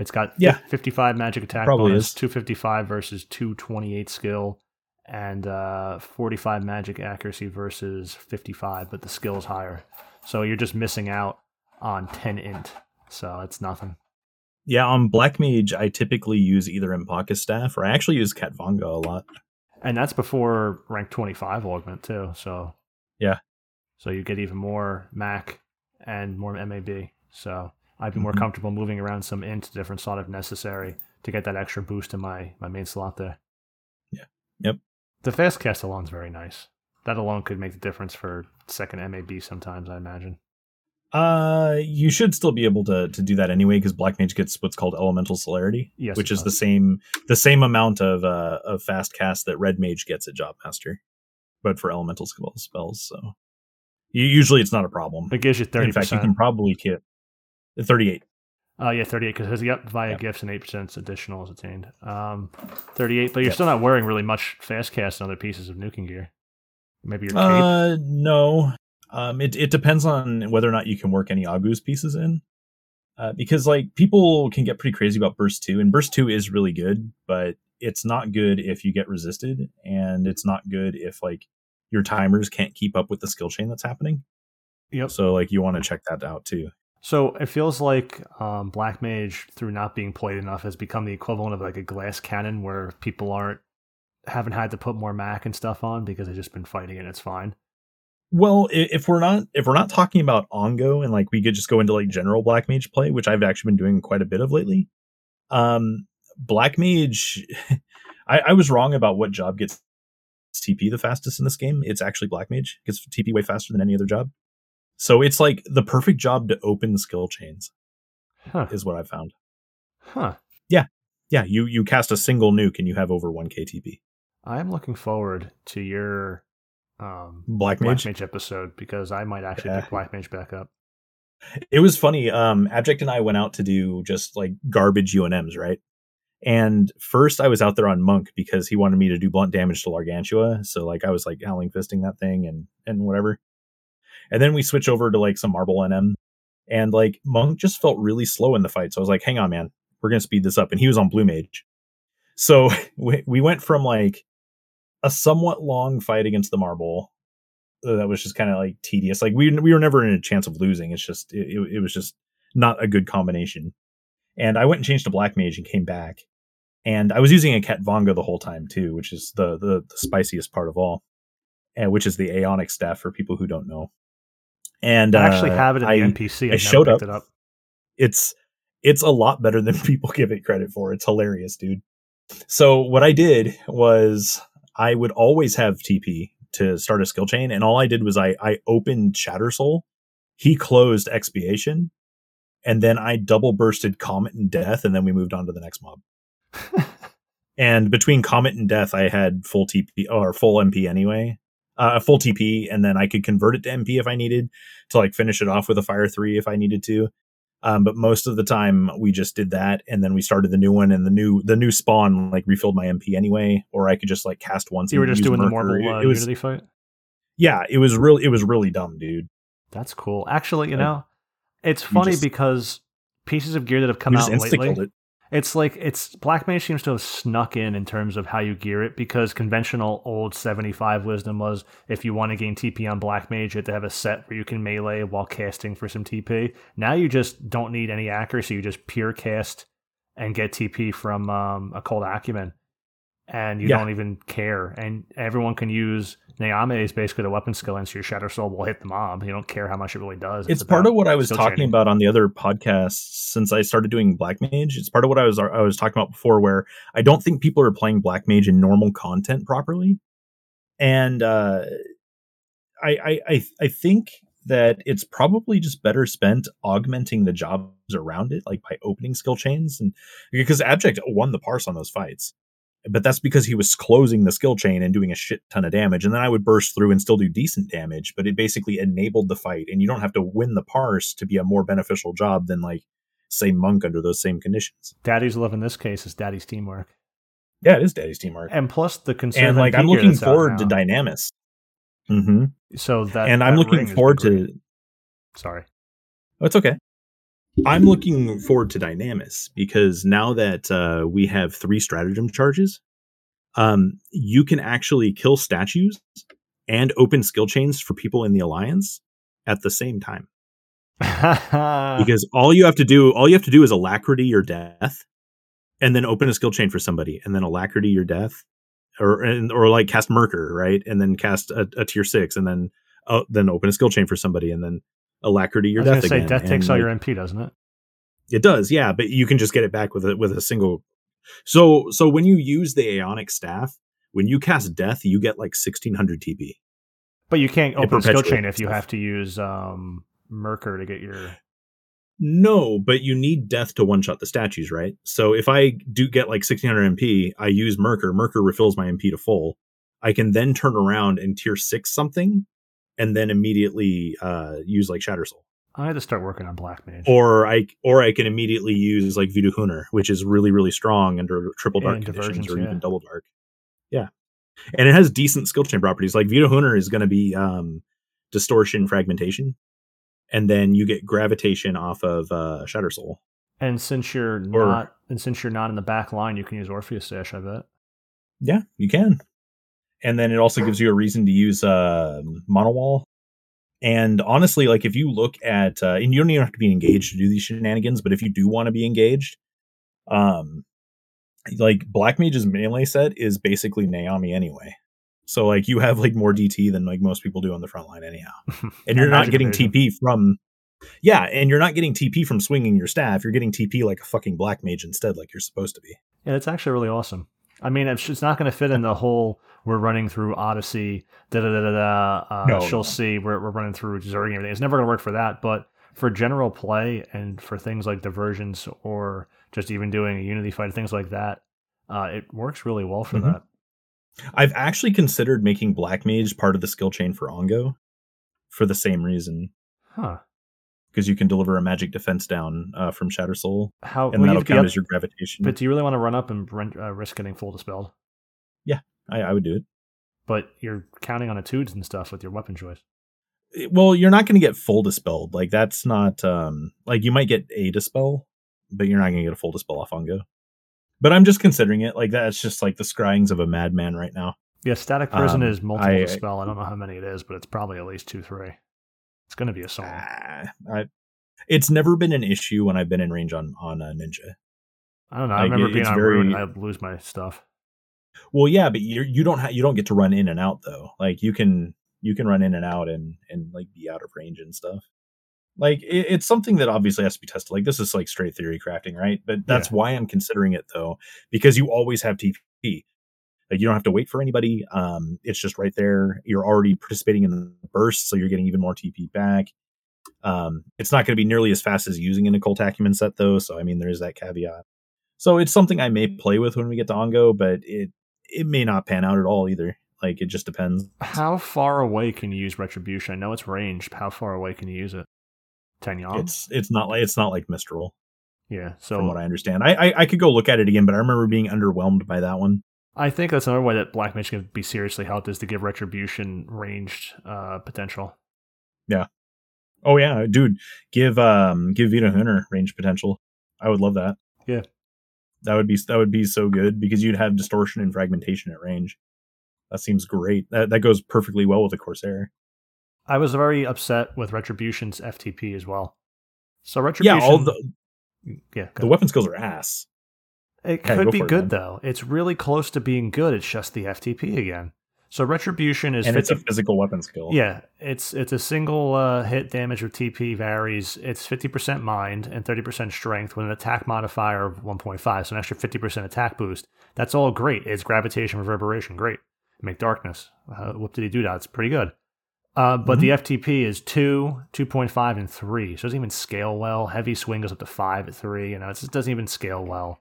It's got Yeah. 55 magic attack Probably bonus, is. 255 versus 228 skill, and uh, 45 magic accuracy versus 55, but the skill is higher. So you're just missing out on 10 int. So it's nothing. yeah, on Black Mage, I typically use either Impaka staff or I actually use Khatvanga a lot. And that's before rank 25 augment too. So Yeah. So you get even more Mac and more MAB. So I'd be more Mhm. comfortable moving around some int to different slot if necessary to get that extra boost in my, my main slot there. Yeah. Yep. The fast cast alone's very nice. That alone could make the difference for second MAB sometimes, I imagine. Uh, you should still be able to to do that anyway because Black Mage gets what's called Elemental Celerity, Yes, which is the same the same amount of uh of fast cast that Red Mage gets at Job Master, but for elemental spells. So U- usually it's not a problem. It gives you 30%. In fact, you can probably get thirty eight. Uh, yeah, 38 because yep, via Yep. gifts and 8% additional is attained. Um, 38, but you're Yep. still not wearing really much fast cast and other pieces of nuking gear. Maybe your cape. Uh, no. Um, it it depends on whether or not you can work any Agwu's pieces in. Uh, because like people can get pretty crazy about burst two, and burst two is really good, but it's not good if you get resisted, and it's not good if like your timers can't keep up with the skill chain that's happening. Yep. So like you want to check that out too. So it feels like um, Black Mage, through not being played enough, has become the equivalent of like a glass cannon, where people aren't haven't had to put more Mac and stuff on because they've just been fighting and it's fine. Well, if we're not if we're not talking about ongo and like we could just go into like general black mage play, which I've actually been doing quite a bit of lately. Um, black mage, I, I was wrong about what job gets TP the fastest in this game. It's actually black mage gets TP way faster than any other job. So it's like the perfect job to open skill chains Huh. is what I found. Huh. Yeah, Yeah, you you cast a single nuke and you have over one KTP. I am looking forward to your um, Black Black mage. Mage episode because I might actually Yeah. pick Black Mage back up. it was funny. Um, Abject and I went out to do just like garbage UNMs, right? And first, I was out there on Monk because he wanted me to do blunt damage to Largantua. So like I was like howling fisting that thing and and whatever. And then we switch over to like some Marble NM, and like Monk just felt really slow in the fight. So I was like, "Hang on, man, we're gonna speed this up." And he was on Blue Mage, so we we went from like a somewhat long fight against the Marble uh, that was just kind of like tedious. Like we we were never in a chance of losing. It's just it, it, it was just not a good combination. And I went and changed to Black Mage and came back. And I was using a Khatvanga the whole time too, which is the the, the spiciest part of all, and which is the Aeonic staff for people who don't know. And I actually uh, have it in I- the NPC. I I showed up. it up. it's it's a lot better than people give it credit for. It's hilarious, dude. So what I did was I would always have TP to start a skill chain, and all I did was I I opened Shattersoul, he closed Expiation, and then I double bursted Comet and Death, and then we moved on to the next mob. And between Comet and Death, I had full TP or full MP anyway, uh, full TP, and then I could convert it to MP if I needed to like finish it off with a Fire Three if I needed to Um, but most of the time we just did that, and then we started the new one, and the new the new spawn like refilled my MP anyway, or I could just like cast once. You were just doing the Myrkr. Marble uh, It was Unity fight. yeah, it was really it was really dumb, dude. That's cool. Actually, you Like, know, it's funny just- because pieces of gear that have come out lately. it. It's like it's Black Mage seems to have snuck in in terms of how you gear it because conventional old 75 wisdom was if you want to gain TP on Black Mage, you have to have a set where you can melee while casting for some TP. Now you just don't need any accuracy, you just pure cast and get TP from um, occult acumen. And you Yeah. don't even care. And everyone can use Nyame is basically the weapon skill, and so your Shattersoul will hit the mob. You don't care how much it really does. It's part of what I was talking chaining. about on the other podcast since I started doing Black Mage. It's part of what I was I was talking about before, where I don't think people are playing Black Mage in normal content properly, and uh, I, I I I think that it's probably just better spent augmenting the jobs around it, like by opening skill chains, and because Abject won the parse on those fights. But that's because he was closing the skill chain and doing a shit ton of damage. And then I would burst through and still do decent damage, but it basically enabled the fight. And you don't have to win the parse to be a more beneficial job than, like, say, Monk under those same conditions. Daddy's love in this case is Daddy's teamwork. Yeah, it is Daddy's teamwork. And plus the concern And, like, I'm looking forward to Dynamis. hmm So that And I'm looking forward to. Sorry. Oh, it's okay. I'm looking forward to Dynamis because now that uh, we have three stratagem charges, um, you can actually kill statues and open skill chains for people in the alliance at the same time. Because all you have to do, all you have to do is alacrity your death, and then open a skill chain for somebody, and then alacrity your death, or and, or like cast Myrkr, right, and then cast a, a tier six, and then uh, then open a skill chain for somebody, and then alacrity I your was death say again. death takes and, all your MP, doesn't it? it does, yeah, but you can just get it back with a with a single. So so when you use the Aeonic staff, when you cast death, you get like sixteen hundred TP. But you can't open skill chain if you stuff. have to use um Myrkr to get your No, but you need death to one shot the statues, right? So if I do get like sixteen hundred MP, I use Myrkr. Myrkr refills my MP to full. I can then turn around and tier six something, and then immediately uh, use like Shattersoul. I had to start working on Black Mage. or I or I can immediately use like Vidohunir, which is really really strong under triple dark and conditions or yeah. even double dark. Yeah, and it has decent skill chain properties. Like Vidohunir is going to be um, distortion fragmentation, and then you get gravitation off of uh, Shattersoul. and since you're or- not and since you're not in the back line, you can use Orpheus Sash, I bet. Yeah, you can. And then it also gives you a reason to use uh, Mana Wall. And honestly, like if you look at, uh, and you don't even have to be engaged to do these shenanigans, but if you do want to be engaged, um, like Black Mage's melee set is basically Nyame anyway. So like you have like more DT than like most people do on the front line anyhow, and you're not getting. TP from, yeah, and you're not getting TP from swinging your staff. You're getting TP like a fucking Black Mage instead, like you're supposed to be. Yeah, it's actually really awesome. I mean, it's not going to fit in the whole we're running through Odyssey, da da da da da. Uh, No, she'll no. see we're, we're running through Zerg and everything. It's never going to work for that. But for general play and for things like diversions or just even doing a Unity fight, things like that, uh, it works really well for Mhm. that. I've actually considered making Black Mage part of the skill chain for Ongo for the same reason. Huh. Because you can deliver a magic defense down uh, from Shattersoul, How and well, that'll count up- as your gravitation. But do you really want to run up and uh, risk getting full dispelled? I, I would do it. But you're counting on etudes and stuff with your weapon choice. It- Well, you're not going to get full dispelled. Like that's not um like you might get a dispel, but you're not going to get a full dispel off Ongo. But I'm just considering it like that's just like the scryings of a madman right now. Yeah, static prison Um, is multiple I- dispel. I don't know how many it is, but it's probably at least two, three. It's going to be a song. Ah, I, it's never been an issue when I've been in range on on a ninja. I don't know. I like, remember it- being on very- and I'd lose my stuff. Well, yeah, but you you don't ha- you don't get to run in and out though. Like you can you can run in and out and and like be out of range and stuff. Like it, it's something that obviously has to be tested. Like this is like straight theory crafting, right? But that's why I'm considering it though, because you always have TP. Like you don't have to wait for anybody. Um, it's just right there. You're already participating in the burst, so you're getting even more TP back. Um, it's not going to be nearly as fast as using an occult acumen set though. So I mean, there is that caveat. So it's something I may play with when we get to Ongo, but it it may not pan out at all either. Like it just depends. How far away can you use retribution? I know it's ranged. How far away can you use it? Ten yards. It's it's not like it's not like Mistral yeah. So from what I understand. I, I I could go look at it again, but I remember being underwhelmed by that one. I think that's another way that Black Mage can be seriously helped is to give Retribution ranged uh, potential. Yeah. Oh yeah, dude, give um give Vidohunir range potential. I would love that. Yeah. That would be that would be so good because you'd have distortion and fragmentation at range. That seems great. That that goes perfectly well with the Corsair. I was very upset with Retribution's FTP as well. So Retribution, Yeah, all the yeah, the weapon skills are ass. it yeah, could go be it, good though. It's really close to being good. It's just the FTP again. So Retribution is and 50, it's a physical weapon skill. Yeah, it's it's a single uh, hit damage with TP varies. It's fifty percent mind and thirty percent strength with an attack modifier of one point five, so an extra fifty percent attack boost. That's all great. It's gravitation reverberation, great. Make darkness. Uh, what did he do that? It's pretty good. Uh, but the FTP is two, two point five, and three, so it doesn't even scale well. Heavy swing goes up to five at three. You know, it just doesn't even scale well.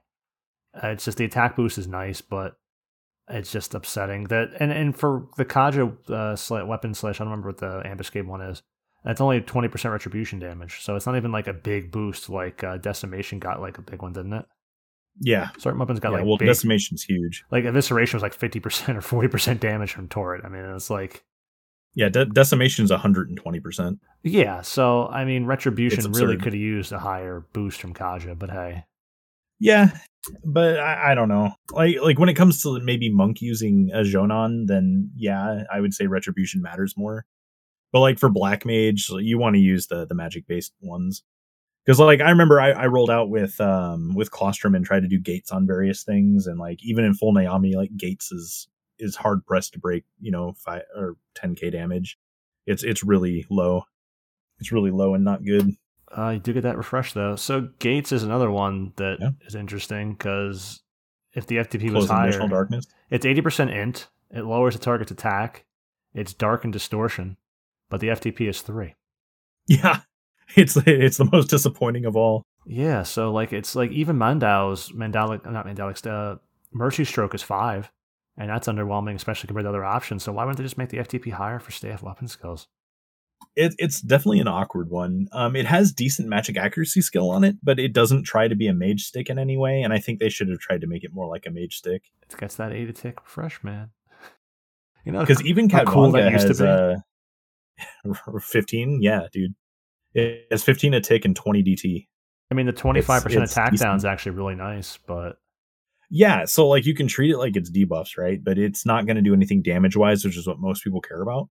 Uh, it's just the attack boost is nice, but it's just upsetting that and and for the Kaja uh, weapon slash I don't remember what the ambuscade one is. That's only twenty percent retribution damage, so it's not even like a big boost like uh, decimation got like a big one, didn't it? Yeah. Certain weapons got yeah like well, big, decimation's huge. like evisceration was like fifty percent or forty percent damage from turret. I mean, it's like Yeah, de- decimation's 120%. yeah. So I mean, retribution really could have used a higher boost from Kaja, but hey, Yeah, but I, I don't know. Like like when it comes to maybe monk using a Jonan, then yeah, I would say retribution matters more. But like for black mage, you want to use the the magic based ones. Because like I remember I, I rolled out with um with Claustrum and tried to do gates on various things, and like even in full Nyame, like gates is is hard pressed to break, you know, five or ten k damage. It's it's really low. It's really low and not good. Uh, you do get that refresh though. So Gates is another one that is Yeah. interesting because if the FTP was Closing higher, darkness. it's eighty percent int. It lowers the target's attack. It's dark and distortion, but the FTP is three. Yeah, it's it's the most disappointing of all. Yeah, so like it's like even Mandal's Mandalic, not Mandalic's, uh, Mercy Stroke is five, and that's underwhelming, especially compared to other options. So why wouldn't they just make the FTP higher for staff weapon skills? It, it's definitely an awkward one. Um, it has decent magic accuracy skill on it, but it doesn't try to be a mage stick in any way. And I think they should have tried to make it more like a mage stick. It gets that eight tick refresh, man. You know, Because even how cool that used to be. uh, 15. Yeah, dude. It has 15 a tick and 20 DT. I mean, the twenty five percent it's attack decent. down is actually really nice, but Yeah, so like you can treat it like it's debuffs, right? But it's not going to do anything damage wise, which is what most people care about.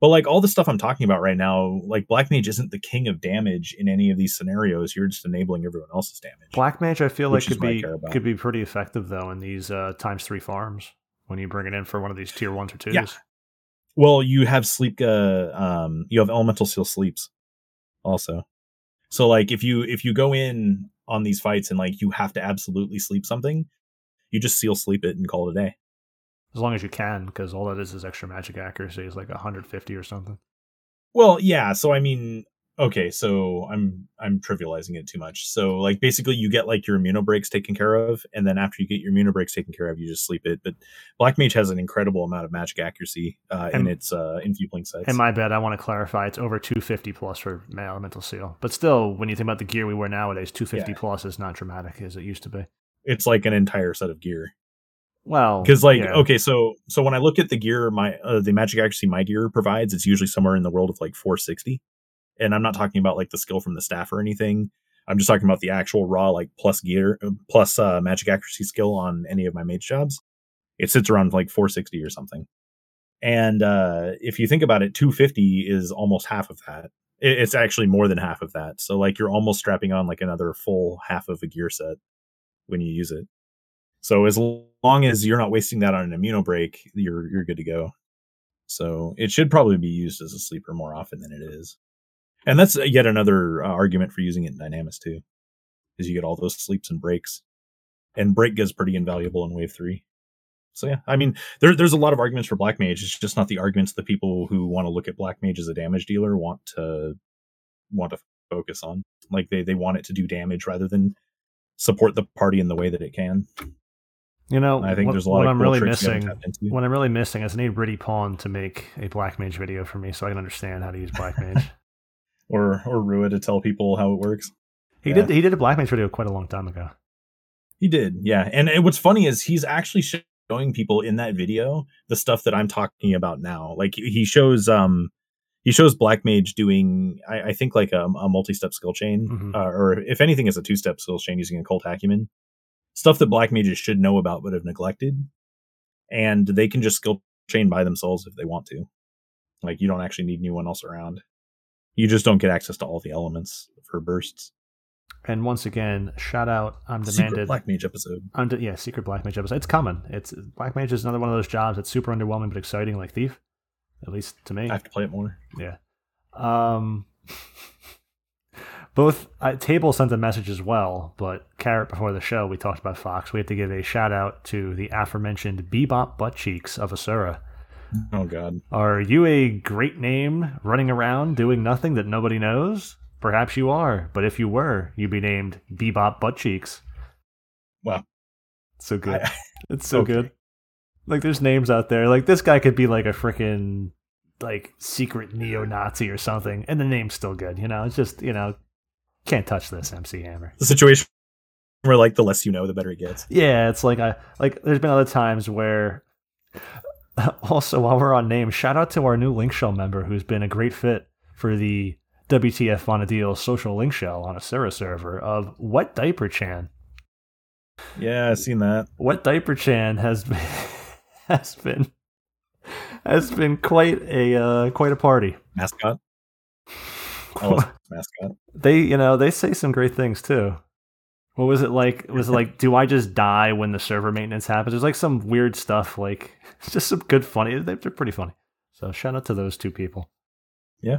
But like all the stuff I'm talking about right now, like Black Mage isn't the king of damage in any of these scenarios. You're just enabling everyone else's damage. Black Mage, I feel like could be could be pretty effective though in these uh, times three farms when you bring it in for one of these tier ones or twos. Yeah. Well, you have sleep. Uh, um, you have elemental seal sleeps, also. So like if you if you go in on these fights and like you have to absolutely sleep something, you just seal sleep it and call it a day. As long as you can, because all that is is extra magic accuracy is like 150 or something. Well, yeah. So I mean, okay. So I'm I'm trivializing it too much. So like basically, you get like your immuno breaks taken care of, and then after you get your immuno breaks taken care of, you just sleep it. But Black Mage has an incredible amount of magic accuracy uh, in its uh, in Viewplink sites. And my bad, I want to clarify, it's over 250 plus for my elemental seal. But still, when you think about the gear we wear nowadays, 250 Yeah. plus is not dramatic as it used to be. it's like an entire set of gear. Well, because like yeah. okay so so when i look at the gear my uh, the magic accuracy my gear provides it's usually somewhere in the world of like 460 and i'm not talking about like the skill from the staff or anything. I'm just talking about the actual raw like plus gear uh, plus uh magic accuracy skill on any of my mage jobs. It sits around like 460 or something. And uh if you think about it 250 is almost half of that. It's actually more than half of that. So like you're almost strapping on like another full half of a gear set when you use it so as long as you're not wasting that on an immuno break, you're you're good to go. So it should probably be used as a sleeper more often than it is. And that's yet another uh, argument for using it in Dynamis too, is you get all those sleeps and breaks. And break gets pretty invaluable in wave three. So yeah, I mean, there, there's a lot of arguments for Black Mage. It's just not the arguments the people who want to look at Black Mage as a damage dealer want to want to focus on. Like they they want it to do damage rather than support the party in the way that it can. You know, I think what, there's a lot what I'm really tricks you haven't missing. What I'm really missing is I need Riddy Pawn to make a Black Mage video for me so I can understand how to use Black Mage. or or Rua to tell people how it works. He Yeah. did he did a Black Mage video quite a long time ago. He did, yeah. And, and what's funny is he's actually showing people in that video the stuff that I'm talking about now. Like he shows um he shows Black Mage doing I, I think like a, a multi-step skill chain, Mhm. uh, or if anything, is a two-step skill chain using occult acumen. Stuff that Black Mages should know about but have neglected, and they can just skill chain by themselves if they want to. Like you don't actually need anyone else around. You just don't get access to all the elements for bursts. And once again, shout out on Secret. Black Mage episode. on de- yeah, secret Black Mage episode. It's coming. It's Black Mage is another one of those jobs that's super underwhelming but exciting, like Thief. At least to me. I have to play it more. Yeah. Um, both uh, Table sent a message as well, but Carrot before the show we talked about Fox. We have to give a shout out to the aforementioned Bebop butt cheeks of Asura. Oh God. Are you a great name running around doing nothing that nobody knows? Perhaps you are, but if you were, you'd be named Bebop butt cheeks. Wow. So good. I- it's so okay. good. Like there's names out there. Like this guy could be like a freaking like secret neo-Nazi or something, and the name's still good. You know, it's just you know can't touch this MC Hammer. the situation where like the less you know, the better it gets. Yeah, it's like I like. There's been other times where. Also, while we're on names, shout out to our new Link Shell member who's been a great fit for the WTF on a deal social link shell on Asura server of Wet Diaper Chan. Yeah, I've seen that. Wet Diaper Chan has been has been has been quite a uh, quite a party. Mascot. Mascot. they you know they say some great things too. What was it like? Was it like, do I just die when the server maintenance happens? There's like some weird stuff. Like just some good funny. They're they're pretty funny. So shout out to those two people. Yeah.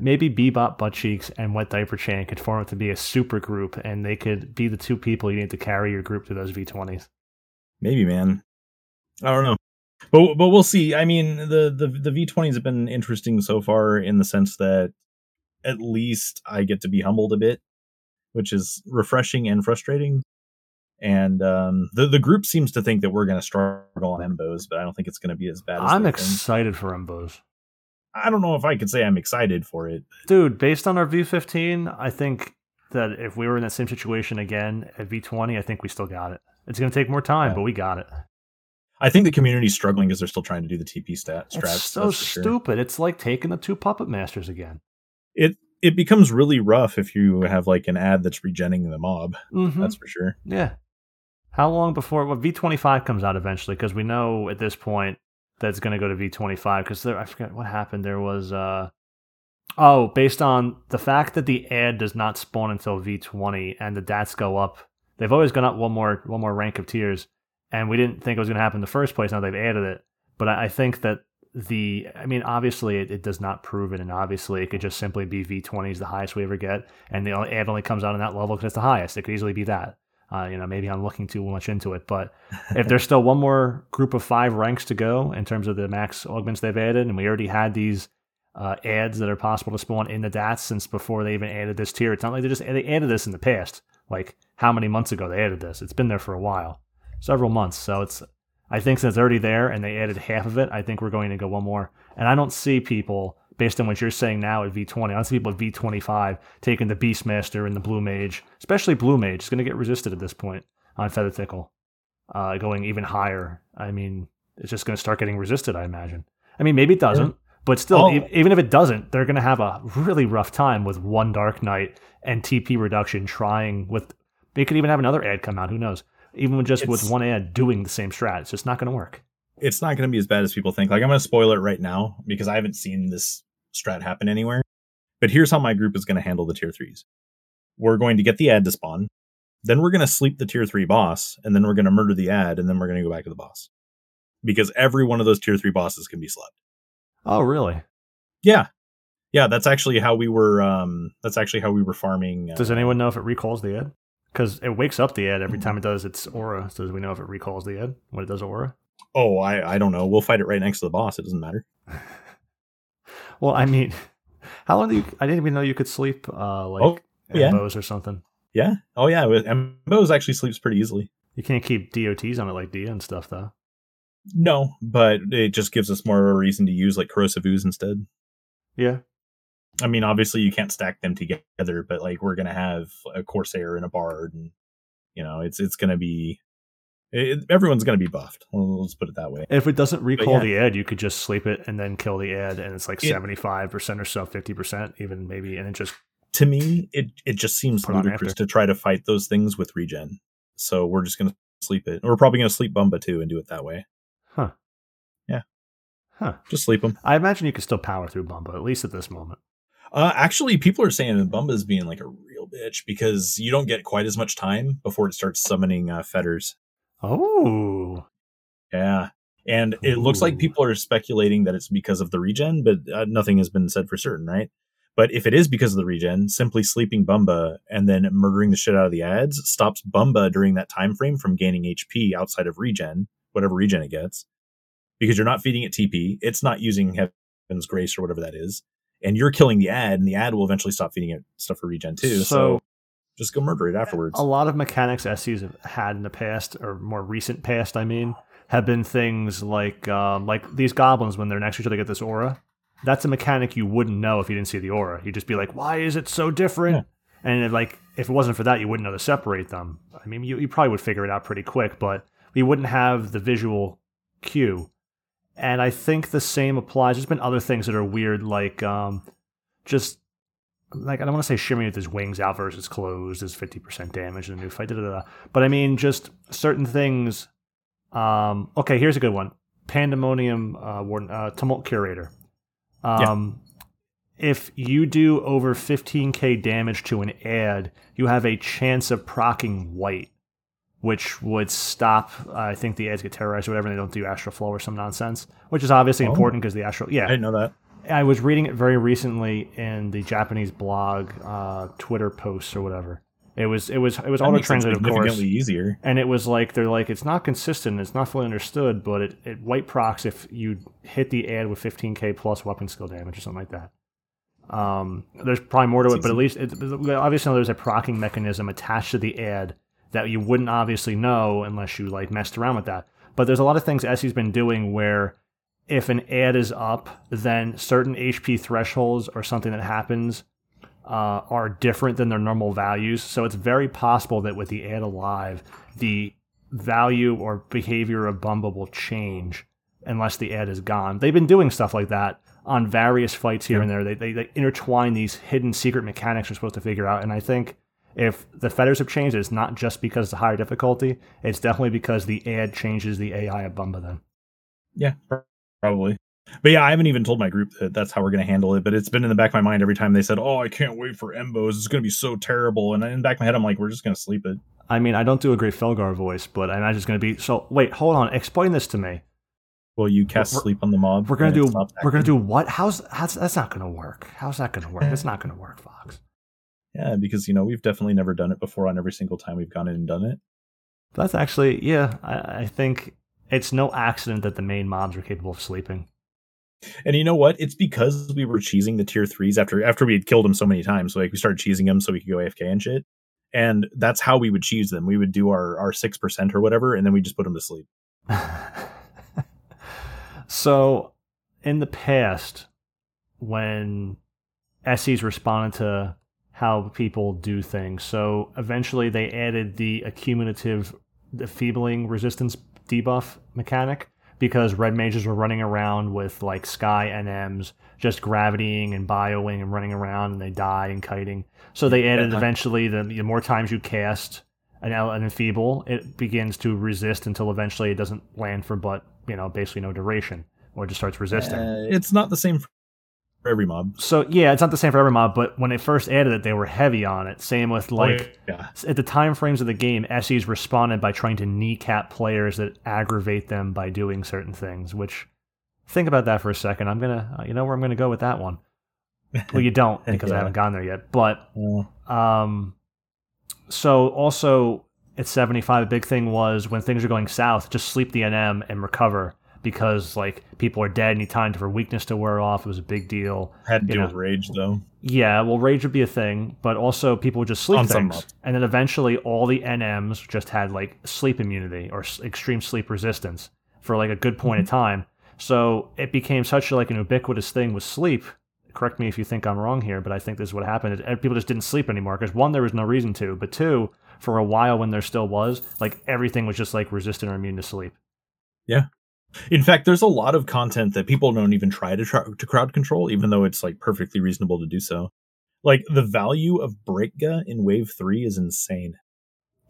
Maybe Bebop Butt Cheeks and Wet Diaper Chan could form up to be a super group, and they could be the two people you need to carry your group to those V20s. Maybe, man. I don't know. But but we'll see. I mean, the the the V20s have been interesting so far in the sense that at least I get to be humbled a bit, which is refreshing and frustrating. And um, the the group seems to think that we're going to struggle on Embos, but I don't think it's going to be as bad. as I'm they think. excited for Umbos. I don't know if I could say I'm excited for it. Dude, based on our V15, I think that if we were in that same situation again at V20, I think we still got it. It's going to take more time, Yeah. but we got it. I think the community's struggling because they're still trying to do the TP stat strats. It's so for sure. stupid. It's like taking the two puppet masters again. It it becomes really rough if you have like an ad that's regenning the mob. Mm-hmm. That's for sure. yeah. How long before well, V25 comes out eventually? Because we know at this point that it's going to go to V25. Because there, I forget what happened. There was uh oh, based on the fact that the ad does not spawn until V20 and the DATs go up. They've always gone up one more one more rank of tiers, and we didn't think it was going to happen in the first place. Now they've added it, but I, I think that the I mean, obviously it, it does not prove it, and obviously it could just simply be V20 is the highest we ever get, and the ad only comes out on that level because it's the highest. It could easily be that. Uh, you know, maybe I'm looking too much into it, but if there's still one more group of five ranks to go in terms of the max augments they've added, and we already had these uh, ads that are possible to spawn in the DATs since before they even added this tier. It's not like they just they added this in the past. Like how many months ago they added this? It's been there for a while, several months. So it's I think since it's already there and they added half of it, I think we're going to go one more. And I don't see people based on what you're saying now at V20. I don't see people at V25 taking the Beastmaster and the Blue Mage, especially Blue Mage. It's going to get resisted at this point on Feather Tickle, uh, going even higher. I mean, it's just going to start getting resisted. I imagine. I mean, maybe it doesn't. But still, Oh. e- even if it doesn't, they're going to have a really rough time with one Dark Knight and TP reduction trying with. They could even have another ad come out. Who knows? Even with just with one ad doing the same strat, it's just not going to work. It's not going to be as bad as people think. Like I'm going to spoil it right now because I haven't seen this strat happen anywhere. But here's how my group is going to handle the tier threes. We're going to get the ad to spawn. Then we're going to sleep the tier three boss, and then we're going to murder the ad, and then we're going to go back to the boss. Because every one of those tier three bosses can be slept. Oh, really? Yeah. Yeah, that's actually how we were um that's actually how we were farming uh, Does anyone know if it recalls the ad? Because it wakes up the ad every time it does its aura. So we know if it recalls the ad when it does aura? Oh, I I don't know. We'll fight it right next to the boss. It doesn't matter. Well, I mean, how long do you? I didn't even know you could sleep uh, like Oh, yeah. bows or something. Yeah. Oh yeah, with Mboze actually sleeps pretty easily. You can't keep DOTs on it like Dia and stuff, though. No, but it just gives us more of a reason to use like corrosive ooze instead. Yeah. I mean, obviously you can't stack them together, but like we're gonna have a Corsair and a Bard, and you know, it's it's gonna be it, everyone's gonna be buffed. Well, let's put it that way. If it doesn't recall yeah. the ad, you could just sleep it and then kill the ad, and it's like seventy five percent or so, fifty percent, even maybe, and it just To me, it it just seems Put on ludicrous to try to fight those things with regen. So we're just gonna sleep it. We're probably gonna sleep Bumba too and do it that way. huh, Yeah. huh. Just sleep them. I imagine you could still power through Bumba at least at this moment. Uh, actually, people are saying that Bumba is being like a real bitch because you don't get quite as much time before it starts summoning uh, fetters. Oh, Yeah. And it looks like people are speculating that it's because of the regen, but uh, nothing has been said for certain, right? But if it is because of the regen, simply sleeping Bumba and then murdering the shit out of the ads stops Bumba during that time frame from gaining HP outside of regen, whatever regen it gets, because you're not feeding it TP. It's not using Heaven's Grace or whatever that is, and you're killing the ad, and the ad will eventually stop feeding it stuff for regen too. So, So- just go murder it afterwards. a lot of mechanics SE's have had in the past, or more recent past, I mean, have been things like um, like these goblins when they're next to each other get this aura. That's a mechanic you wouldn't know if you didn't see the aura. You'd just be like, "Why is it so different?" Yeah. And it, like, if it wasn't for that, you wouldn't know to separate them. I mean, you, you probably would figure it out pretty quick, but you wouldn't have the visual cue. And I think the same applies. There's been other things that are weird, like um, just like I don't want to say shimmering with his wings out versus closed is fifty percent damage in the new fight. Da, da, da. But I mean, just certain things. Um, okay, here's a good one: Pandemonium uh, Warden, uh, Tumult Curator. Um, If you do over 15k damage to an ad, you have a chance of procking white, which would stop. Uh, I think the ads get terrorized or whatever. And they don't do astral flow or some nonsense, which is obviously Oh. important because the astral. Yeah, I didn't know that. I was reading it very recently in the Japanese blog, uh, Twitter posts or whatever. It was it was it was auto translated, of course, easier. and it was like they're like it's not consistent, it's not fully understood, but it, it white procs if you hit the ad with 15k plus weapon skill damage or something like that. Um, there's probably more to it, but at least it, obviously there's a procking mechanism attached to the ad that you wouldn't obviously know unless you like messed around with that. But there's a lot of things SE's been doing where if an ad is up, then certain HP thresholds or something that happens uh, are different than their normal values. So it's very possible that with the ad alive, the value or behavior of Bumba will change unless the ad is gone. They've been doing stuff like that on various fights here Yeah. and there. They, they, they intertwine these hidden secret mechanics you're supposed to figure out. And I think if the feathers have changed, it's not just because it's a higher difficulty. It's definitely because the ad changes the AI of Bumba then. Yeah, probably. But yeah, I haven't even told my group that that's how we're going to handle it. But it's been in the back of my mind every time they said, "Oh, I can't wait for Mboze. It's going to be so terrible." And in the back of my head, I'm like, "We're just going to sleep it." I mean, I don't do a great Felgar voice, but I imagine it's going to be. So wait, hold on. Explain this to me. Well, you cast We're- sleep on the mob. We're gonna do. We're gonna do what? How's, how's that's not gonna work? How's that gonna work? It's not gonna work, Fox. Yeah, because you know we've definitely never done it before. On every single time we've gone in and done it. That's actually, yeah. I, I think it's no accident that the main mobs are capable of sleeping. And you know what? It's because we were cheesing the tier threes after after we had killed them so many times. Like we started cheesing them so we could go AFK and shit. And that's how we would cheese them. We would do our our six percent or whatever, and then we just put them to sleep. so, in the past, when SEs responded to how people do things, so eventually they added the accumulative defeebling resistance debuff mechanic because red mages were running around with like sky NMs, just gravitying and bioing and running around, and they die and kiting. So they added Yeah. eventually the, the more times you cast an, an enfeeble, it begins to resist until eventually it doesn't land for but you know basically no duration or just starts resisting. Uh, it's not the same for every mob. so yeah, it's not the same for every mob, but when they first added it, they were heavy on it. Same with like yeah, at the time frames of the game, SEs responded by trying to kneecap players that aggravate them by doing certain things. Which, think about that for a second. I'm gonna, uh, you know, where I'm gonna go with that one. Well, you don't because I haven't gone there yet. But um, so also at 75, a big thing was when things are going south, just sleep the NM and recover because like people are dead. Need time for weakness to wear off. It was a big deal. had to You deal know. with rage though. Yeah, well, rage would be a thing, but also people would just sleep On things, and then eventually all the NMs just had like sleep immunity or s- extreme sleep resistance for like a good point Mm-hmm. of time. So it became such like an ubiquitous thing with sleep correct me if you think I'm wrong here, but I think this is what happened. Is people just didn't sleep anymore because one, there was no reason to, but two, for a while when there still was, like everything was just like resistant or immune to sleep. In fact, there's a lot of content that people don't even try to try to crowd control, even though it's like perfectly reasonable to do so. Like the value of Breakga in Wave Three is insane.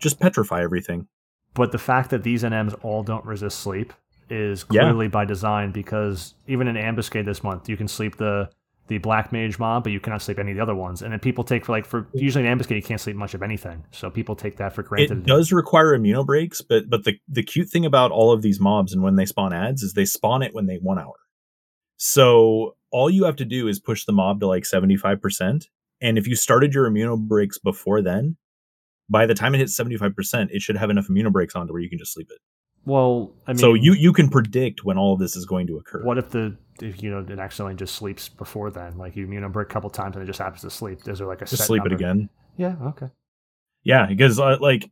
Just petrify everything. But the fact that these NMs all don't resist sleep is Yeah. clearly by design because even in Ambuscade this month, you can sleep the the Black Mage mob, but you cannot sleep any of the other ones. And then people take for like for usually in Ambuscade you can't sleep much of anything, so people take that for granted. It does require immuno breaks, but but the the cute thing about all of these mobs and when they spawn ads is they spawn it when they one hour. So all you have to do is push the mob to like seventy five percent, and if you started your immuno breaks before then, by the time it hits seventy five percent, it should have enough immuno breaks on to where you can just sleep it. Well, I mean, so you you can predict when all of this is going to occur. What if the if you know it accidentally just sleeps before then? Like you immune break a couple times and it just happens to sleep. Is there like a just set sleep it again? Yeah. Okay. Yeah, because uh, like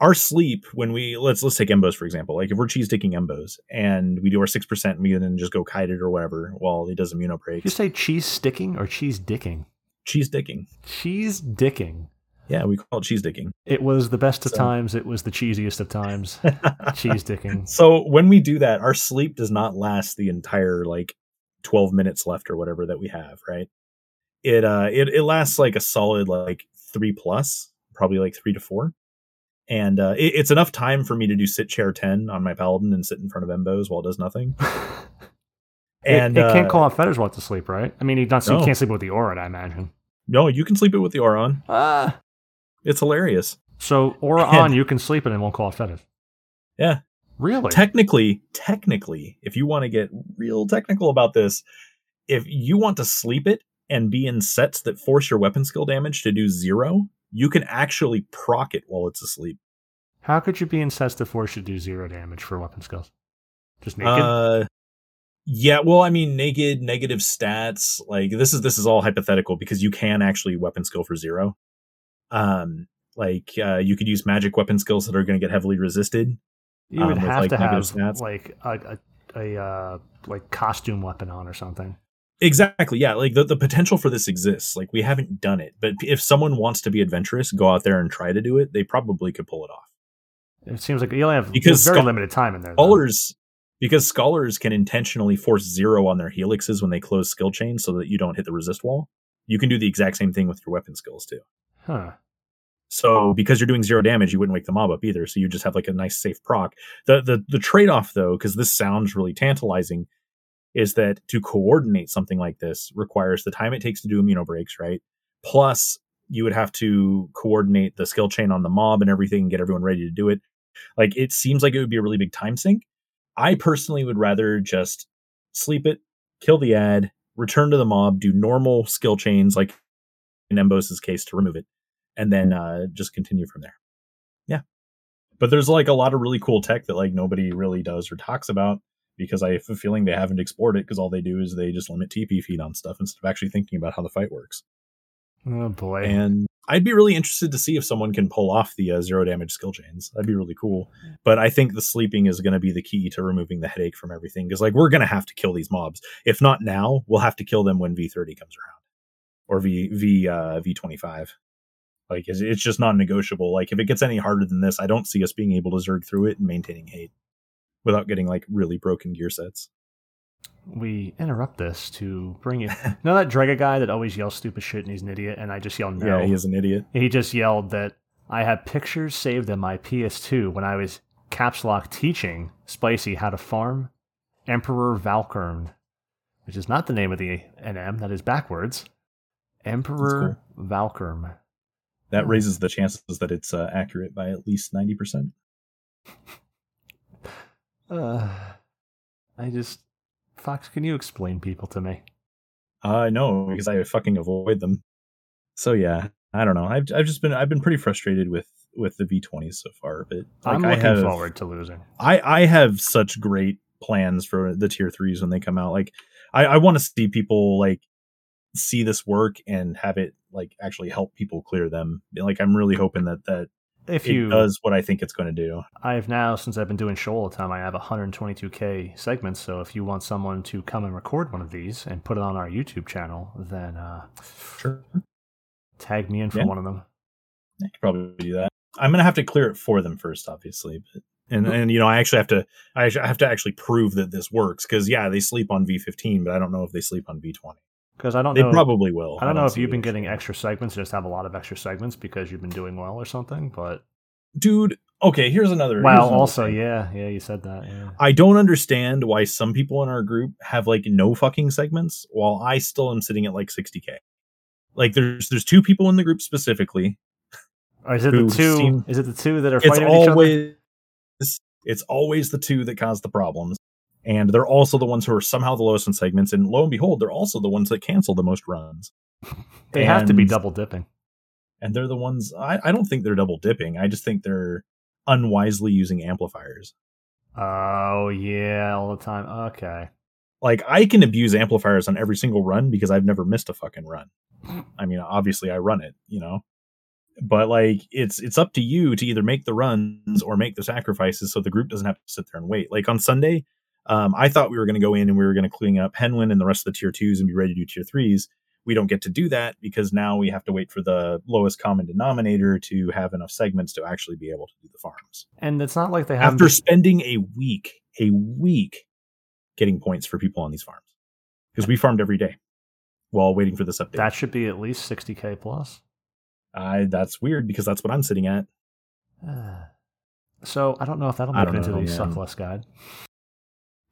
our sleep when we let's let's take Mboze for example. Like if we're cheese dicking Mboze and we do our six percent and we then just go kite it or whatever while he does immuno Did you say cheese sticking or cheese dicking? Cheese dicking. Cheese dicking. Yeah, we call it cheese dicking. It was the best of So- times. It was the cheesiest of times. cheese dicking. So when we do that, our sleep does not last the entire like 12 minutes left or whatever that we have, right? It uh it, it lasts like a solid like three plus, probably like three to four. And uh it, it's enough time for me to do sit chair 10 on my paladin and sit in front of Mboze while it does nothing. And it, it can't uh, call out feathers while to sleep, right? I mean, you not No. can't sleep with the aura, I imagine. no, you can sleep it with the aura on. Ah. It's hilarious. So aura on, you can sleep it and it won't call out feathers. Yeah. Really? technically technically if you want to get real technical about this if you want to sleep it and be in sets that force your weapon skill damage to do zero you can actually proc it while it's asleep How could you be in sets to force you to do zero damage for weapon skills? Just naked? uh yeah well i mean naked negative stats like this is this is all hypothetical because you can actually weapon skill for zero um like uh you could use magic weapon skills that are going to get heavily resisted you would um, have like, to have stats. like a, a, a uh, like costume weapon on or something. Exactly. Yeah. Like the, the potential for this exists. Like we haven't done it, but if someone wants to be adventurous, go out there and try to do it, they probably could pull it off. It seems like you only have Because very scho- limited time in there. though. Scholars, because scholars can intentionally force zero on their helixes when they close skill chains so that you don't hit the resist wall. You can do the exact same thing with your weapon skills too. Huh. So because you're doing zero damage, you wouldn't wake the mob up either. So you just have like a nice safe proc. The the the trade off though, because this sounds really tantalizing, is that to coordinate something like this requires the time it takes to do immuno breaks, right? Plus you would have to coordinate the skill chain on the mob and everything and get everyone ready to do it. Like it seems like it would be a really big time sink. I personally would rather just sleep it, kill the ad, return to the mob, do normal skill chains like in Mboze's case to remove it, and then uh, just continue from there. Yeah, but there's like a lot of really cool tech that like nobody really does or talks about because I have a feeling they haven't explored it because all they do is they just limit TP feed on stuff instead of actually thinking about how the fight works. Oh boy. And I'd be really interested to see if someone can pull off the uh, zero damage skill chains. That'd be really cool. But I think the sleeping is going to be the key to removing the headache from everything because like we're going to have to kill these mobs. If not now, we'll have to kill them when V30 comes around or V V uh, V25. Like it's, it's just non negotiable. Like if it gets any harder than this, I don't see us being able to zerg through it and maintaining hate without getting like really broken gear sets. we interrupt this to bring you. know that Drega guy that always yells stupid shit and he's an idiot, and I just yell no. Yeah, he is an idiot. He just yelled that I have pictures saved in my PS2 when I was caps lock teaching Spicy how to farm Emperor Valkurm, which is not the name of the NM, that is backwards. Emperor Valkurm. That raises the chances that it's uh, accurate by at least ninety percent. Uh, I just. Fox, can you explain people to me? Uh know because I fucking avoid them. So yeah, I don't know. I've I've just been I've been pretty frustrated with with the V20s so far, but like, I'm I looking have forward to losing. I I have such great plans for the tier threes when they come out. Like I I want to see people like see this work and have it like actually help people clear them. Like I'm really hoping that that if it you, does what I think it's going to do. I've now since I've been doing Sheol all the time, I have 122k segments. So if you want someone to come and record one of these and put it on our YouTube channel, then uh, Sure, tag me in for Yeah. one of them. I could probably do that. I'm gonna have to clear it for them first, obviously, but and and you know I actually have to I have to actually prove that this works because yeah they sleep on V15, but I don't know if they sleep on V20. Because I don't They know. probably will. I don't know if you've been getting extra segments, just have a lot of extra segments because you've been doing well or something. But dude. Okay, here's another. here's another also, thing. yeah, yeah, you said that. Yeah. I don't understand why some people in our group have like no fucking segments, while I still am sitting at like 60k. Like there's there's two people in the group specifically. Or is it the two? seem- is it the two that are It's fighting each other? always it's always the two that cause the problems, and they're also the ones who are somehow the lowest in segments. And lo and behold, they're also the ones that cancel the most runs, They have to be double dipping. and they're the ones. I, I don't think they're double dipping. I just think they're unwisely using amplifiers. Oh yeah, all the time. Okay. like I can abuse amplifiers on every single run because I've never missed a fucking run. I mean, obviously I run it, you know. But like it's it's up to you to either make the runs or make the sacrifices so the group doesn't have to sit there and wait. Like on Sunday, um, I thought we were going to go in and we were going to clean up Henwen and the rest of the tier twos and be ready to do tier threes. We don't get to do that because now we have to wait for the lowest common denominator to have enough segments to actually be able to do the farms. And it's not like they have After spending a week, a week getting points for people on these farms. Because we farmed every day while waiting for this update. that should be at least 60k plus. I, that's weird because that's what I'm sitting at. So I don't know if that'll make it into the suck less guide.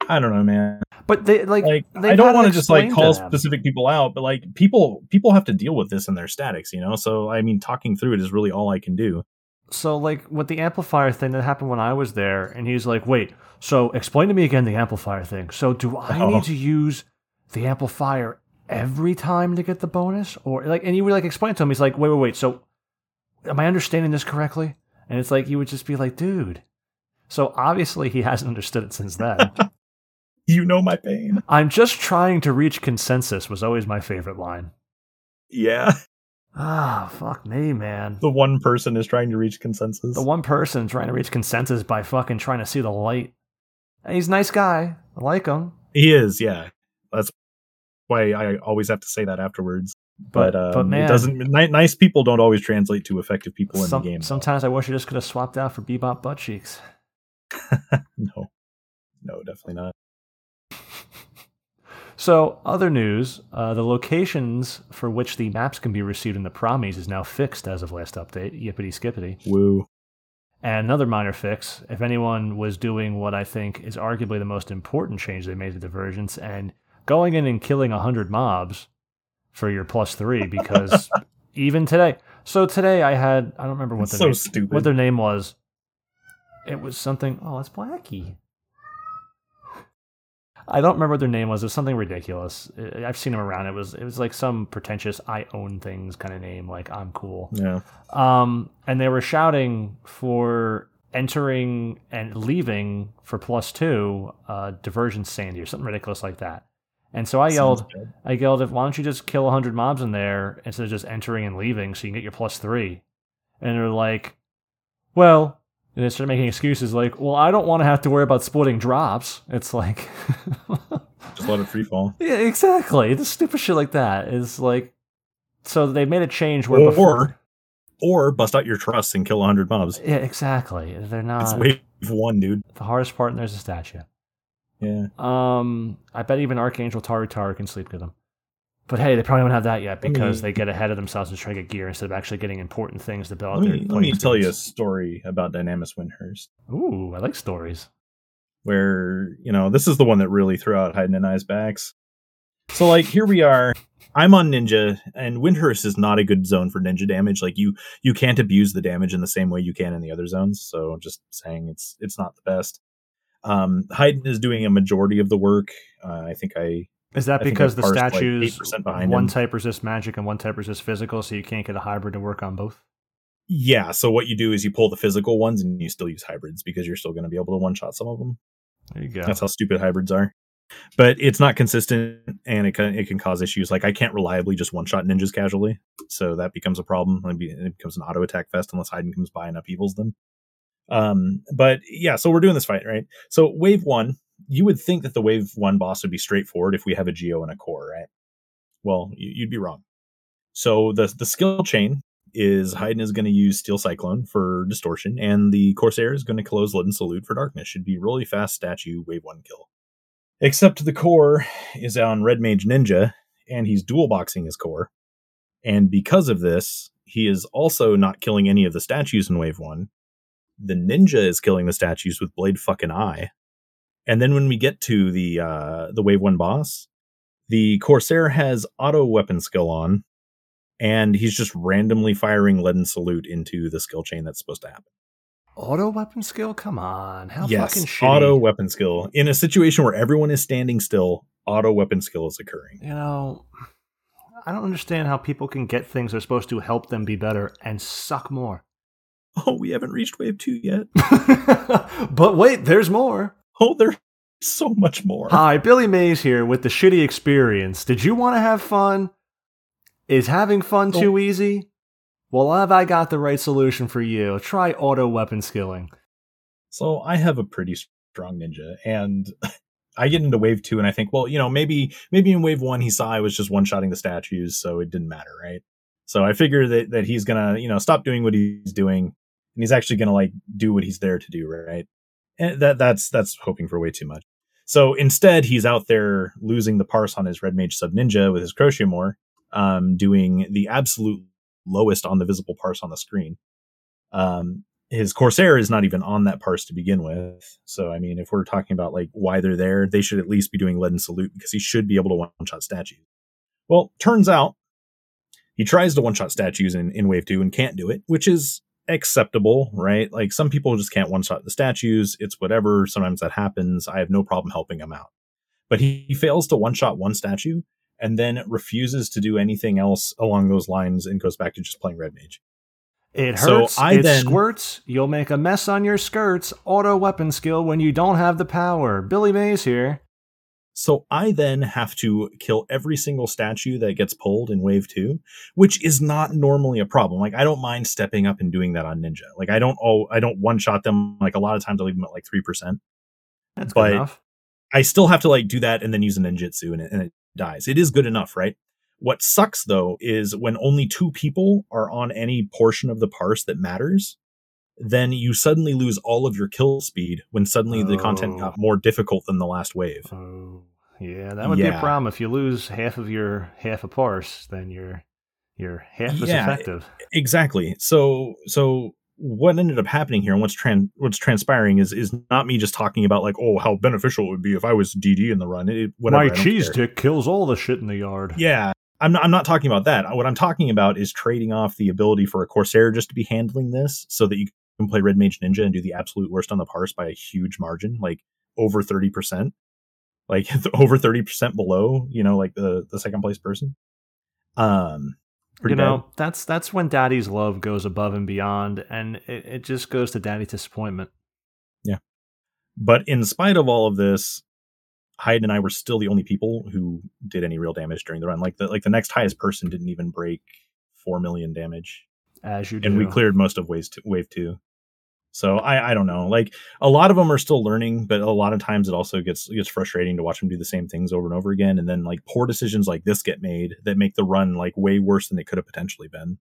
I don't know, man. But they like, Like I don't want to just like call specific people out, but like people people have to deal with this in their statics, you know? So I mean talking through it is really all I can do. so like with the amplifier thing that happened when I was there, and he's like, "Wait, so explain to me again the amplifier thing. So do I Oh. need to use the amplifier every time to get the bonus, or like?" And you would like explain to him. He's like, "Wait, wait, wait. So am I understanding this correctly?" And it's like you would just be like, "Dude." So obviously he hasn't understood it since then. You know my pain. I'm just trying to reach consensus was always my favorite line. Yeah. Ah, fuck me, man. The one person is trying to reach consensus. The one person trying to reach consensus by fucking trying to see the light. And he's a nice guy. I like him. He is, yeah. That's why I always have to say that afterwards. But But, um, but man, it doesn't. Ni- nice people don't always translate to effective people in some- the game. sometimes I wish I just could have swapped out for Bebop butt cheeks. no, no, definitely not. So, other news: uh, the locations for which the maps can be received in the Promies is now fixed as of last update. Yippity skippity! Woo. And another minor fix: if anyone was doing what I think is arguably the most important change they made to Divergence and going in and killing hundred mobs for your plus three, because even today, so today I had I don't remember what the so name, stupid. what their name was. It was something. Oh, it's Blackie. I don't remember what their name was. It was something ridiculous. I've seen them around. It was it was like some pretentious "I own things" kind of name, like "I'm cool." yeah. Um, and they were shouting for entering and leaving for plus two, uh, diversion Sandy or something ridiculous like that. And so I yelled. I yelled, "If why don't you just kill hundred mobs in there instead of just entering and leaving, so you can get your plus three? And they're like, "Well," and they started making excuses like, "Well, I don't want to have to worry about splitting drops." It's like, Just let it free fall. yeah, exactly. The stupid shit like that is like. So they made a change where Or- before, Or bust out your trusts and kill hundred mobs. yeah, exactly. They're It's not wave one, dude. the hardest part. And there's a statue. Yeah. Um, I bet even Archangel Taru Taru can sleep with them. But hey, they probably don't have that yet because me- they get ahead of themselves and try to get gear instead of actually getting important things to build Let their me, let me tell you a story about Dynamis Windurst. Ooh, I like stories. where you know this is the one that really threw out Hayden and I's backs. So like here we are. I'm on Ninja, and Windurst is not a good zone for Ninja damage. Like you, you can't abuse the damage in the same way you can in the other zones. So just saying, it's it's not the best. Um, Hayden is doing a majority of the work. Uh, I think I Is that I because the parsed, like, statues one him. type resist magic and one type resist physical, so you can't get a hybrid to work on both? yeah. So what you do is you pull the physical ones, and you still use hybrids because you're still going to be able to one shot some of them. There you go. That's how stupid hybrids are. but it's not consistent and it can, it can cause issues. Like I can't reliably just one shot ninjas casually, so that becomes a problem. It becomes an auto attack fest unless Hayden comes by and upheavals them. Um, but yeah, so we're doing this fight right. So wave one, you would think that the wave one boss would be straightforward if we have a geo and a core, right? Well, you'd be wrong. So the the skill chain is Hayden is going to use Steel Cyclone for distortion, and the Corsair is going to close Leaden Salute for darkness. Should be really fast statue wave one kill. Except the core is on Red Mage Ninja, and he's dual boxing his core. And because of this, he is also not killing any of the statues in wave one. The ninja is killing the statues with Blade fucking Eye. And then when we get to the uh, the wave one boss, the Corsair has auto weapon skill on, and he's just randomly firing leaden salute into the skill chain that's supposed to happen. Auto weapon skill? Come on. How yes, fucking shitty. auto weapon skill. In a situation where everyone is standing still, auto weapon skill is occurring. You know, I don't understand how people can get things that are supposed to help them be better and suck more. Oh, we haven't reached wave two yet. but wait, there's more. Oh, there's so much more. Hi, Billy Mays here with the shitty experience. Did you want to have fun? Is having fun too easy? Well, have I got the right solution for you? Try auto weapon skilling. So I have a pretty strong ninja, and I get into wave two, and I think, well, you know, maybe maybe in wave one he saw I was just one shotting the statues, so it didn't matter, right? So I figure that that he's gonna, you know, stop doing what he's doing, and he's actually gonna like do what he's there to do, right? And that that's that's hoping for way too much. So instead, he's out there losing the parse on his red mage sub ninja with his Crocea Mors, um, doing the absolute lowest on the visible parse on the screen. Um, his Corsair is not even on that parse to begin with. So, I mean, if we're talking about like why they're there, they should at least be doing leaden salute because he should be able to one shot statues. Well, turns out he tries to one shot statues in, in wave two and can't do it, which is acceptable, right? Like some people just can't one shot the statues. It's whatever. Sometimes that happens. I have no problem helping him out. But he, he fails to one shot one statue and then refuses to do anything else along those lines and goes back to just playing red mage. It hurts. So I it then, squirts. You'll make a mess on your skirts. Auto weapon skill when you don't have the power. Billy Mays here. So I then have to kill every single statue that gets pulled in wave two, which is not normally a problem. Like I don't mind stepping up and doing that on ninja. Like I don't oh I don't one shot them. Like a lot of times I leave them at like three percent. That's but good enough. I still have to like do that and then use a ninjutsu and it, and it dies. It is good enough, right? What sucks though is when only two people are on any portion of the parse that matters, then you suddenly lose all of your kill speed when suddenly oh. the content got oh. more difficult than the last wave. Oh, yeah, that would yeah. be a problem. If you lose half of your half a parse, then you're you're half yeah, as effective. Exactly. So so what ended up happening here and what's tran- what's transpiring is is not me just talking about like oh how beneficial it would be if I was DD in the run. It, whatever, My cheese dick kills all the shit in the yard. Yeah, I'm not, I'm not talking about that. What I'm talking about is trading off the ability for a Corsair just to be handling this so that you can play Red Mage Ninja and do the absolute worst on the parse by a huge margin, like over 30%. Like over 30% below, you know, like the, the second place person. Um, you know, bad. that's that's when daddy's love goes above and beyond, and it, it just goes to daddy's disappointment. Yeah. But in spite of all of this, Hyde and I were still the only people who did any real damage during the run. Like the like the next highest person didn't even break four million damage. As you do. And we cleared most of waves wave two. So I, I don't know. Like a lot of them are still learning, but a lot of times it also gets gets frustrating to watch them do the same things over and over again. And then like poor decisions like this get made that make the run like way worse than it could have potentially been.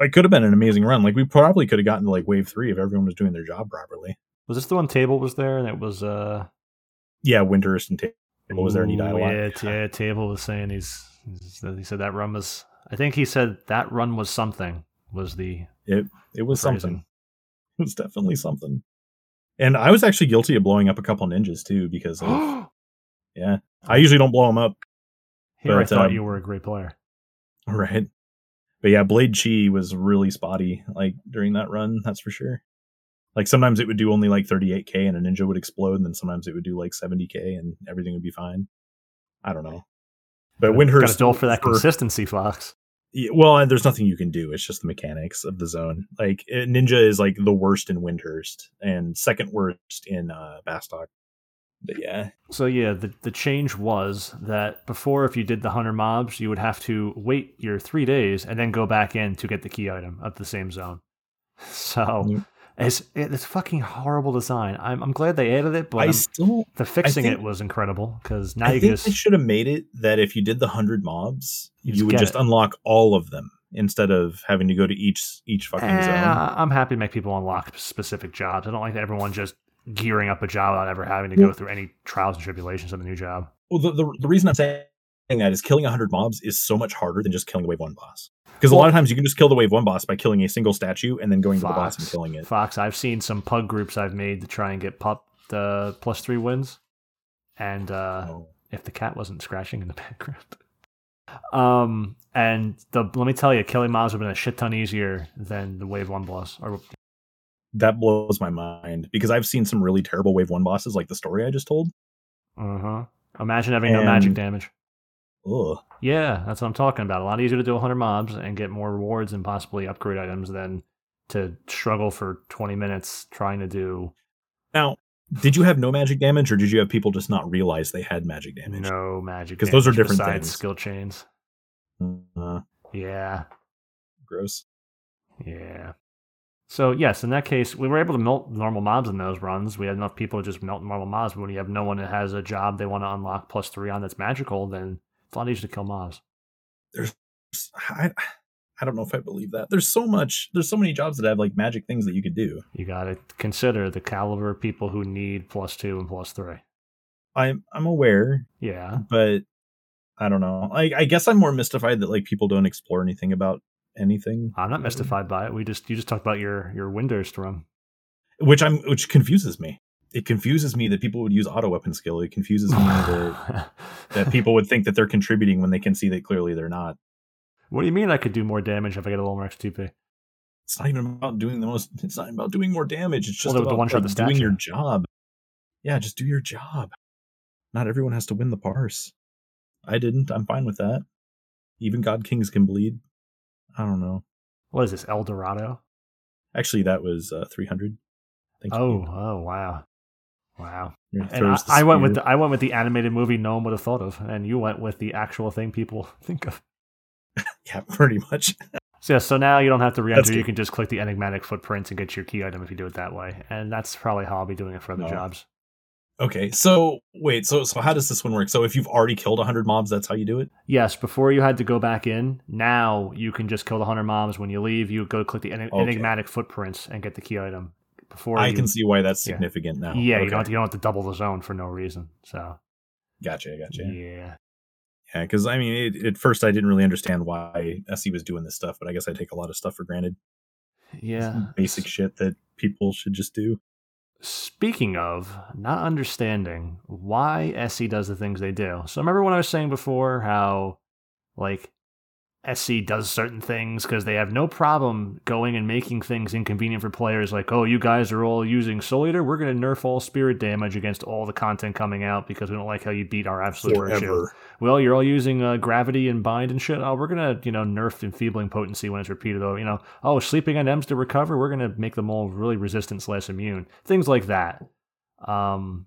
It could have been an amazing run. Like we probably could have gotten to like wave three if everyone was doing their job properly. Was this the one table was there and it was uh yeah, Winters and Table was there and he died a lot. Yeah, yeah, Table was saying he's, he's he said that run was I think he said that run was something was the it it was something. It was definitely something. And I was actually guilty of blowing up a couple ninjas too because of yeah. I usually don't blow them up. Here but, I thought um, you were a great player. Right. But yeah, Blade Chi was really spotty like during that run, that's for sure. Like sometimes it would do only like 38k and a ninja would explode, and then sometimes it would do like 70k and everything would be fine. I don't know. But Windurst to dull for that for, consistency, Fox. Well, there's nothing you can do. It's just the mechanics of the zone. Like Ninja is like the worst in Windurst and second worst in uh, Bastok. But yeah, So yeah, the the change was that before, if you did the hundred mobs, you would have to wait your three days and then go back in to get the key item of the same zone. So Yep. It's it's fucking horrible design. I'm I'm glad they added it, but I I'm- still the fixing think- it was incredible because now I you think just they should have made it that if you did the hundred mobs, You you, would just it. unlock all of them instead of having to go to each each fucking Eh, zone. I'm happy to make people unlock specific jobs. I don't like everyone just gearing up a job without ever having to go through any trials and tribulations of the new job. Well, the, the the reason I'm saying that is killing hundred mobs is so much harder than just killing a wave one boss. Because a lot of times you can just kill the wave one boss by killing a single statue and then going to the boss and killing it. Fox, I've seen some pug groups I've made to try and get pup the plus three wins, and uh, Oh. if the cat wasn't scratching in the background. Um, and the let me tell you, killing mobs would have been a shit ton easier than the wave one boss. Or That blows my mind because I've seen some really terrible wave one bosses, like the story I just told. uh huh. Imagine having no magic damage. Ugh. Yeah, that's what I'm talking about. A lot easier to do 100 mobs and get more rewards and possibly upgrade items than to struggle for 20 minutes trying to do Now, did you have no magic damage, or did you have people just not realize they had magic damage? no magic, because those are different things. skill chains. Uh, Yeah, gross. yeah. So yes, in that case, we were able to melt normal mobs in those runs. We had enough people to just melt normal mobs. But when you have no one that has a job they want to unlock plus three on that's magical, then lot easier to kill mobs. I, I don't know if I believe that. There's so much. There's so many jobs that have like magic things that you could do. You got to consider the caliber of people who need plus two and plus three. I'm I'm aware, Yeah, but I don't know. I I guess I'm more mystified that like people don't explore anything about anything, I'm not mystified by it. We just you just talked about your your Windows run. which I'm which confuses me. It confuses me that people would use auto weapon skill. It confuses me that that people would think that they're contributing when they can see that clearly they're not. what do you mean I could do more damage if I get a little more XTP? It's not even about doing the most. It's not about doing more damage. It's just Well, about like, doing statue. your job. Yeah, just do your job. Not everyone has to win the parse. I didn't. I'm fine with that. Even God Kings can bleed. I don't know. What is this, El Dorado? Actually, that was uh, 300. Thank Oh, you. oh, wow, wow. And I, I went with the I went with the animated movie no one would have thought of, and you went with the actual thing people think of. yeah, pretty much. So yeah, so now you don't have to re-enter. You can just click the enigmatic footprints and get your key item if you do it that way, and that's probably how I'll be doing it for other No. jobs. Okay, so wait, so so how does this one work? So if you've already killed 100 mobs, that's how you do it? Yes, before you had to go back in. Now you can just kill the hundred mobs. When you leave, you go click the enig- Okay. enigmatic footprints and get the key item. Before I you, can see why that's yeah. significant now. Yeah, Okay. you don't have to, you don't have to double the zone for no reason. So Gotcha, gotcha. yeah, Yeah, because I mean, it, at first I didn't really understand why SE was doing this stuff, but I guess I take a lot of stuff for granted. yeah. Basic shit that people should just do. Speaking of not understanding why SE does the things they do. So remember when I was saying before how like SE does certain things because they have no problem going and making things inconvenient for players like, oh, you guys are all using Soul Eater, we're going to nerf all spirit damage against all the content coming out because we don't like how you beat our absolute virtue. Well, you're all using uh, gravity and bind and shit. Oh, we're gonna, you know, nerf enfeebling potency when it's repeated. Though, you know, oh, sleeping NMs to recover. We're gonna make them all really resistant slash immune. Things like that. Um,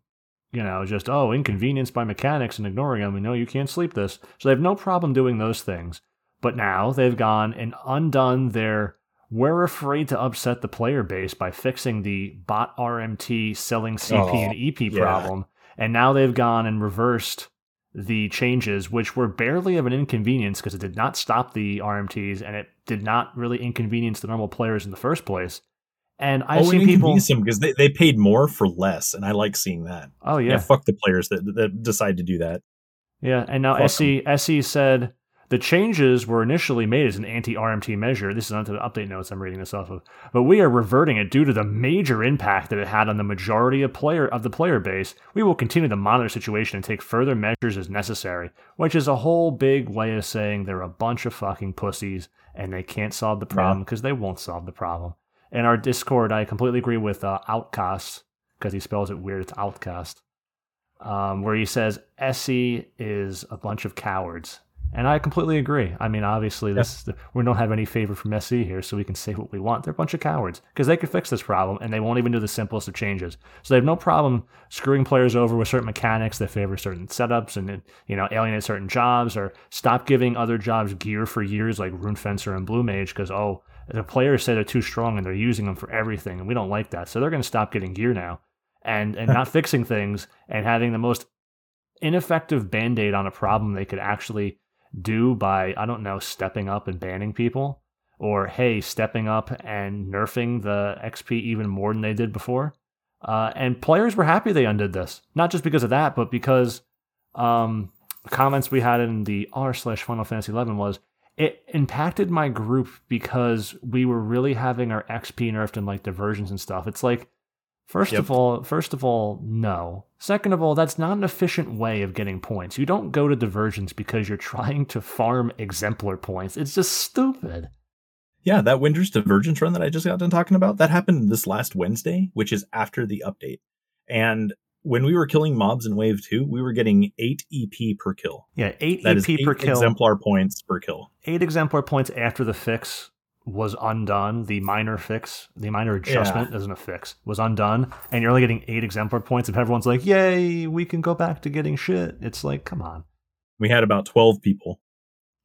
you know, just oh, inconvenience by mechanics and ignoring them. We know you can't sleep this, so they have no problem doing those things. But now they've gone and undone their. We're afraid to upset the player base by fixing the bot RMT selling CP Oh, and EP yeah. problem, and now they've gone and reversed the changes, which were barely of an inconvenience because it did not stop the RMTs and it did not really inconvenience the normal players in the first place. And I've oh, seen and people. them because they, they paid more for less, and I like seeing that. Oh Yeah. yeah, fuck the players that, that decide to do that. yeah. And now Fuck. SE SE said the changes were initially made as an anti-RMT measure. This is onto the update notes I'm reading this off of, but we are reverting it due to the major impact that it had on the majority of player of the player base. We will continue to monitor the situation and take further measures as necessary, which is a whole big way of saying they're a bunch of fucking pussies and they can't solve the problem because they won't solve the problem. In our Discord, I completely agree with uh, Outcast because he spells it weird. It's Outcast, um, where he says SE is a bunch of cowards And I completely agree. I mean, obviously, this we don't have any favor from SE here, so we can say what we want. They're a bunch of cowards because they could fix this problem, and they won't even do the simplest of changes. So they have no problem screwing players over with certain mechanics that favor certain setups, and you know, alienate certain jobs, or stop giving other jobs gear for years, like Rune Fencer and Blue Mage, because oh, the players say they're too strong and they're using them for everything, and we don't like that. So they're going to stop getting gear now, and and not fixing things and having the most ineffective band aid on a problem they could actually do by, I don't know, stepping up and banning people, or hey, stepping up and nerfing the XP even more than they did before. Uh, and players were happy they undid this, not just because of that, but because um, comments we had in the r slash Final Fantasy 11 was it impacted my group because we were really having our XP nerfed and like diversions and stuff. It's like First yep. of all, first of all, no. Second of all, that's not an efficient way of getting points. You don't go to diversions because you're trying to farm exemplar points. It's just stupid. Yeah, that Winter's Divergence run that I just got done talking about, that happened this last Wednesday, which is after the update. And when we were killing mobs in Wave 2, we were getting 8 EP per kill. Yeah, 8 that EP eight per kill. That is exemplar points per kill. 8 exemplar points after the fix was undone. The minor fix, the minor adjustment yeah. isn't a fix, was undone, and you're only getting eight exemplar points. If everyone's like, "Yay, we can go back to getting shit," it's like, come on. We had about twelve people,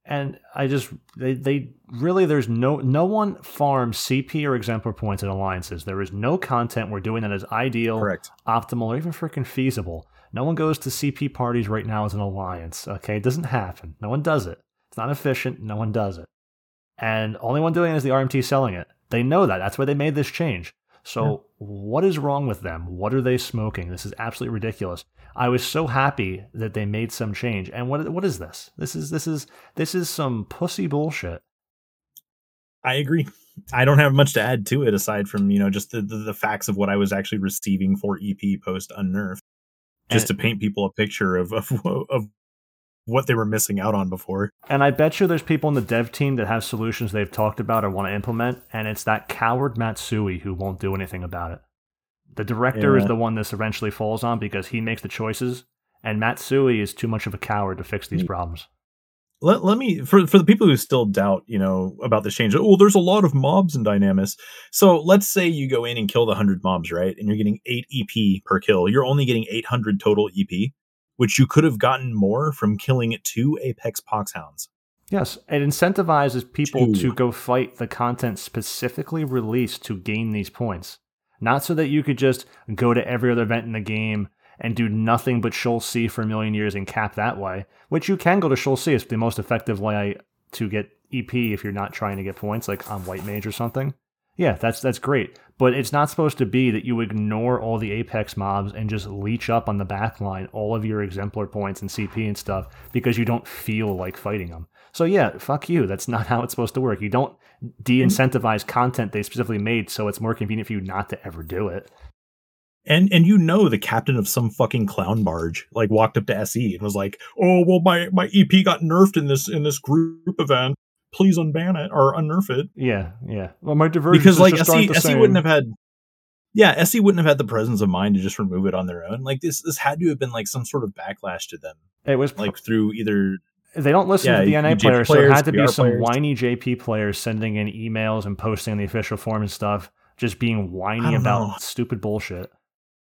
and I just they they really there's no no one farms CP or exemplar points in alliances. There is no content we're doing that is ideal, correct, optimal, or even freaking feasible. No one goes to CP parties right now as an alliance. Okay, it doesn't happen. No one does it. It's not efficient. No one does it and only one doing it is the RMT selling it. They know that. That's why they made this change. So yeah. what is wrong with them? What are they smoking? This is absolutely ridiculous. I was so happy that they made some change. And what what is this? This is this is this is some pussy bullshit. I agree. I don't have much to add to it aside from, you know, just the, the, the facts of what I was actually receiving for EP post unnerved. Just and, to paint people a picture of, of of what they were missing out on before. And I bet you there's people in the dev team that have solutions they've talked about or want to implement, and it's that coward Matsui who won't do anything about it. The director yeah. is the one this eventually falls on because he makes the choices, and Matsui is too much of a coward to fix these mm. problems. Let, let me for for the people who still doubt, you know, about this change. Oh, there's a lot of mobs in Dynamis. So let's say you go in and kill the hundred mobs, right? And you're getting eight EP per kill. You're only getting eight hundred total EP which you could have gotten more from killing two Apex Poxhounds. Yes, it incentivizes people two. to go fight the content specifically released to gain these points. Not so that you could just go to every other event in the game and do nothing but Sheol C for a million years and cap that way, which you can go to Sheol C. It's the most effective way to get EP if you're not trying to get points, like on White Mage or something. Yeah, that's that's great. But it's not supposed to be that you ignore all the Apex mobs and just leech up on the back line all of your exemplar points and CP and stuff because you don't feel like fighting them. So yeah, fuck you. That's not how it's supposed to work. You don't de-incentivize content they specifically made so it's more convenient for you not to ever do it. And and you know the captain of some fucking clown barge like walked up to SE and was like, "Oh well, my my EP got nerfed in this in this group event please unban it or unnerf it. Yeah, yeah. Well, my divergence because like SE, SE wouldn't have had. Yeah, SE wouldn't have had the presence of mind to just remove it on their own. Like this, this had to have been like some sort of backlash to them. It was like through either they don't listen yeah, to the NA players, players, so it had to be some players. whiny JP players sending in emails and posting on the official forum and stuff, just being whiny about know. stupid bullshit.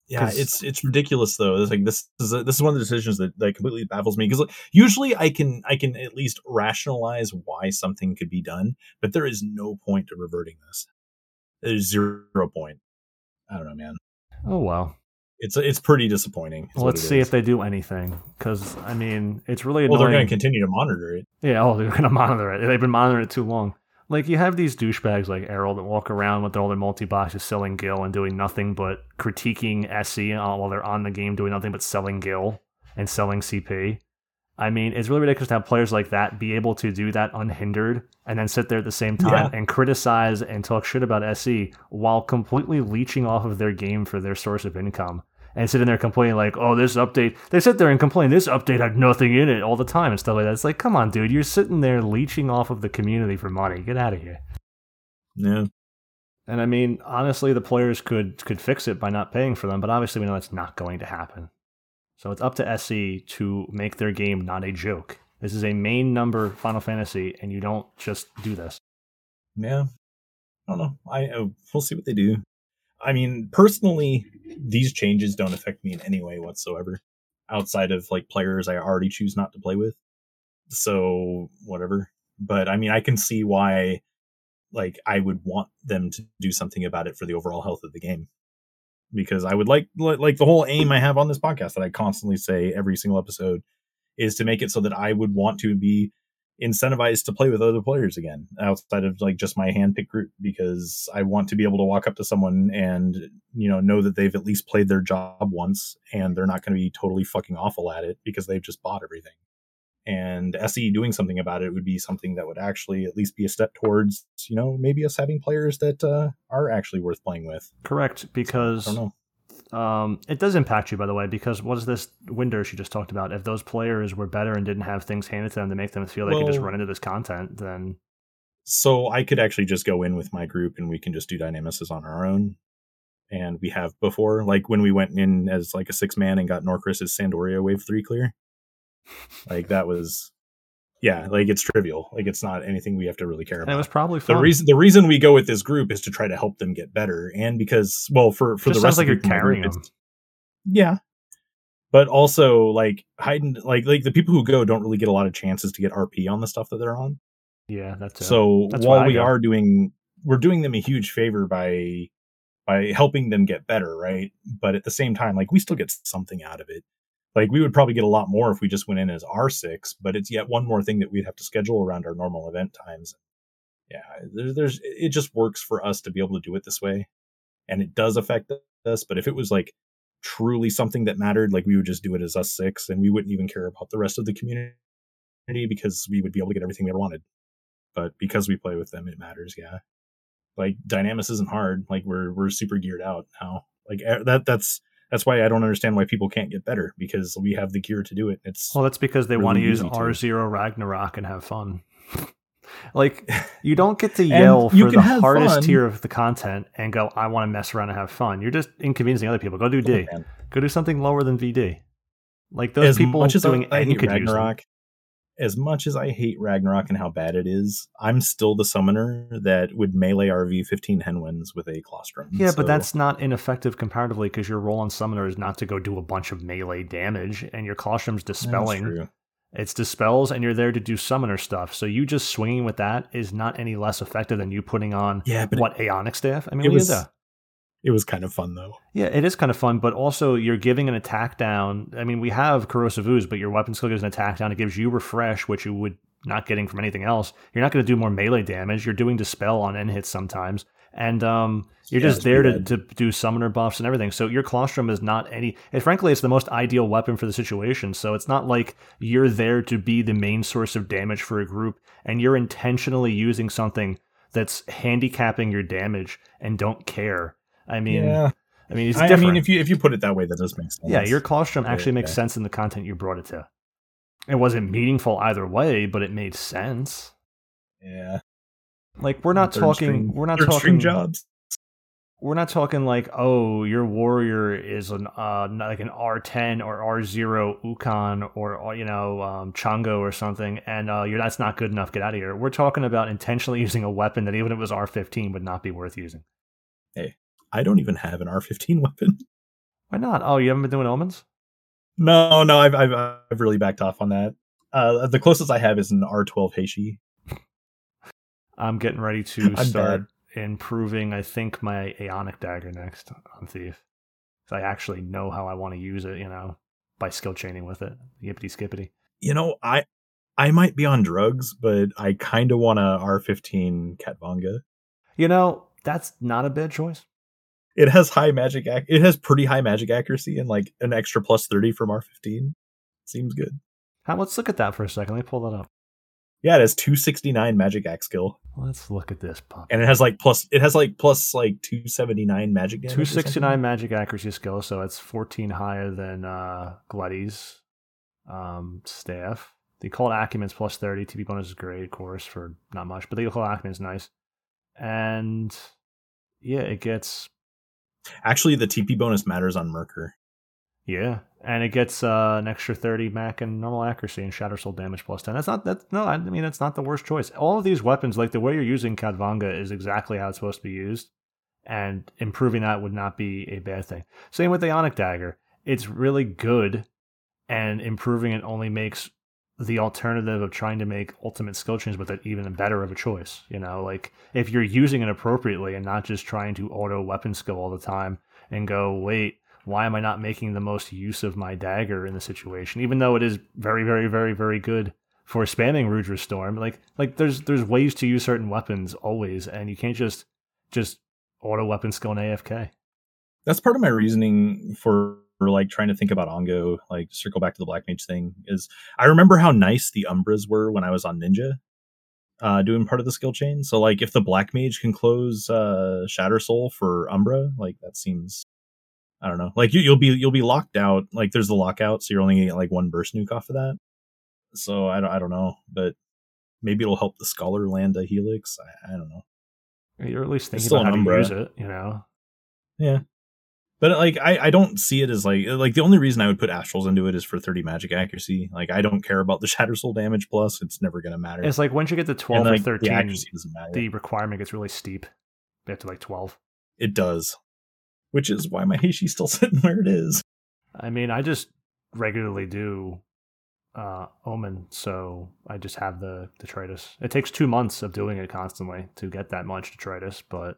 Yeah, it's it's ridiculous though. It's like this is a, this is one of the decisions that, that completely baffles me because like, usually I can I can at least rationalize why something could be done, but there is no point to reverting this. There's zero point. I don't know, man. Oh well. It's it's pretty disappointing. Well, let's see is. if they do anything because I mean it's really annoying. well they're going to continue to monitor it. Yeah, oh they're going to monitor it. They've been monitoring it too long. Like you have these douchebags like Errol that walk around with all their multi boxes selling Gil and doing nothing but critiquing SE uh, while they're on the game, doing nothing but selling Gil and selling CP. I mean, it's really ridiculous to have players like that be able to do that unhindered and then sit there at the same time yeah. and criticize and talk shit about SE while completely leeching off of their game for their source of income and sitting there complaining like, "Oh, this update." They sit there and complain this update had nothing in it all the time and stuff like that. It's like, come on, dude, you're sitting there leeching off of the community for money. Get out of here. Yeah. And I mean, honestly, the players could could fix it by not paying for them, but obviously we know that's not going to happen. So it's up to SE to make their game not a joke This is a main number Final Fantasy, and you don't just do this. Yeah, I don't know. I uh, we'll see what they do. I mean, personally, these changes don't affect me in any way whatsoever, outside of like players I already choose not to play with. So whatever. But I mean, I can see why, like, I would want them to do something about it for the overall health of the game, because I would like like the whole aim I have on this podcast that I constantly say every single episode is to make it so that I would want to be incentivized to play with other players again outside of like just my handpicked group because I want to be able to walk up to someone and you know know that they've at least played their job once and they're not going to be totally fucking awful at it because they've just bought everything. And SE doing something about it would be something that would actually at least be a step towards, you know, maybe us having players that uh, are actually worth playing with. Correct, because I don't know. Um, it does impact you, by the way, because what is this window she just talked about? If those players were better and didn't have things handed to them to make them feel like they could just run into this content, then So I could actually just go in with my group and we can just do Dynamis on our own. And we have before, like when we went in as like a six man and got Norcris's San d'Oria Wave 3 clear. Like that was yeah, like it's trivial. Like it's not anything we have to really care and it about. was probably the reason the reason we go with this group is to try to help them get better and because well for for the rest like of you're carrying them. yeah but also like hiding like like the people who go don't really get a lot of chances to get rp on the stuff that they're on Yeah, that's it. so That's while we are doing we're doing them a huge favor by by helping them get better right but at the same time like we still get something out of it like we would probably get a lot more if we just went in as r6 but it's yet one more thing that we'd have to schedule around our normal event times. Yeah there's, there's it just works for us to be able to do it this way and it does affect us but if it was like truly something that mattered like we would just do it as us six and we wouldn't even care about the rest of the community because we would be able to get everything we ever wanted. But because we play with them it matters yeah. Like dynamis isn't hard like we're we're super geared out now. Like that that's that's why i don't understand why people can't get better because we have the gear to do it it's Well, that's because they really want to use. R Zero Ragnarok and have fun. like you don't get to yell for the hardest fun. tier of the content and go, "I want to mess around and have fun." You're just inconveniencing other people. Go do D. Oh, man. Go do something lower than VD. Like those as people much as doing I N hate could use. Ragnarok, as much as I hate Ragnarok and how bad it is, I'm still the summoner that would melee RV 15 Henwens with a Claustrum. Yeah, So, but that's not ineffective comparatively because your role on Summoner is not to go do a bunch of melee damage, and your that's dispelling. true. It's dispels, and you're there to do Summoner stuff. So you just swinging with that is not any less effective than you putting on Yeah, but what Aeonic staff. I mean, it was do? It was kind of fun though. Yeah, it is kind of fun, but also you're giving an attack down. I mean, we have corrosive ooze, but your weapon skill gives an attack down. It gives you refresh, which you would not getting from anything else. You're not going to do more melee damage. You're doing dispel on end hits sometimes, and um, you're Yeah, just there to, to do summoner buffs and everything. So your Claustrum is not any. And frankly, it's the most ideal weapon for the situation. So it's not like you're there to be the main source of damage for a group, and you're intentionally using something that's handicapping your damage and don't care. I mean, yeah, I mean, it's I, I mean, if you if you put it that way, that does make sense. yeah, your Claustrum actually makes sense in the content you brought it to. It wasn't meaningful either way, but it made sense. yeah. Like we're not talking. string- we're not talking. jobs. We're not talking like, oh, your warrior is an uh like an R ten or R zero Ukon or, or you know um, Chango or something, and uh, you're that's not good enough. Get out of here. We're talking about intentionally using a weapon that even if it was R fifteen would not be worth using. I don't even have an R15 weapon. Why not? Oh, you haven't been doing omens? No, no, I've I've, I've really backed off on that. Uh, the closest I have is an R12 Heishi. I'm getting ready to start improving. I think my Aeonic dagger next on Thief. I actually know how I want to use it. You know, by skill chaining with it. Yippity skippity. You know, I I might be on drugs, but I kind of want a R15 Khatvanga. You know, that's not a bad choice. It has high magic. Ac- it has pretty high magic accuracy and like an extra plus 30 from R15. Seems good. How, let's look at that for a second. Let me pull that up. Yeah, it has 269 magic axe skill, Let's look at this pup. and it has like plus. It has like plus like 279 magic damage. or Two sixty nine magic accuracy skill, so it's fourteen higher than uh Gleti's um staff. The occult acumen's plus thirty. TP bonus is great, of course, for not much, but the occult acumen's nice. And yeah, it gets Actually, the TP bonus matters on Myrkr. Yeah, and it gets uh, an extra thirty Mac and normal accuracy and Shattersoul damage plus ten. That's not that's no, I mean that's not the worst choice. All of these weapons, like the way you're using Khatvanga, is exactly how it's supposed to be used, and improving that would not be a bad thing. Same with the Aeonic Dagger. It's really good, and improving it only makes the alternative of trying to make ultimate skill change with it even better of a choice. You know, like if you're using it appropriately and not just trying to auto weapon skill all the time and go, wait, why am I not making the most use of my dagger in the situation? Even though it is very, very, very, very good for spamming Rudra Storm. Like like there's there's ways to use certain weapons always, and you can't just just auto weapon skill in AFK. That's part of my reasoning for for like trying to think about Ongo, like circle back to the Black Mage thing, is I remember how nice the Umbras were when I was on Ninja, uh, doing part of the skill chain. So like if the Black Mage can close uh, Shattersoul for Umbra, like that seems I don't know. Like you, you'll be you'll be locked out. Like there's the lockout, so you're only gonna get like one burst nuke off of that. So I don't I don't know, but maybe it'll help the Scholar land a Helix. I, I don't know. You're at least thinking about how an to Umbra. use it. You know, Yeah. But like I, I don't see it as like like the only reason I would put astrals into it is for 30 magic accuracy. Like I don't care about the Shattersoul damage plus. It's never gonna matter. it's like once you get to And, twelve like, or thirteen, the accuracy doesn't matter. the requirement gets really steep. You have to like twelve. it does. Which is why my Heishi's still sitting where it is. I mean, I just regularly do uh, Omen, so I just have the detritus. It takes two months of doing it constantly to get that much detritus, but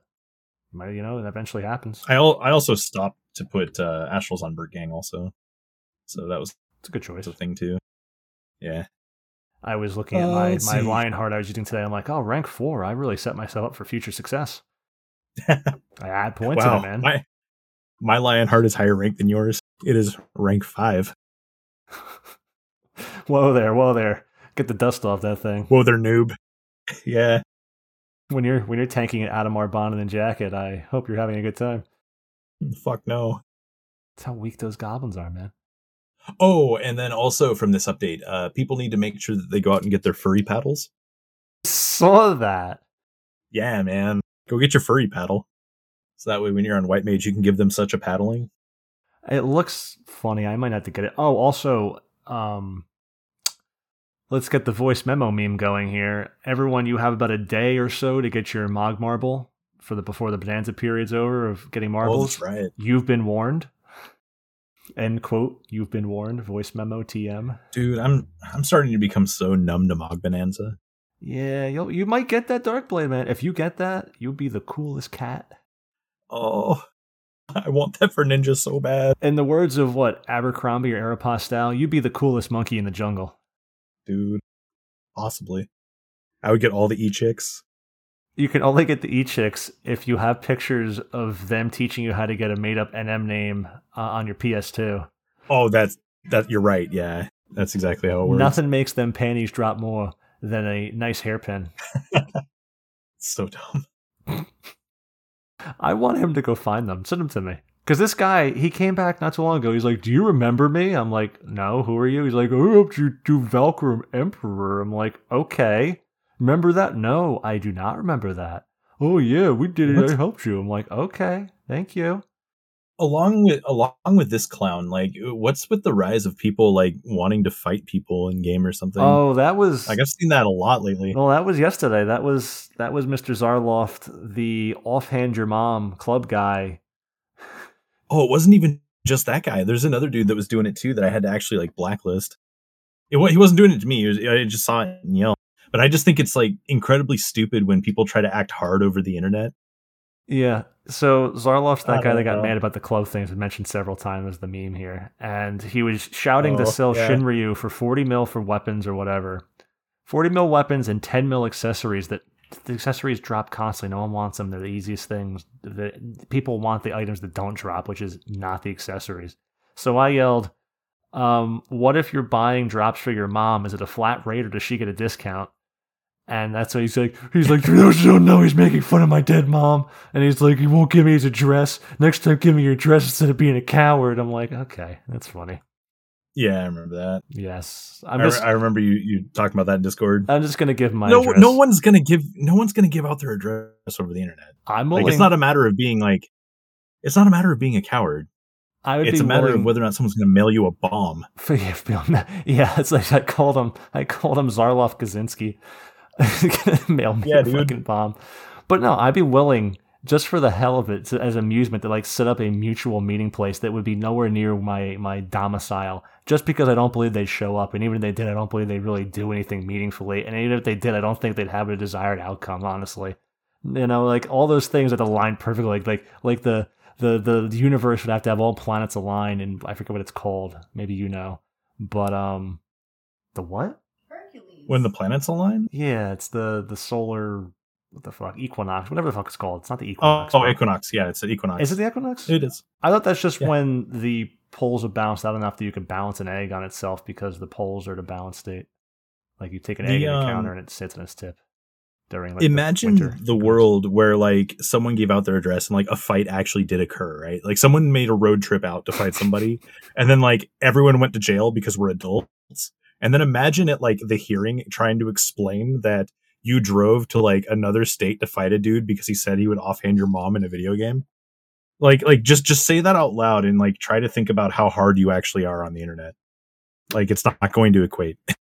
you know, it eventually happens. I al- I also stopped to put uh, astrals on Burtgang also. So that was It's a good choice. a thing too. Yeah. I was looking at Uh, my let's my see. Lionheart I was using today. I'm like, oh, rank four. I really set myself up for future success. I add points wow. in it, man. My my Lionheart is higher rank than yours. It is rank five. whoa there, whoa there. Get the dust off that thing. Whoa, they're noob. yeah. When you're when you're tanking an Adhemar Bonnet and jacket, I hope you're having a good time. Fuck no. That's how weak those goblins are, man. Oh, and then also from this update, uh, people need to make sure that they go out and get their furry paddles. Saw that. Yeah, man. Go get your furry paddle. So that way when you're on White Mage, you can give them such a paddling. It looks funny. I might have to get it. Oh, also, um, let's get the voice memo meme going here. Everyone, you have about a day or so to get your Mog Marble for the before the Bonanza period's over of getting Oh, marbles. that's right. You've been warned. End quote. You've been warned. Voice memo TM. Dude, I'm I'm starting to become so numb to Mog Bonanza. Yeah, you you might get that Dark Blade, man. If you get that, you'll be the coolest cat. Oh, I want that for Ninja so bad. In the words of what Abercrombie or Aeropostale, you'd be the coolest monkey in the jungle. Dude. Possibly. I would get all the e-chicks. You can only get the e-chicks if you have pictures of them teaching you how to get a made-up NM name uh, on your PS2. Oh, that's that you're right. Yeah. That's exactly how it works. Nothing makes them panties drop more than a nice hairpin. so dumb. I want him to go find them. Send them to me. Because this guy, he came back not too long ago. He's like, "Do you remember me?" I'm like, "No. Who are you?" He's like, oh, "I helped you do Valkurm Emperor." I'm like, "Okay. Remember that?" No, I do not remember that. Oh yeah, we did it. I helped you. I'm like, "Okay, thank you." along with along with this clown like uh, what's with the rise of people like wanting to fight people in game or something Oh, that was like i've seen that a lot lately Well, that was yesterday. That was that was Mr. Zarloft, the offhand your mom club guy. Oh it wasn't even just that guy there's another dude that was doing it too that i had to actually like blacklist it, he wasn't doing it to me he was, i just saw it and yelled. but i just think it's like incredibly stupid when people try to act hard over the internet Yeah. So Zarloft's I that guy that got know. mad about the club things. I mentioned several times as the meme here, and he was shouting to Oh, sell yeah. Shinryu for forty mil for weapons or whatever, forty mil weapons and ten mil accessories. That the accessories drop constantly. No one wants them. They're the easiest things. The, people want the items that don't drop, which is not the accessories. So I yelled, um, "What if you're buying drops for your mom? Is it a flat rate or does she get a discount?" And that's what he's like. He's like, for those who don't know, he's making fun of my dead mom. And he's like, he won't give me his address. Next time, give me your address instead of being a coward. I'm like, okay, that's funny. Yeah i remember that Yes, I, I'm just, I remember you you talking about that in discord I'm just gonna give my no address. no one's gonna give no one's gonna give out their address over the internet I'm like it's not a matter of being like it's not a matter of being a coward I would It's be a matter willing of whether or not someone's going to mail you a bomb. yeah, it's like I called him. I called him Zarlov Kaczynski. Mail me Yeah, a dude. fucking bomb. But no, I'd be willing just for the hell of it, to, as amusement, to like set up a mutual meeting place that would be nowhere near my my domicile. Just because I don't believe they'd show up, and even if they did, I don't believe they'd really do anything meaningfully. And even if they did, I don't think they'd have a desired outcome. Honestly, you know, like all those things that align perfectly. Like like like the the the universe would have to have all planets align, and I forget what it's called. Maybe you know, but um, the what? Hercules. When the planets align? Yeah, it's the the solar what the fuck equinox, whatever the fuck it's called. It's not the Oh, equinox. oh but- Equinox. Yeah, it's an Equinox. Is it the equinox? It is. I thought that's just Yeah. when the poles are balanced out enough that you can balance an egg on itself because the poles are at a balanced state. Like you take an The, egg in a um, counter and it sits on its tip during like the Imagine winter the, world where like someone gave out their address and like a fight actually did occur, right? Like someone made a road trip out to fight somebody, and then like everyone went to jail because we're adults. And then imagine at like the hearing trying to explain that you drove to like another state to fight a dude because he said he would offhand your mom in a video game. Like like just just say that out loud and like try to think about how hard you actually are on the internet. Like it's not going to equate.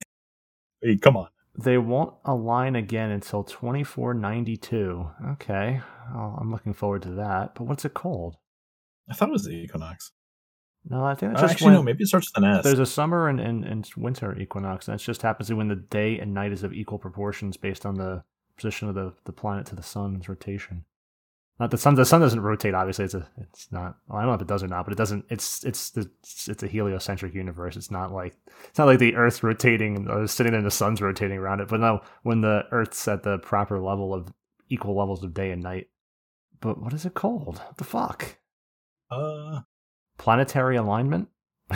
Hey, Come on. They won't align again until 2492. Okay. Oh, I'm looking forward to that. But what's it called? I thought it was the Equinox. No, I think it's Uh, just actually, when no. Maybe it starts with an S. there's a summer and, and, and winter equinox, and it just happens to when the day and night is of equal proportions based on the position of the, the planet to the sun's rotation. Not the sun. The sun doesn't rotate. Obviously, it's a. It's not. Well, I don't know if it does or not, but it doesn't. It's it's the it's a heliocentric universe. It's not like it's not like the Earth's rotating or sitting there and the sun's rotating around it. But no, when the Earth's at the proper level of equal levels of day and night. But what is it called? What the fuck? uh, Planetary alignment.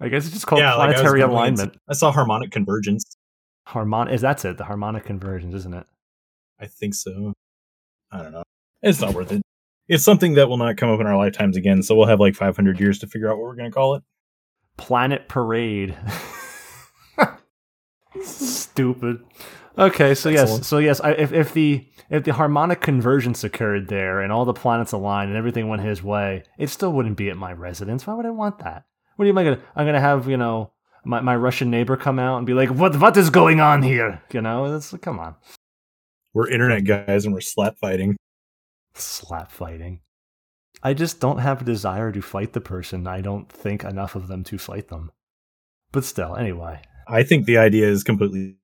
I guess it's just called yeah, like I planetary alignment. I saw harmonic convergence. Harmon is that's it, the harmonic convergence, isn't it? I think so. I don't know. It's not worth it. It's something that will not come up in our lifetimes again, so we'll have like 500 years to figure out what we're going to call it. Planet Parade. Stupid. Okay, so yes, so yes, I, if if the if the harmonic convergence occurred there and all the planets aligned and everything went his way, it still wouldn't be at my residence. Why would I want that? What am I gonna? I'm gonna have you know my, my Russian neighbor come out and be like, "What what is going on here?" You know, that's come on, We're internet guys and we're slap fighting. slap fighting. I just don't have a desire to fight the person. I don't think enough of them to fight them. But still, anyway, I think the idea is completely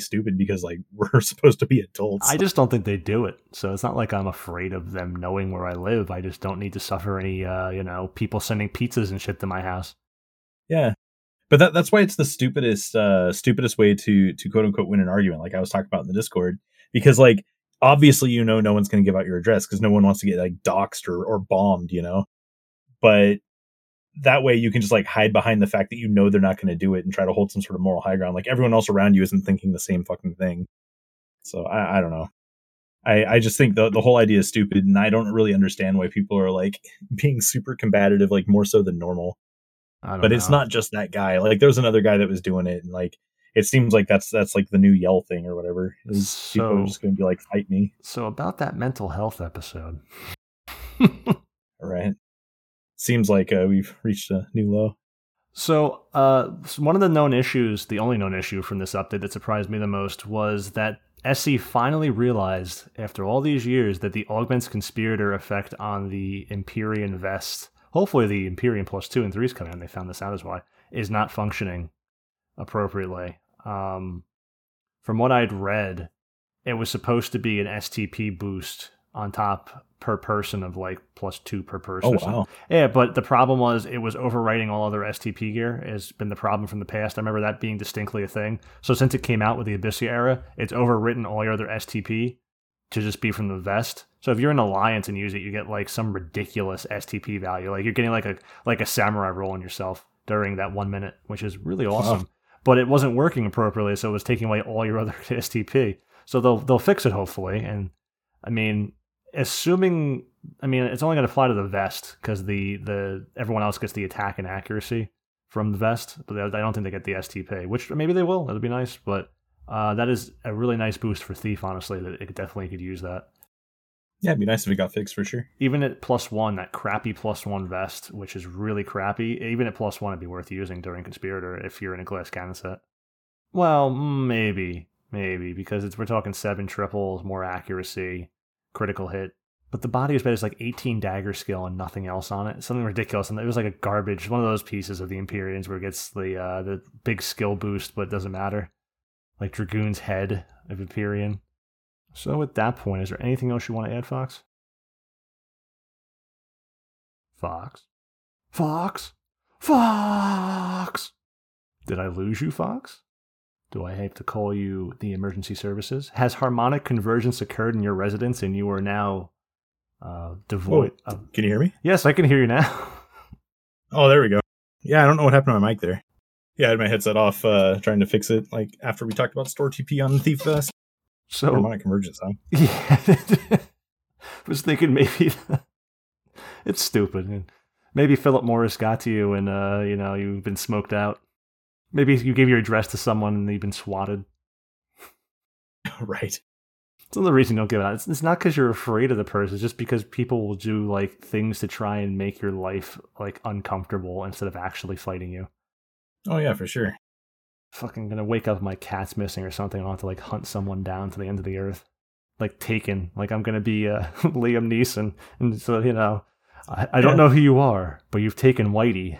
stupid because like we're supposed to be adults. I just don't think they do it. So it's not like I'm afraid of them knowing where I live. I just don't need to suffer any, uh, you know, people sending pizzas and shit to my house. yeah. But that, that's why it's the stupidest uh stupidest way to to quote unquote win an argument like I was talking about in the Discord because like obviously you know no one's going to give out your address because no one wants to get like doxxed or, or bombed, you know. But that way you can just like hide behind the fact that you know they're not going to do it and try to hold some sort of moral high ground. Like everyone else around you isn't thinking the same fucking thing. So I, I don't know. I, I just think the the whole idea is stupid, and I don't really understand why people are like being super combative, like more so than normal. I don't But it's not just that guy. Like there's another guy that was doing it, and like it seems like that's that's like the new yell thing or whatever. Is people are just going to be like, fight me, So about that mental health episode. right? Seems like uh, we've reached a new low. So, uh, one of the known issues, the only known issue from this update that surprised me the most was that SE finally realized, after all these years, that the Augments Conspirator effect on the Empyrean Vest, hopefully the Empyrean Plus 2 and 3 is coming and they found this out as why, is not functioning appropriately. Um, from what I'd read, it was supposed to be an STP boost on top per person of like plus two per oh, person. Oh wow! Yeah, but the problem was it was overwriting all other STP gear. Has been the problem from the past. I remember that being distinctly a thing. So since it came out with the Abyssea era, it's overwritten all your other STP to just be from the vest. So if you're an Alliance and use it, you get like some ridiculous STP value. Like you're getting like a like a samurai roll on yourself during that one minute, which is really awesome. But it wasn't working appropriately, so it was taking away all your other STP. So they'll they'll fix it hopefully. And I mean, assuming I mean it's only going to apply to the vest because the the everyone else gets the attack and accuracy from the vest, but I don't think they get the STP, which maybe they will. That'd be nice, but uh, that is a really nice boost for Thief. Honestly, that it definitely could use that. Yeah, it'd be nice if it got fixed for sure. Even at plus one, that crappy plus one vest, which is really crappy, even at plus one, it'd be worth using during Conspirator if you're in a glass cannon set. Well, maybe, maybe because it's we're talking seven triples, more accuracy, critical hit. But the body was bad. It's like 18 dagger skill and nothing else on it. Something ridiculous. And it was like a garbage, one of those pieces of the Empyreans where it gets the uh, the big skill boost, but it doesn't matter. Like Dragoon's head of Empyrean. So at that point, is there anything else you want to add, Fox? Fox? Fox? Fox! Did I lose you, Fox? Do I have to call you the emergency services? Has harmonic convergence occurred in your residence and you are now uh, devoid of. Can you hear me? Yes, I can hear you now. Oh, there we go. Yeah, I don't know what happened to my mic there. Yeah, I had my headset off, uh, trying to fix it. Like after we talked about store TP on Thief Fest, so, harmonic convergence, huh? yeah. I was thinking maybe it's stupid. And Maybe Philip Morris got to you and, uh, you know, you've been smoked out. Maybe you gave your address to someone and you've been swatted. right. It's another reason you don't give it out. It's, it's not because you're afraid of the person. It's just because people will do like things to try and make your life like uncomfortable instead of actually fighting you. Oh yeah, for sure. Fucking gonna wake up, my cat's missing or something. I'll have to like hunt someone down to the end of the earth, like Taken. Like I'm gonna be uh, Liam Neeson, and so you know, I, I don't Yeah. know who you are, but you've taken Whitey,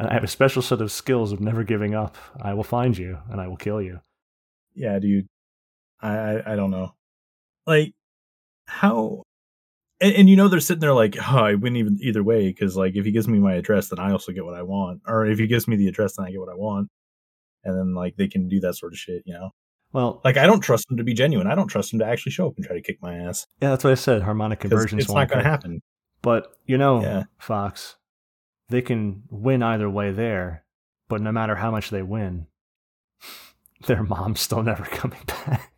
and I have a special set of skills of never giving up. I will find you and I will kill you. Yeah, dude. I I, I don't know. Like how and, and you know they're sitting there like, oh, I win even either way because like if he gives me my address, then I also get what I want, or if he gives me the address, then I get what I want, and then like they can do that sort of shit, you know. Well, Like I don't trust him to be genuine. I don't trust him to actually show up and try to kick my ass. yeah, that's what I said. Harmonic convergence. It's won't going to happen. But you know, Yeah. Fox, they can win either way there. But no matter how much they win, their mom's still never coming back.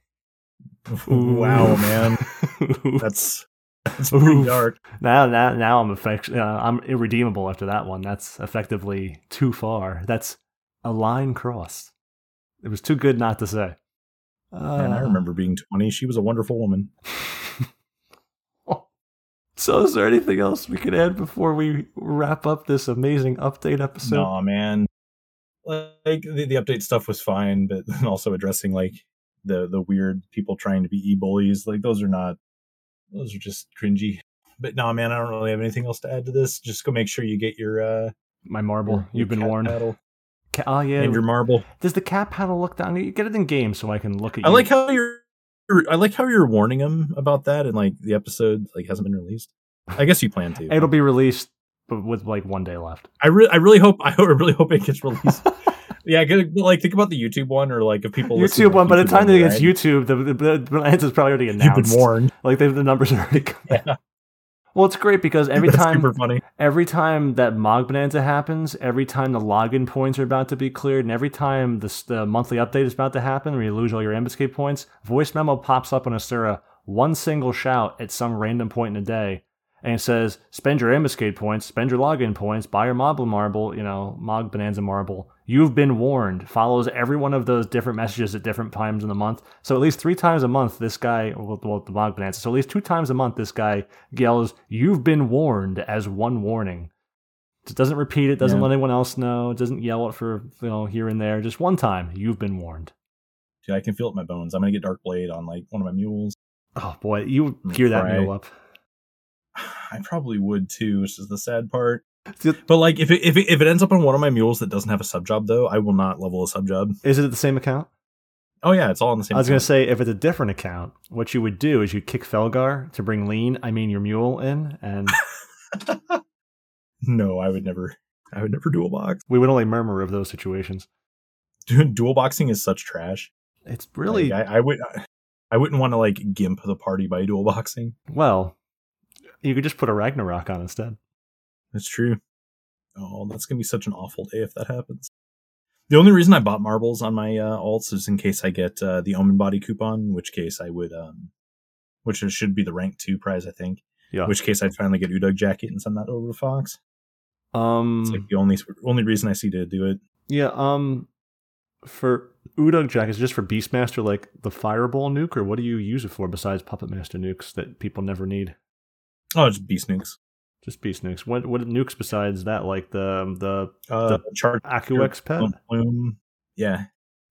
wow, man, that's that's pretty Oof. dark. now, now, now I'm effect- uh, I'm irredeemable after that one. That's effectively too far. That's a line crossed. It was too good not to say. And I Uh, remember being twenty. She was a wonderful woman. So, is there anything else we can add before we wrap up this amazing update episode? Nah, man. Like the, the update stuff was fine, but then also addressing like the the weird people trying to be e bullies, like those are not those are just cringy. But no, man, I don't really have anything else to add to this. Just go make sure you get your uh My marble. your- You've your been cat warned. paddle Ca- oh yeah. and your marble. Does the cat paddle look down? You get it in game so I can look at. You? I you. like how you're I like how you're warning him about that and like the episode like hasn't been released. I guess you plan to. it'll be released, but with like one day left. I really, I really hope, I really hope it gets released. yeah, like think about the YouTube one or like if people YouTube one. By the time it gets right? YouTube, the the, the, the answer's probably already you've announced. been warned. Like the numbers are already. Coming. Yeah. Well, it's great because every That's time every time that Mog Bonanza happens, every time the login points are about to be cleared, and every time the, the monthly update is about to happen, where you lose all your ambuscade points, voice memo pops up on Asura, one single shout at some random point in the day, and it says, spend your ambuscade points, spend your login points, buy your Mog marble, you know, Mog Bonanza marble. You've been warned. Follows every one of those different messages at different times in the month. So at least three times a month, this guy, well, the Mog Bonanza. So at least two times a month, this guy yells, "You've been warned" as one warning. It doesn't repeat it. Doesn't Yeah. let anyone else know. It doesn't yell it for you know here and there. Just one time, you've been warned. Dude, I can feel it in my bones. I'm gonna get Dark Blade on like one of my mules. Oh boy, you gear that mule up. I probably would too, which is the sad part. But like, if it, if it, if it ends up on one of my mules that doesn't have a sub job, though, I will not level a sub job. Is it the same account? Oh yeah, it's all in the same. I was going to say if it's a different account, what you would do is you kick Felgar to bring Lean, I mean your mule in, and no, I would never. I would never dual box. we would only murmur of those situations. Dude, dual boxing is such trash. It's really Like, I, I would. I wouldn't want to like gimp the party by dual boxing. well. You could just put a Ragnarok on instead. That's true. Oh, that's gonna be such an awful day if that happens. The only reason I bought marbles on my uh, alts is in case I get uh, the Omen Body coupon, in which case I would, um, which should be the rank two prize, I think. Yeah. In which case I'd finally get Udug jacket and send that over to Fox. Um. It's like the only only reason I see to do it. Yeah, um For Udug Jack, is it just for Beastmaster like the Fireball nuke, or what do you use it for besides Puppet Master nukes that people never need? Oh, it's beast nukes. Just beast nukes. What what nukes besides that? Like the the Uh, charge Acuex pet, plume. Yeah.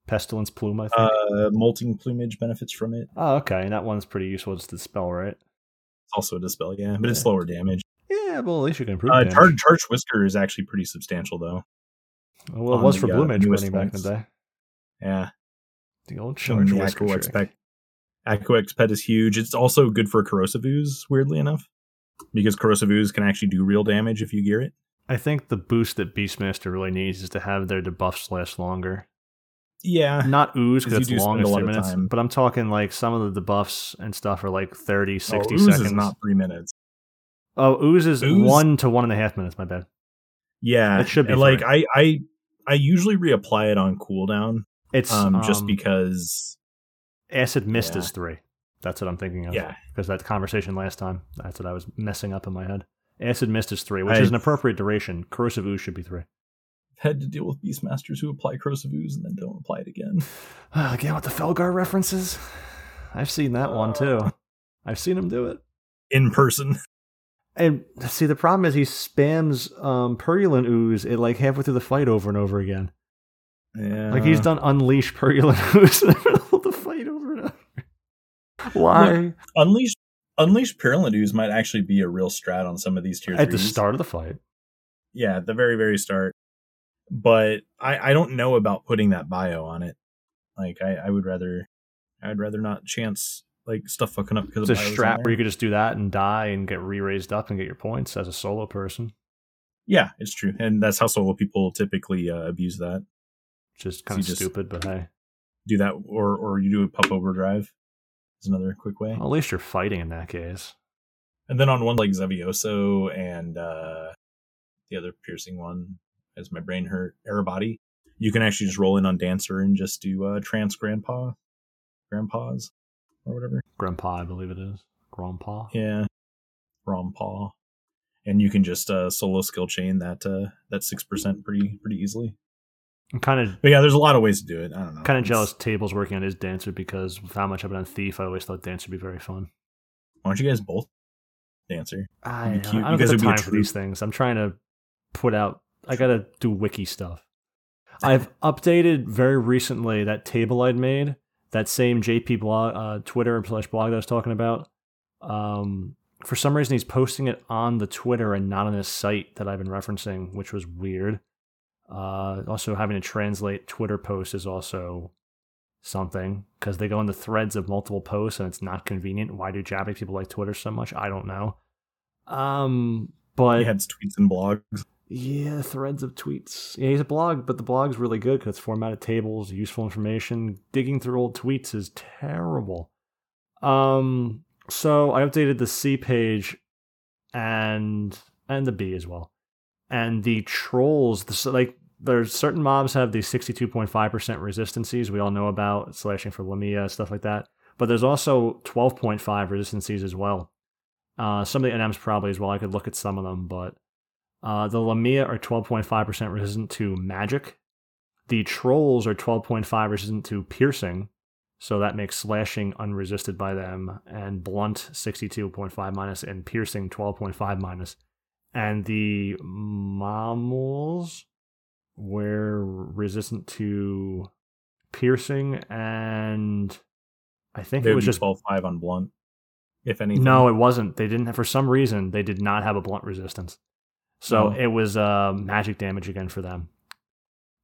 pestilence plume. I think. Uh, molting plumage benefits from it. oh, okay. That one's pretty useful. Just to spell, right? It's also a dispel, yeah, but it's lower damage. Yeah, well, at least you can improve Uh, charge, charge whisker is actually pretty substantial, though. well, it was the, for uh, Blue Mage newest winning back in the day. Yeah, The old charge whisker Aquex trick. pet. Aquex pet is huge. It's also good for corrosive ooze, weirdly enough, because corrosive ooze can actually do real damage if you gear it. I think the boost that Beastmaster really needs is to have their debuffs last longer. Yeah, Not ooze 'Cause because it's long a lot three of minutes, time. but I'm talking like some of the debuffs and stuff are like 30, 60 oh, ooze seconds. is not three minutes. oh, ooze is Ooze- one to one and a half minutes. My bad. Yeah, It should be like. I, I, I usually reapply it on cooldown, It's um, just um, because. acid mist Yeah. is three. That's what I'm thinking of. Yeah, because that conversation last time. That's what I was messing up in my head. Acid mist is three, which I- is an appropriate duration. Corrosive ooze should be three. I've had to deal with beastmasters who apply corrosive ooze and then don't apply it again. Again with the Felgar references. I've seen that one too. Uh. I've seen him do it. in person. And see, the problem is he spams um, Purulent Ooze it like halfway through the fight over and over again. Yeah, Like he's done Unleash Purulent Ooze in the middle of the fight over and over. Why? Unleash Unleash Purulent might actually be a real strat on some of these tier At the start of the fight. Yeah, at the very, very start. But I, I don't know about putting that bio on it. Like I, I would rather I'd rather not chance like stuff fucking up because It's a strat where you could just do that and die and get re-raised up and get your points as a solo person. Yeah, it's true. And that's how solo people typically uh, abuse that. Just So kind of stupid, but hey. Do that or or you do a pup overdrive is another quick way. Well, at least you're fighting in that case. And then on one like Xevioso and uh the other piercing one, as my brain hurt, Arebati, you can actually just roll in on Dancer and just do uh trans grandpa grandpas or whatever. Grandpa, I believe it is. Grandpa. Yeah. Grandpa. And you can just uh solo skill chain that uh that six percent pretty pretty easily. I'm kind of But yeah, there's a lot of ways to do it. I don't know. kind of jealous Table's working on his Dancer because with how much I've been on Thief, I always thought Dancer would be very fun. Why don't you guys both dancer? I, It'd be cute. I You don't get guys the would time for these things. I'm trying to put out. I gotta do wiki stuff. I've updated very recently that table I'd made. That same JP blog, uh, Twitter slash blog that I was talking about. Um, for some reason, he's posting it on the Twitter and not on his site that I've been referencing, which was weird. Uh, also, having to translate Twitter posts is also something because they go into threads of multiple posts and it's not convenient. Why do Japanese people like Twitter so much? I don't know. Um, but He had tweets and blogs. yeah, threads of tweets. Yeah, he's a blog, but the blog's really good because it's formatted tables, useful information. Digging through old tweets is terrible. Um, so I updated the C page and and the B as well, and the trolls. The, so, like, there's certain mobs have these 62.5% resistancies we all know about, slashing for Lamia stuff like that. But there's also 12.5 resistancies as well. Uh, some of the NMs probably as well. I could look at some of them, but uh, the Lamia are 12.5% resistant to magic. The trolls are 12.5 resistant to piercing, so that makes slashing unresisted by them, and blunt 62.5 minus, and piercing 12.5 minus. And the mammals were resistant to piercing, and I think They it was just all five on blunt, if anything. no, it wasn't. They didn't. For some reason, they did not have a blunt resistance. So Oh. it was uh, magic damage again for them,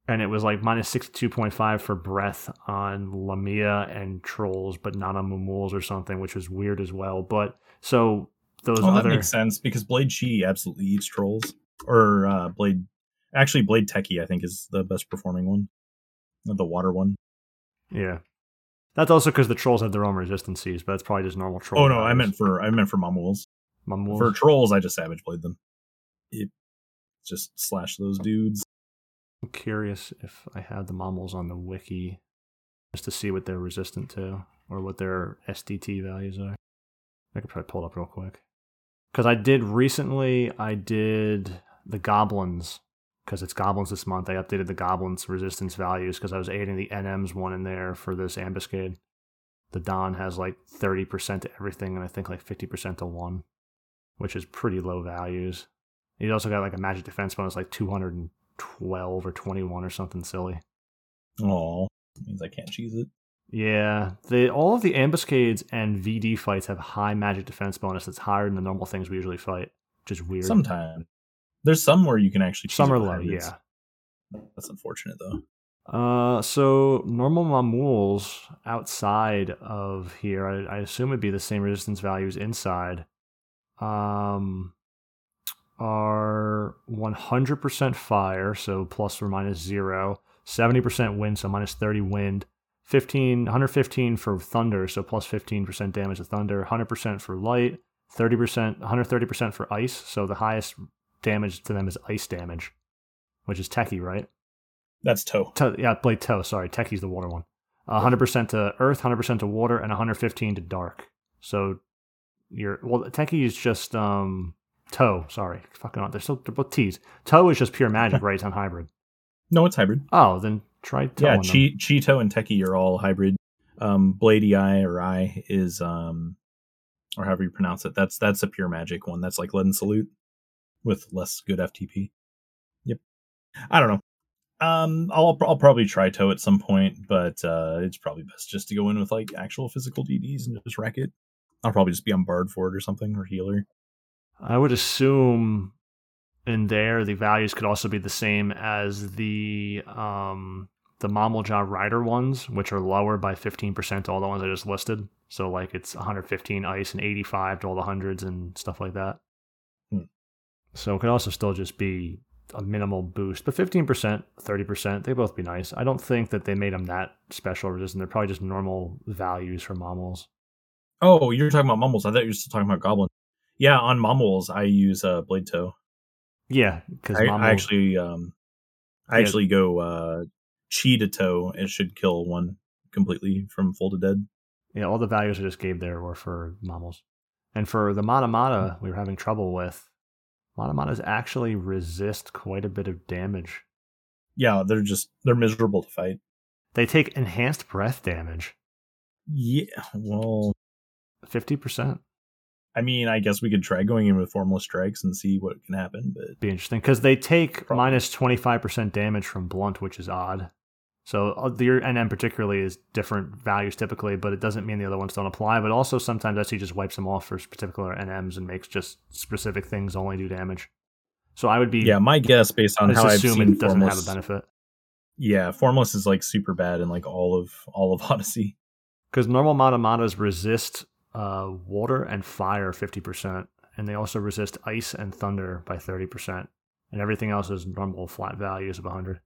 and it was like minus sixty two point five for breath on Lamia and trolls, but not on Mumuls or something, which was weird as well. But so those Oh, that makes sense because Blade Chi absolutely eats trolls. Or uh, Blade, actually Blade Teki I think is the best performing one, the water one. yeah. That's also because the trolls have their own resistances, but that's probably just normal troll. Oh no, I meant for I meant for Mamuls. Mumuls. For trolls, I just Savage Blade them. It just slash those dudes. I'm curious if I have the mammals on the wiki just to see what they're resistant to or what their SDT values are. I could probably pull it up real quick. Because I did recently, I did the goblins because it's goblins this month. I updated the goblins resistance values because I was adding the NMs one in there for this ambuscade. The Don has like 30% to everything, and I think like 50% to one, which is pretty low values. He's also got like a magic defense bonus like 212 or 21 or something silly. Oh, means I can't cheese it. Yeah, they all of the ambuscades and VD fights have high magic defense bonus that's higher than the normal things we usually fight, which is weird. Sometimes there's some where you can actually. cheese Some are low, yeah. That's unfortunate though. Uh, so normal Mamuls outside of here, I, I assume it'd be the same resistance values inside. Um, are 100% fire, so plus or minus zero. 70% wind, so minus 30 wind. 15, 115 for thunder, so plus 15% damage to thunder. 100% for light. 30%, 130% for ice, so the highest damage to them is ice damage, which is Teki, right? That's toe. To, yeah, Blade Toe. Sorry, Teki's the water one. Uh, 100% to Earth, 100% to water, and 115 to Dark. So you're well. Teki is just um Toe. Sorry, fucking on. They're still they're both T's. Toe is just pure magic, right? It's on hybrid. No, it's hybrid. Oh, then try Toe. yeah. Chi, Cheeto and Teki are all hybrid. Um, Bladey Eye or Eye is um, or however you pronounce it. That's that's a pure magic one. That's like Leaden Salute with less good FTP. Yep. I don't know. Um, I'll I'll probably try Toe at some point, but uh, it's probably best just to go in with like actual physical DDs and just wreck it. I'll probably just be on Bard for it or something or healer. I would assume in there the values could also be the same as the um the Mamalja Rider ones, which are lower by 15% to all the ones I just listed. So like it's 115 ice and 85 to all the hundreds and stuff like that. Hmm. So it could also still just be a minimal boost, but 15%, 30%, they both be nice. I don't think that they made them that special resistant. They're probably just normal values for Mamals. Oh, you're talking about Mumbles. I thought you were still talking about Goblin. Yeah, on Mumbles I use uh, Blade Toe. Yeah, because I, I actually um I Yeah. actually go uh chi to toe it should kill one completely from full to dead Yeah, all the values I just gave there were for Mammals. And for the Mata Mata, we were having trouble with. Mata actually resist quite a bit of damage. yeah they're just they're miserable to fight They take enhanced breath damage, yeah well 50%. i mean i guess we could try going in with formless strikes and see what can happen but Be interesting because they take minus 25% damage from Blunt, which is odd. So uh, your NM particularly is different values typically, but it doesn't mean the other ones don't apply. But also sometimes SE just wipes them off for particular NMs and makes just specific things only do damage. So I would be yeah my guess based on how i've assume seen it doesn't formless have a benefit. yeah formless is like super bad in like all of all of odyssey Because normal Matamatas resist uh, water and fire 50%, and they also resist ice and thunder by 30%, and everything else is normal flat values of 100.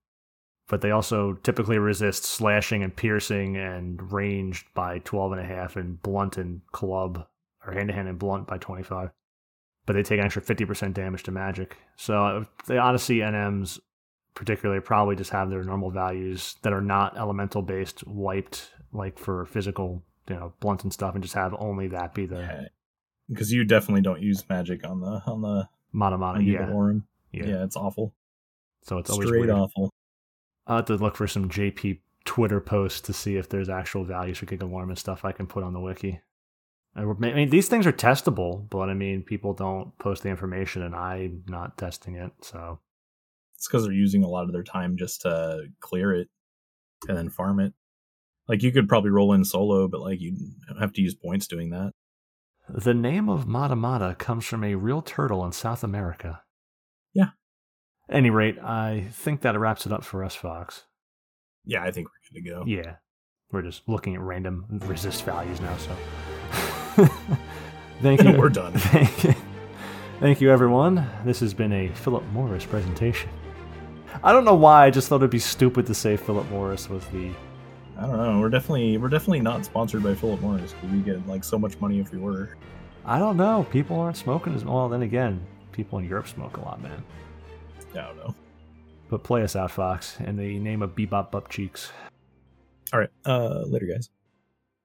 But they also typically resist slashing and piercing and ranged by 12.5 and a half and blunt and club, or hand to hand and blunt by 25. But they take an extra 50% damage to magic. So uh, the Odyssey NMs particularly probably just have their normal values that are not elemental based wiped like for physical you know blunt and stuff and just have only that be the yeah. Because you definitely don't use magic on the on the mana mana yeah, yeah. Yeah it's awful. So it's always straight awful i'll have to look for some jp twitter posts to see if there's actual values for Gigelorum and stuff i can put on the wiki I mean, these things are testable, but I mean, people don't post the information, and I'm not testing it. So, It's because they're using a lot of their time just to clear it and then farm it. Like you could probably roll in solo, but like you have to use points doing that. the name of Mata Mata comes from a real turtle in South America. At any rate, I think that wraps it up for us, Fox. Yeah, I think we're good to go. Yeah. We're just looking at random resist values now, so. Thank you. we're done. Thank you. Thank you, everyone. This has been a Philip Morris presentation. I don't know why. I just thought it'd be stupid to say Philip Morris was the. I don't know. We're definitely we're definitely not sponsored by Philip Morris because we get like so much money if we were. I don't know. People aren't smoking as well. Then again, people in Europe smoke a lot, man. I don't know. But play us out, Fox, in the name of Bebop Bup Cheeks. All right. Uh, later, guys.